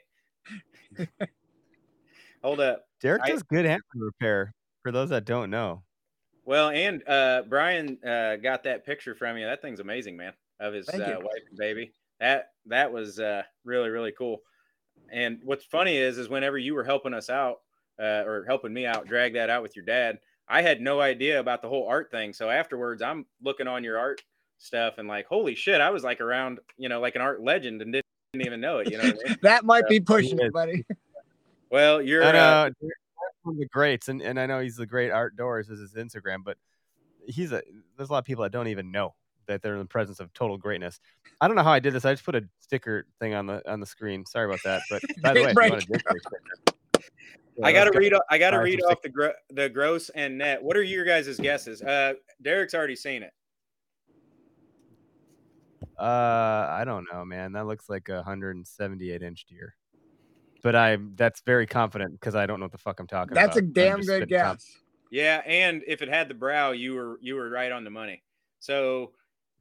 Hold up. Derek I- does good hammer repair. For those that don't know, Well, and uh, Brian uh, got that picture from you. That thing's amazing, man, of his uh, wife and baby. That that was uh, really really cool. And what's funny is, is whenever you were helping us out uh, or helping me out, drag that out with your dad, I had no idea about the whole art thing. So afterwards, I'm looking on your art stuff and like, holy shit, I was like around, you know, like an art legend and didn't, didn't even know it. You know what I mean? [LAUGHS] That might Yeah, be pushing it, buddy. [LAUGHS] Well, you're I uh, know Derek's one of the greats, and, and I know he's the great art doors is his Instagram, but he's a there's a lot of people that don't even know that they're in the presence of total greatness. I don't know how I did this. I just put a sticker thing on the on the screen. Sorry about that. But [LAUGHS] by the way, if you want a Dick Break sticker, yeah, I got to let's go. read. o- I got to read off the gro- the gross and net. What are your guys' guesses? Uh, Derek's already seen it. Uh, I don't know, man. That looks like a 178 inch deer. But I that's very confident because I don't know what the fuck I'm talking about. That's a damn just good spitting com- guess. Yeah, and if it had the brow, you were you were right on the money. So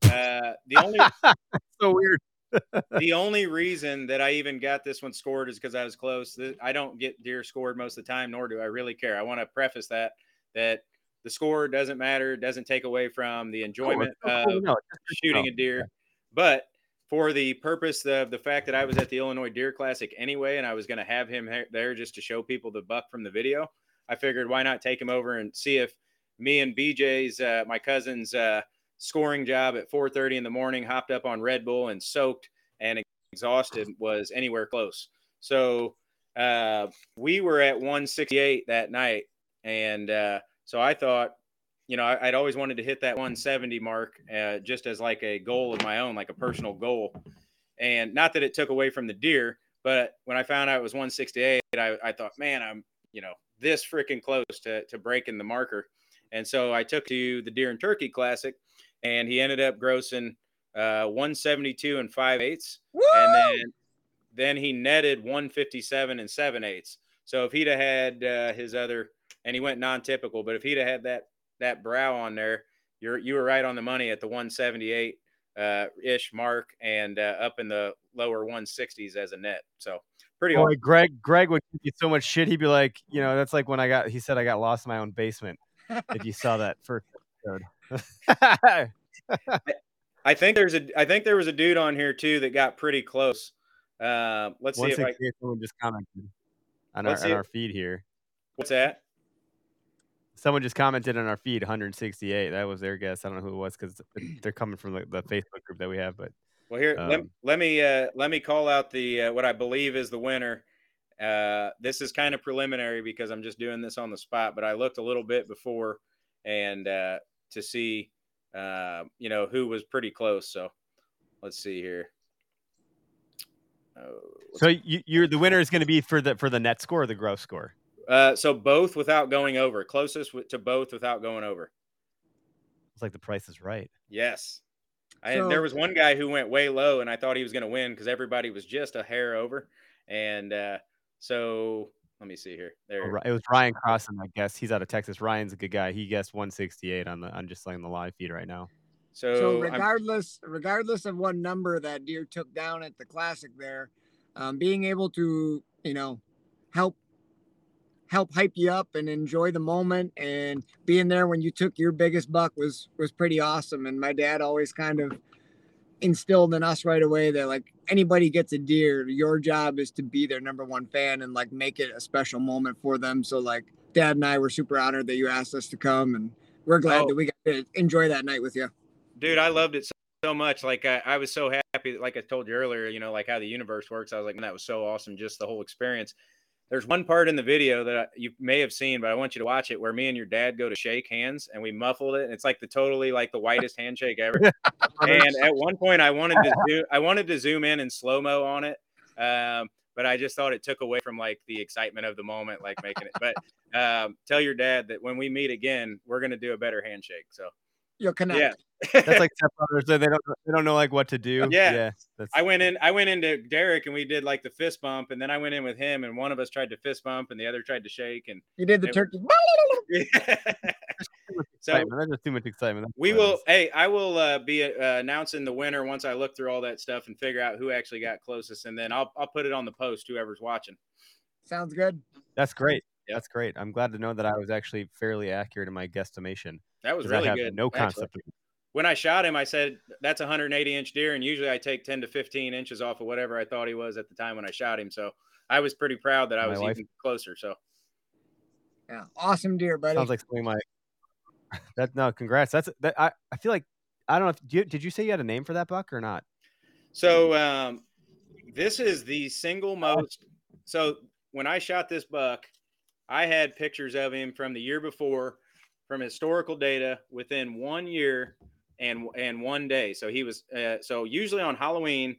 uh, the [LAUGHS] only so weird. the only reason that I even got this one scored is because I was close. I don't get deer scored most of the time, nor do I really care. I want to preface that that the score doesn't matter, doesn't take away from the enjoyment Oh, it's so cool of to know. It's just good to shooting know. a deer. But for the purpose of the fact that I was at the Illinois Deer Classic anyway, and I was going to have him he- there just to show people the buck from the video, I figured why not take him over and see if me and BJ's, uh, my cousin's uh, scoring job at 4:30 in the morning, hopped up on Red Bull and soaked and exhausted was anywhere close. So uh, we were at 168 that night, and uh, so I thought you know, I, I'd always wanted to hit that 170 mark uh, just as like a goal of my own, like a personal goal. And not that it took away from the deer, but when I found out it was 168, I, I thought, man, I'm, you know, this freaking close to, to breaking the marker. And so I took to the Deer and Turkey Classic, and he ended up grossing uh, 172 and five eighths. And then, then he netted 157 and seven eighths. So if he'd have had uh, his other, and he went non-typical, but if he'd have had that that brow on there, you're you were right on the money at the 178 uh, ish mark and uh, up in the lower 160s as a net. So pretty Boy, awesome. Greg, Greg would give you so much shit. He'd be like, you know, that's like when I got. He said I got lost in my own basement. [LAUGHS] if you saw that first episode. [LAUGHS] I think there's a I think there was a dude on here too that got pretty close. Uh, let's see if I 168, someone just commented on our Let's on our feed here. what's that? Someone just commented on our feed 168. That was their guess. I don't know who it was because [CLEARS THROAT] they're coming from the, the Facebook group that we have. But Well, here let, Um, let me uh, let me call out the uh, what I believe is the winner. Uh, this is kind of preliminary because I'm just doing this on the spot, but I looked a little bit before and uh, to see uh, you know who was pretty close. So let's see here. Oh, so you, you're the winner is going to be for the for the net score or the gross score. Uh, so both without going over, closest to both without going over. It's like the price is right. Yes. I, So- there was one guy who went way low, and I thought he was going to win because everybody was just a hair over. And uh, so let me see here. There, It was Ryan Crossan, I guess. He's out of Texas. Ryan's a good guy. He guessed 168 on the. I'm just like the live feed right now. so, So I'm- regardless, regardless of what number that deer took down at the classic there, um, being able to, you know, help help hype you up and enjoy the moment and being there when you took your biggest buck was was pretty awesome and my dad always kind of instilled in us right away that like anybody gets a deer your job is to be their number one fan and like make it a special moment for them. So like dad and i were super honored that you asked us to come and we're glad Oh. that we got to enjoy that night with you. Dude i loved it so, so much. Like I, I was so happy like i told you earlier you know like how the universe works. I was like that was so awesome just the whole experience there's one part in the video that I, you may have seen but i want you to watch it where me and your dad go to shake hands and we muffled it and it's like the totally like the whitest handshake ever. [LAUGHS] And at one point i wanted to [LAUGHS] do i wanted to zoom in and slow mo on it um, but i just thought it took away from like the excitement of the moment like making it but um, tell your dad that when we meet again we're going to do a better handshake so. You'll connect. Yeah That's like [LAUGHS] stepbrothers. so They don't they don't know like what to do. Yeah. That's I went in. I went into Derek, and we did like the fist bump, and then I went in with him, and one of us tried to fist bump, and the other tried to shake, and you did the It- turkey [LAUGHS] so. That's just too much excitement. That's we will. Hey, I will uh, be uh, announcing the winner once I look through all that stuff and figure out who actually got closest, and then I'll I'll put it on the post. Whoever's watching. sounds good That's great. Yep. That's great. I'm glad to know that I was actually fairly accurate in my guesstimation. That was 'cause I really have good. no actually. concept. of When I shot him, I said that's a 180 inch deer, and usually I take 10 to 15 inches off of whatever I thought he was at the time when I shot him. So I was pretty proud that I My was wife- even closer. So yeah awesome deer buddy Sounds like something my [LAUGHS] that no, congrats. That's that I, I feel like I don't know if did you, did you say you had a name for that buck or not? So um, this is the single most. So when I shot this buck, I had pictures of him from the year before, from historical data within one year and and one day. So he was. Uh, so usually on Halloween,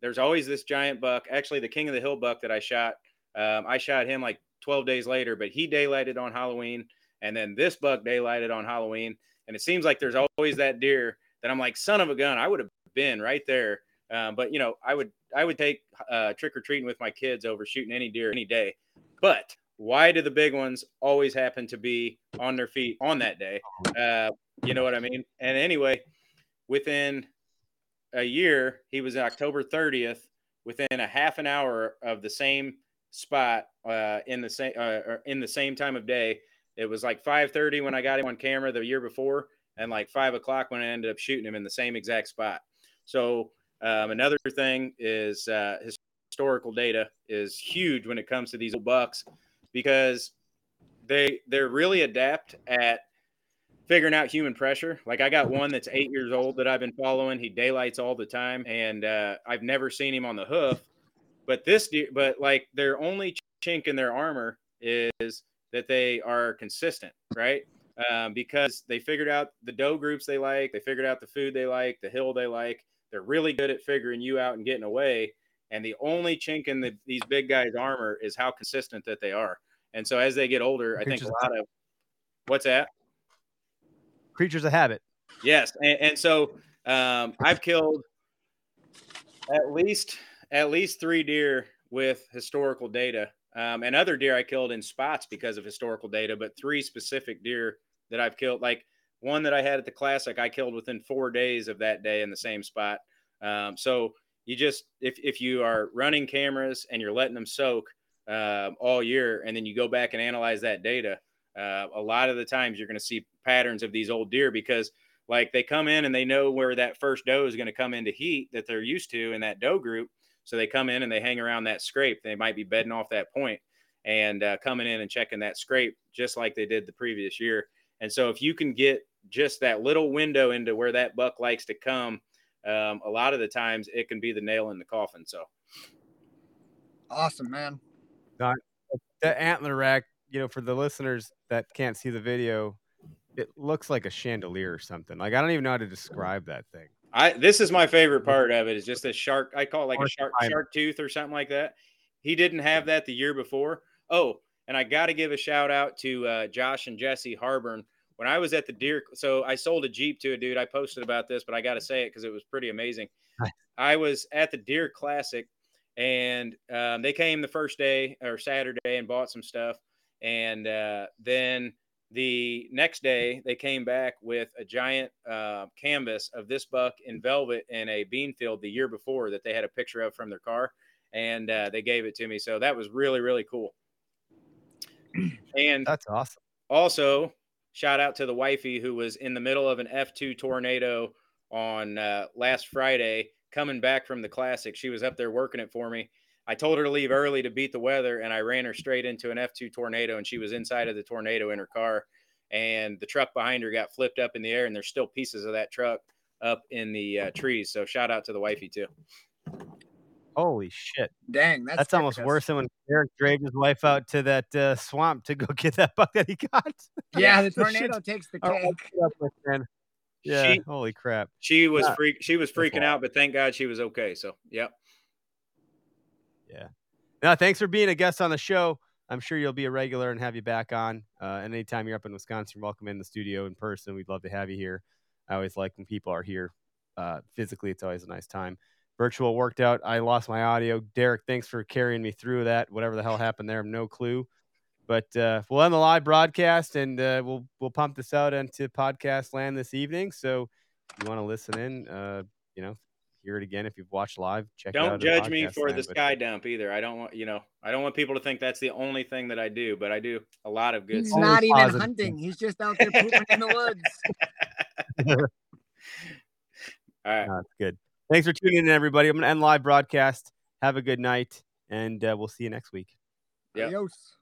there's always this giant buck. Actually, the King of the Hill buck that I shot, um, I shot him like 12 days later, but he daylighted on Halloween, and then this buck daylighted on Halloween. And it seems like there's always that deer that I'm like, son of a gun, I would have been right there. Um, but you know, I would I would take uh, trick or treating with my kids over shooting any deer any day. But why do the big ones always happen to be on their feet on that day? Uh, you know what I mean? And anyway, within a year, he was October 30th, within a half an hour of the same spot uh, in the same uh, in the same time of day. It was like 5:30 when I got him on camera the year before, and like five o'clock when I ended up shooting him in the same exact spot. So um, another thing is uh, historical data is huge when it comes to these bucks because they they're really adept at figuring out human pressure. Like I got one that's eight years old that I've been following. He daylights all the time, and uh, I've never seen him on the hoof. But this, but like their only chink in their armor is that they are consistent, right? Um, because they figured out the doe groups they like, they figured out the food they like, the hill they like. They're really good at figuring you out and getting away. And the only chink in the, these big guys' armor is how consistent that they are. And so as they get older, I think a lot of what's that? Creatures of habit. Yes, and, and so um, I've killed at least at least three deer with historical data, um, and other deer I killed in spots because of historical data. But three specific deer that I've killed, like one that I had at the classic, I killed within four days of that day in the same spot. Um, so you just if if you are running cameras and you're letting them soak uh, all year, and then you go back and analyze that data, uh, a lot of the times you're going to see patterns of these old deer because like they come in and they know where that first doe is going to come into heat that they're used to in that doe group. So they come in and they hang around that scrape. They might be bedding off that point and uh, coming in and checking that scrape just like they did the previous year. And so if you can get just that little window into where that buck likes to come, um, a lot of the times it can be the nail in the coffin. So awesome man The antler rack, you know, for the listeners that can't see the video, it looks like a chandelier or something. Like I don't even know how to describe that thing. I this is my favorite part of it is just a shark. I call it like a shark shark tooth or something like that. He didn't have that the year before. Oh, and I got to give a shout out to uh, Josh and Jesse Harburn. When I was at the deer, so I sold a Jeep to a dude. I posted about this, but I got to say it because it was pretty amazing. I was at the Deer Classic, and um, they came the first day or Saturday and bought some stuff, and uh, then the next day they came back with a giant uh, canvas of this buck in velvet in a bean field the year before that they had a picture of from their car and uh, they gave it to me so that was really really cool And That's awesome. also, shout out to the wifey who was in the middle of an F2 tornado on uh, last Friday, coming back from the classic. She was up there working it for me. I told her to leave early to beat the weather, and I ran her straight into an F2 tornado, and she was inside of the tornado in her car. And the truck behind her got flipped up in the air, and there's still pieces of that truck up in the uh, trees. So shout out to the wifey too. Holy shit. Dang, that's, That's, almost worse than when Eric dragged his wife out to that uh, swamp to go [LAUGHS] get that buck that he got. Yeah, the [LAUGHS] tornado shit's takes the our cake. wife up with, man. Yeah, She- holy crap. She was Yeah. freak. She was freaking out, but thank God she was okay. So yep. Now, thanks for being a guest on the show. I'm sure you'll be a regular and have you back on. Uh, and anytime you're up in Wisconsin, welcome in the studio in person. We'd love to have you here. I always like when people are here uh, physically. It's always a nice time. Virtual worked out. I lost my audio. Derek, thanks for carrying me through that. Whatever the hell happened there, no clue. But uh, we'll end the live broadcast and uh, we'll we'll pump this out into podcast land this evening. So if you want to listen in, uh, you know, hear it again if you've watched live. Check it out. Don't judge me for land. the But- sky dump either. I don't want you know. I don't want people to think that's the only thing that I do, but I do a lot of good He's stuff. Not even positive. hunting. He's just out there pooping in the woods. [LAUGHS] All right. That's good. Thanks for tuning in, everybody. I'm going to end live broadcast. Have a good night, and uh, we'll see you next week. Yep. Adios.